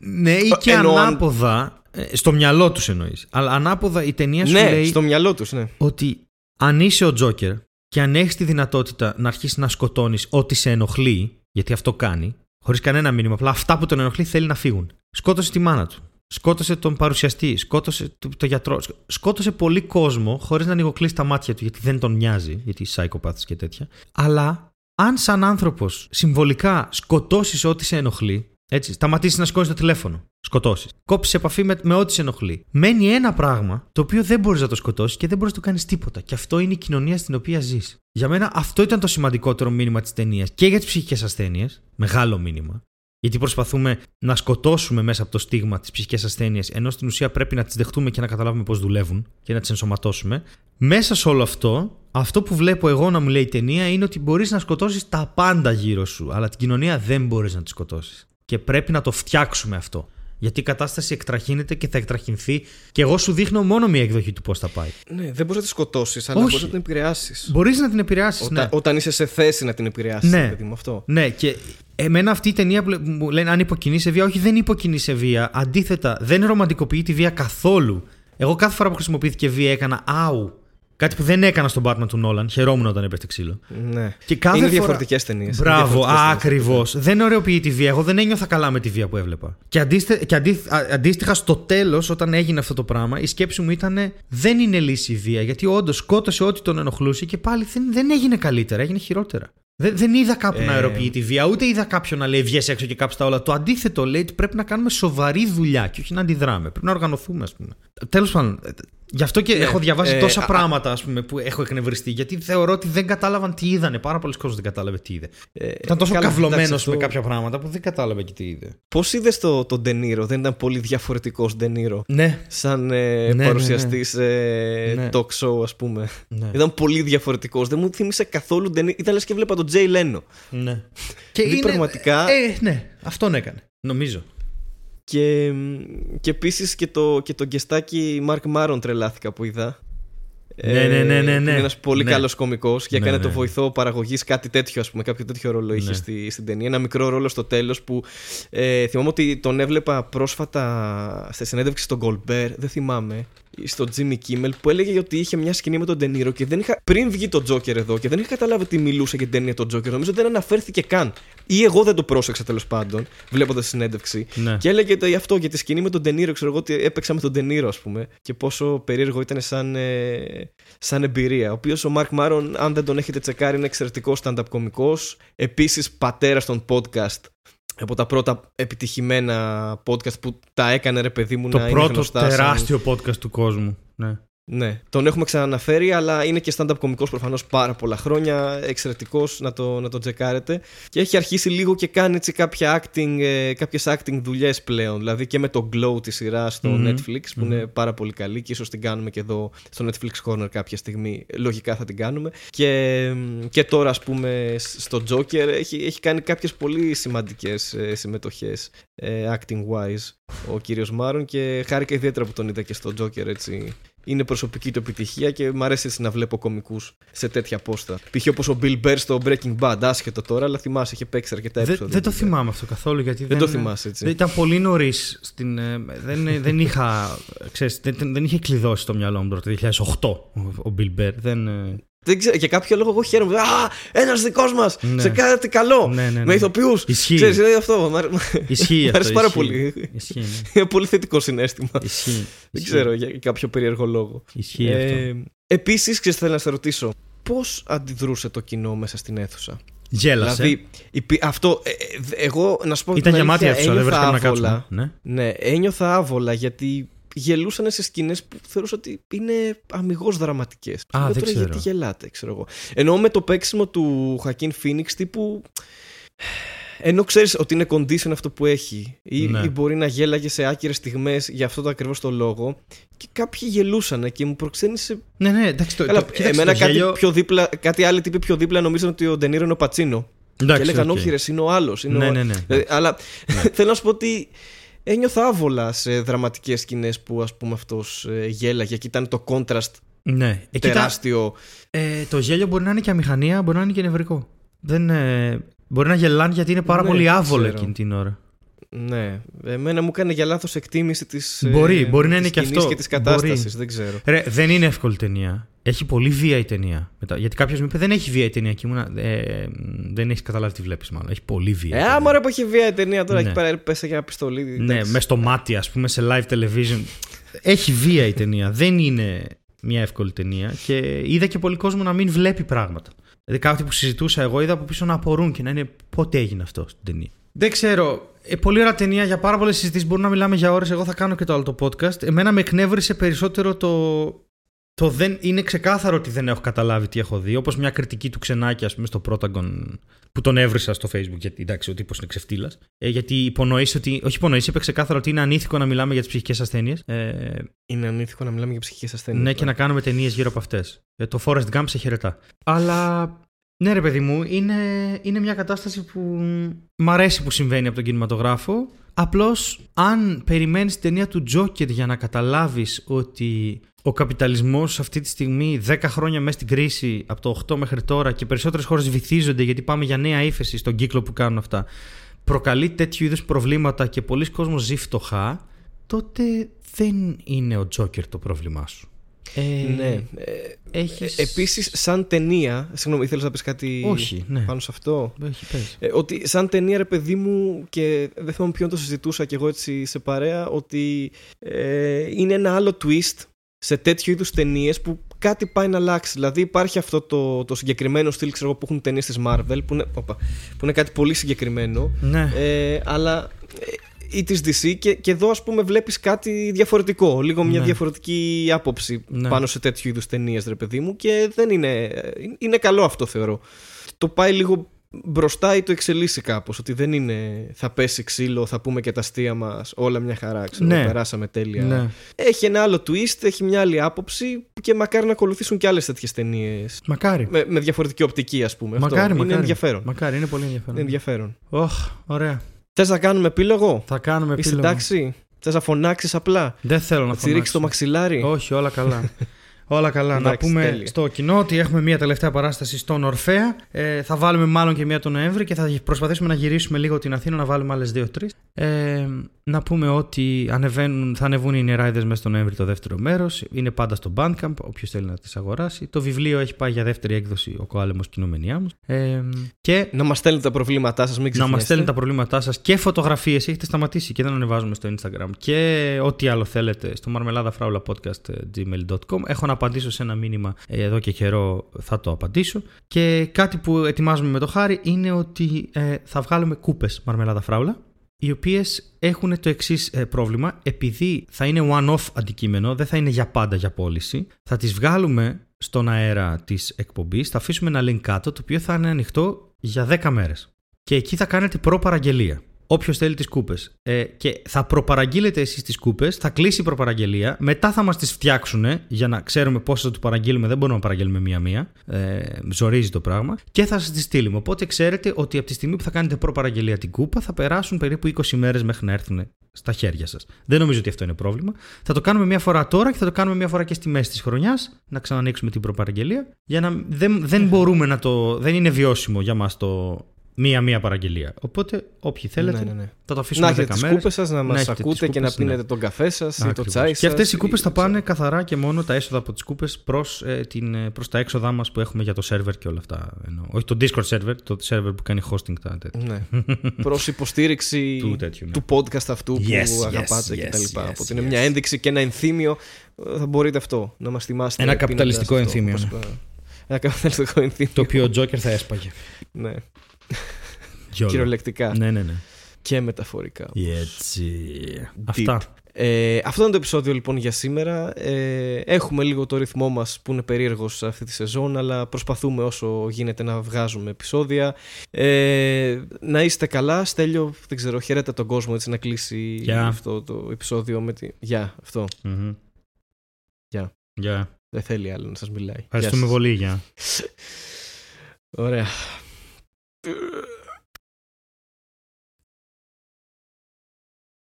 ναι, ή και Εννοώ αν- ανάποδα, ε, στο μυαλό τους εννοείς, αλλά ανάποδα η ταινία σου ναι, λέει στο μυαλό τους, ναι. ότι αν είσαι ο Τζόκερ και αν έχεις τη δυνατότητα να αρχίσεις να σκοτώνεις ό,τι σε ενοχλεί, γιατί αυτό κάνει, χωρίς κανένα μήνυμα, απλά αυτά που τον ενοχλεί θέλει να φύγουν. Σκότωσε τη μάνα του. Σκότωσε τον παρουσιαστή. Σκότωσε το, το γιατρό. σκ- Σκότωσε πολύ κόσμο χωρίς να ανοιγοκλείσει τα μάτια του, γιατί δεν τον νοιάζει, γιατί psychopaths και τέτοια. Αλλά αν σαν άνθρωπος συμβολικά σκοτώσεις ό,τι σε ενοχλεί, έτσι, σταματήσεις να σηκώνεις το τηλέφωνο. Σκοτώσεις. Κόψει επαφή με, με ό,τι σε ενοχλεί. Μένει ένα πράγμα το οποίο δεν μπορείς να το σκοτώσεις και δεν μπορείς να το κάνεις τίποτα. Και αυτό είναι η κοινωνία στην οποία ζεις. Για μένα αυτό ήταν το σημαντικότερο μήνυμα της ταινίας και για τις ψυχικές ασθένειες. Μεγάλο μήνυμα. Γιατί προσπαθούμε να σκοτώσουμε μέσα από το στίγμα τις ψυχικές ασθένειες, ενώ στην ουσία πρέπει να τις δεχτούμε και να καταλάβουμε πώς δουλεύουν και να τις ενσωματώσουμε. Μέσα σε όλο αυτό, αυτό που βλέπω εγώ να μου λέει η ταινία είναι ότι μπορείς να σκοτώσεις τα πάντα γύρω σου, αλλά την κοινωνία δεν μπορείς να τη σκοτώσεις. Και πρέπει να το φτιάξουμε αυτό. Γιατί η κατάσταση εκτραχύνεται και θα εκτραχυνθεί, και εγώ σου δείχνω μόνο μία εκδοχή του πώς θα πάει. ναι δεν μπορείς να τη σκοτώσεις, αλλά Όχι. μπορείς να την επηρεάσεις. Μπορείς να την επηρεάσεις, Όταν, ναι. όταν είσαι σε θέση να την επηρεάσεις, Ναι. παιδί μου αυτό. Ναι, και εμένα αυτή η ταινία που λέ- μου λένε αν υποκινεί σε βία, όχι δεν υποκινεί σε βία. Αντίθετα, δεν ρομαντικοποιεί τη βία καθόλου. Εγώ κάθε φορά που χρησιμοποιήθηκε βία έκανα άου. Κάτι που δεν έκανα στον Batman του Νόλαν. Χαιρόμουν όταν έπεφτε ξύλο. Ναι. Και κάθε είναι φορά- διαφορετικές ταινίες. Μπράβο, ακριβώς. Δεν ωραιοποιεί τη βία. Εγώ δεν ένιωθα καλά με τη βία που έβλεπα. Και, αντίστε, και αντί, α- αντίστοιχα στο τέλος, όταν έγινε αυτό το πράγμα, η σκέψη μου ήταν δεν είναι λύση η βία. Γιατί όντως σκότωσε ό,τι τον ενοχλούσε και πάλι δεν, δεν έγινε καλύτερα, έγινε χειρότερα. Δεν, δεν είδα κάποιον να Ε. αεροποιεί τη βία, ούτε είδα κάποιον να λέει βγες έξω και κάψει τα όλα. Το αντίθετο λέει ότι πρέπει να κάνουμε σοβαρή δουλειά και όχι να αντιδράμε. Πρέπει να οργανωθούμε, ας πούμε. Τέλος πάντων, ε, γι' αυτό και Ναι, έχω διαβάσει ε, τόσα α- πράγματα ας πούμε, που έχω εκνευριστεί. Γιατί θεωρώ ότι δεν κατάλαβαν τι είδανε. Πάρα πολλοί κόσμοι δεν κατάλαβε τι είδε. Ε, Ήταν τόσο καλά, καυλωμένος εντάξει, με αυτό- κάποια πράγματα που δεν κατάλαβε και τι είδε. Πώς είδες το, το Ντενίρο, δεν ήταν πολύ διαφορετικός Ντενίρο. Ναι. Σαν ε, ναι, παρουσιαστής ε, Ναι. talk show, ας πούμε. Ναι. Ήταν πολύ διαφορετικός. Δεν μου θύμισε καθόλου Ντενίρο. Ήταν λες και βλέπα τον Τζέι Λένο. ναι. Και Δηλαδή, πραγματικά- Ε, ναι, αυτόν έκανε. Νομίζω. Και, και επίσης και το, και το γκεστάκι Μαρκ Μάρον τρελάθηκα που είδα. Ναι, ναι, ναι, ναι, ναι. Είναι ένας πολύ Ναι. καλός κομικό και Ναι, έκανε ναι. το βοηθό παραγωγής κάτι τέτοιο, ας πούμε. Κάποιο τέτοιο ρόλο είχε Ναι. στη, στην ταινία. Ένα μικρό ρόλο στο τέλος που ε, θυμάμαι ότι τον έβλεπα πρόσφατα στη συνέντευξη στον Goldberg. Δεν θυμάμαι. Στο Jimmy Kimmel που έλεγε ότι είχε μια σκηνή με τον Ντενίρο και δεν είχα. πριν βγει το Joker εδώ και δεν είχα καταλάβει ότι μιλούσε για την ταινία τον Joker. Νομίζω δεν αναφέρθηκε καν. Ή εγώ δεν το πρόσεξα τέλος πάντων, βλέποντας τη συνέντευξη. Ναι. Και έλεγε το, αυτό για τη σκηνή με τον Ντενίρο, ξέρω εγώ ότι έπαιξα με τον Ντενίρο, ας πούμε, και πόσο περίεργο ήταν σαν, ε, σαν εμπειρία. Ο οποίος ο Μαρκ Μάρον, αν δεν τον έχετε τσεκάρει, είναι εξαιρετικός stand-up κωμικό. Επίσης, πατέρας των podcast. Από τα πρώτα επιτυχημένα podcast που τα έκανε ρε παιδί μου Το να είναι πρώτο γνωστά σαν- τεράστιο podcast του κόσμου. Ναι. Ναι, τον έχουμε ξαναναφέρει, αλλά είναι και stand-up κωμικό προφανώς πάρα πολλά χρόνια. Εξαιρετικός να το, να το τσεκάρετε. Και έχει αρχίσει λίγο και κάνει έτσι κάποια acting, ε, κάποιες acting δουλειές πλέον. Δηλαδή και με το Glow τη σειρά στο Μμμ. Netflix, που είναι πάρα πολύ καλή και ίσως την κάνουμε και εδώ στο Netflix Corner κάποια στιγμή. Λογικά θα την κάνουμε. Και, και τώρα, ας πούμε, στο Joker έχει, έχει κάνει κάποιες πολύ σημαντικές ε, συμμετοχές ε, acting wise ο κύριος Μάρον και χάρηκα ιδιαίτερα που τον είδα και στο Joker έτσι είναι προσωπική του επιτυχία και μου αρέσει έτσι να βλέπω κομικούς σε τέτοια πόστα. Π.χ. όπως ο Bill Burr στο Breaking Bad, άσχετο τώρα, αλλά θυμάσαι, είχε παίξει αρκετά Δεν, επεισόδια. δεν το Bill Burr. θυμάμαι αυτό καθόλου γιατί Δεν το θυμάσαι έτσι. Δεν ήταν πολύ νωρίς. Στην, ε, δεν, δεν είχα. Ξέρεις, δεν, δεν είχε κλειδώσει το μυαλό μου τώρα το 2008 ο, ο Bill Burr. Δεν, ε, Δεν ξέρω, για κάποιο λόγο εγώ χαίρομαι. Α, ένας δικός μας! Ναι. Σε κάτι καλό! Ναι, ναι, ναι. Με ηθοποιούς! Ισχύει. Ξέρεις, είναι αυτό. Μ' αρ- Ισχύει Μ' αυτό. αρέσει πάρα ισχύει. πολύ. Ισχύει, ναι. Είναι πολύ θετικό συνέστημα. Ισχύει. Δεν Ισχύει. ξέρω για κάποιο περίεργο λόγο. Ισχύει αυτό. Επίσης, ξέρεις, θέλω να σε ρωτήσω. Πώς αντιδρούσε το κοινό μέσα στην αίθουσα; Γέλασε. Δηλαδή, υπή- αυτό. ε, ε, εγώ να σου πω Ήταν την γεμάτη αλήθεια, αίθουσα, δεν ένιωθα βρήκαμε να άβολα. κάτσουμε. Ναι. Ναι, ένιωθα άβολα γιατί γελούσαν σε σκηνές που θεωρούσα ότι είναι αμυγός δραματικές. δεν τώρα ξέρω. γιατί γελάτε, ξέρω εγώ. Ενώ με το παίξιμο του Χακίν Φίνιξ τύπου. Ενώ ξέρεις ότι είναι condition αυτό που έχει, ή, Ναι. ή μπορεί να γέλαγε σε άκυρες στιγμές για αυτό το ακριβώς το λόγο, και κάποιοι γελούσαν και μου προξένησε. Ναι, ναι, εντάξει. Το, Καλά, το, κοίταξε, εμένα το κάτι, γέλιο... πιο δίπλα, κάτι άλλοι τύποι πιο δίπλα νομίζαν ότι ο Ντενίρο είναι ο Πατσίνο. Εντάξει, και έλεγαν οκ. όχι, ρε, είναι ο άλλος. Ναι, ναι, ναι. Δηλαδή, αλλά θέλω να σου πω ότι ένιωθα άβολα σε δραματικές σκηνές που ας πούμε αυτός γέλαγε και ήταν το contrast Ναι. Ε, κοίτα, τεράστιο. ε, το γέλιο μπορεί να είναι και αμηχανία, μπορεί να είναι και νευρικό. Δεν, ε, μπορεί να γελάνε γιατί είναι πάρα Ναι, πολύ άβολο ξέρω. εκείνη την ώρα. Ναι. Εμένα μου έκανε για λάθος εκτίμηση της. Μπορεί, μπορεί να είναι και αυτό. και της κατάστασης. Μπορεί. Δεν ξέρω. Ρε, δεν είναι εύκολη ταινία. Έχει πολύ βία η ταινία. Μετά, γιατί κάποιος μου είπε δεν έχει βία η ταινία και ήμουνα. Ε, δεν έχεις καταλάβει τι βλέπεις, μάλλον. Έχει πολύ βία. η Ε, ταινία. άμα ρε που έχει βία η ταινία τώρα, Ναι. έχει πέρα πέσα για ένα πιστολί. Ναι, εντάξει. μες στο μάτι, ας πούμε, σε live television. Έχει βία η ταινία. Δεν είναι μια εύκολη ταινία. Και είδα και πολύ κόσμο να μην βλέπει πράγματα. Δηλαδή, κάτι που συζητούσα εγώ, είδα από πίσω να απορούν και να είναι πότε έγινε αυτό στην ταινία; Δεν ξέρω. Ε, πολύ ωραία ταινία για πάρα πολλές συζητήσεις. Μπορούμε να μιλάμε για ώρες. Εγώ θα κάνω και το άλλο το podcast. Εμένα με εκνεύρισε περισσότερο το. Το δεν, είναι ξεκάθαρο ότι δεν έχω καταλάβει τι έχω δει. Όπως μια κριτική του ξενάκια, ας πούμε, στο Protagon που τον έβρισα στο Facebook. Γιατί εντάξει, ο τύπος είναι ξεφτύλας. Ε, γιατί υπονοήσει ότι. Όχι υπονοήσει, είπε ξεκάθαρα ότι είναι ανήθικο να μιλάμε για τις ψυχικές ασθένειες. Ε, Είναι ανήθικο να μιλάμε για ψυχικές ασθένειες. ναι, και να κάνουμε ταινίες γύρω από αυτές. Ε, το Forrest Gump σε χαιρετά. Αλλά ναι, ρε παιδί μου, είναι, είναι μια κατάσταση που μ' αρέσει που συμβαίνει από τον κινηματογράφο. Απλώς, αν περιμένεις την ταινία του Joker για να καταλάβεις ότι ο καπιταλισμός αυτή τη στιγμή, 10 χρόνια μέσα στην κρίση, από το 8 μέχρι τώρα και περισσότερες χώρες βυθίζονται γιατί πάμε για νέα ύφεση στον κύκλο που κάνουν αυτά, προκαλεί τέτοιου είδους προβλήματα και πολλοί κόσμος ζει φτωχά, τότε δεν είναι ο Joker το πρόβλημά σου. Ε, Ναι. Έχεις... Επίσης, σαν ταινία. Συγγνώμη, ήθελες να πεις κάτι Όχι, ναι. πάνω σε αυτό; Όχι, πες. Ε, ότι σαν ταινία, ρε παιδί μου, και δεν θυμάμαι ποιον το συζητούσα κι εγώ έτσι σε παρέα, ότι ε, είναι ένα άλλο twist σε τέτοιου είδους ταινίες που κάτι πάει να αλλάξει. Δηλαδή, υπάρχει αυτό το, το συγκεκριμένο στυλ ξέρω, εγώ, που έχουν ταινίες της Marvel, που είναι, όπα, που είναι κάτι πολύ συγκεκριμένο, Ναι. ε, αλλά. Ε, ή της DC και, και εδώ ας πούμε βλέπεις κάτι διαφορετικό λίγο μια Ναι. διαφορετική άποψη Ναι. πάνω σε τέτοιου είδους ταινίες ρε παιδί μου και δεν είναι είναι καλό αυτό θεωρώ το πάει λίγο μπροστά ή το εξελίσσει κάπως ότι δεν είναι θα πέσει ξύλο θα πούμε και τα αστεία μας όλα μια χαρά ξέρω, Ναι. περάσαμε τέλεια ναι. έχει ένα άλλο twist, έχει μια άλλη άποψη και μακάρι να ακολουθήσουν και άλλες τέτοιες ταινίες Μακάρι. με, με διαφορετική οπτική ας πούμε Μακάρι, αυτό. μακάρι. είναι ενδιαφέρον Μακάρι, είναι πολύ ενδιαφέρον. είναι ενδιαφέρον Ωχ, ωραία. Θες να κάνουμε επίλογο; Θα κάνουμε Είσαι επίλογο. εντάξει; Θες να φωνάξεις απλά; Δεν θέλω να Να τσιρίξεις φωνάξω. το μαξιλάρι; Όχι, όλα καλά. Όλα καλά. να Εντάξει, πούμε τέλεια. στο κοινό ότι έχουμε μια τελευταία παράσταση στον Ορφέα. Ε, θα βάλουμε μάλλον και μια τον Νοέμβρη και θα προσπαθήσουμε να γυρίσουμε λίγο την Αθήνα να βάλουμε άλλες δύο-τρει. Ε, να πούμε ότι ανεβαίνουν, θα ανεβούν οι νεράιδες μέσα στον Νοέμβρη το δεύτερο μέρος. Είναι πάντα στο Bandcamp, όποιος θέλει να τις αγοράσει. Το βιβλίο έχει πάει για δεύτερη έκδοση ο Κοάλεμος Κοινομενιά μου. Ε, και Να μας στέλνετε τα προβλήματά σας μην να ξεχνιέστε μα στέλνετε τα προβλήματά σας και φωτογραφίες. Έχετε σταματήσει και δεν ανεβάζουμε στο Instagram. Και ό,τι άλλο θέλετε στο marmeladafraulapodcast.gmail.com. Έχω να απαντήσω σε ένα μήνυμα ε, εδώ και καιρό, θα το απαντήσω. Και κάτι που ετοιμάζουμε με το χάρη είναι ότι ε, θα βγάλουμε κούπες Μαρμελάδα Φράουλα. Οι οποίες έχουν το εξής πρόβλημα. Επειδή θα είναι one-off αντικείμενο, δεν θα είναι για πάντα για πώληση, θα τις βγάλουμε στον αέρα της εκπομπής. Θα αφήσουμε ένα link κάτω, το οποίο θα είναι ανοιχτό για 10 μέρες και εκεί θα κάνετε προπαραγγελία. Όποιος θέλει τις κούπες. Ε, και θα προπαραγγείλετε εσείς τις κούπες, θα κλείσει η προπαραγγελία, μετά θα μας τις φτιάξουν για να ξέρουμε πόσε θα του παραγγείλουμε. Δεν μπορούμε να παραγγείλουμε μία-μία. Ε, ζορίζει το πράγμα. Και θα σας τις στείλουμε. Οπότε ξέρετε ότι από τη στιγμή που θα κάνετε προπαραγγελία την κούπα, θα περάσουν περίπου 20 μέρες μέχρι να έρθουν στα χέρια σας. Δεν νομίζω ότι αυτό είναι πρόβλημα. Θα το κάνουμε μία φορά τώρα και θα το κάνουμε μία φορά και στη μέση της χρονιάς, να ξανανοίξουμε την προπαραγγελία. Για να δεν, δεν μπορούμε να το. Δεν είναι βιώσιμο για μας το μία-μία παραγγελία. Οπότε, όποιοι θέλετε, Ναι, ναι, ναι. θα το αφήσουμε Να έχετε 10 τις μέρες. κούπες σας, να μας έχετε τις ακούτε και να κούπες, ναι. πίνετε τον καφέ σας ή το Ακριβώς. τσάι σα. Και αυτές οι κούπες θα πάνε καθαρά και μόνο τα έσοδα από τις κούπες προς προς τα έξοδά μας που έχουμε για το server και όλα αυτά. Εννοώ. Όχι το Discord server, το server που κάνει hosting τα τέτοια. Ναι. Προς υποστήριξη Του τέτοιου, ναι. του podcast αυτού που Yes, αγαπάτε yes, κτλ. yes, Οπότε yes, είναι yes. μια ένδειξη και ένα ενθύμιο. Ε, Θα μπορείτε αυτό να μας θυμάστε. Ένα πίνοντας καπιταλιστικό αυτό, ενθύμιο, όπως, ναι. ε, Ένα καπιταλιστικό ενθύμιο. το οποίο ο Joker θα έσπαγε. Ναι. Και όλα. Κυριολεκτικά Ναι, ναι, ναι. και μεταφορικά. Έτσι. Αυτά. Ε, αυτό είναι το επεισόδιο λοιπόν για σήμερα. Ε, έχουμε λίγο το ρυθμό μας που είναι περίεργος αυτή τη σεζόν, αλλά προσπαθούμε όσο γίνεται να βγάζουμε επεισόδια. Ε, να είστε καλά. Στέλιο, δεν ξέρω, χαιρέτα τον κόσμο έτσι να κλείσει Γεια. αυτό το επεισόδιο με τη... Γεια, αυτό. Μμμ. Γεια. Γεια. Δεν θέλει άλλο να σας μιλάει. Γεια Ευχαριστούμε σας. πολύ. Γεια. Ωραία. Uh.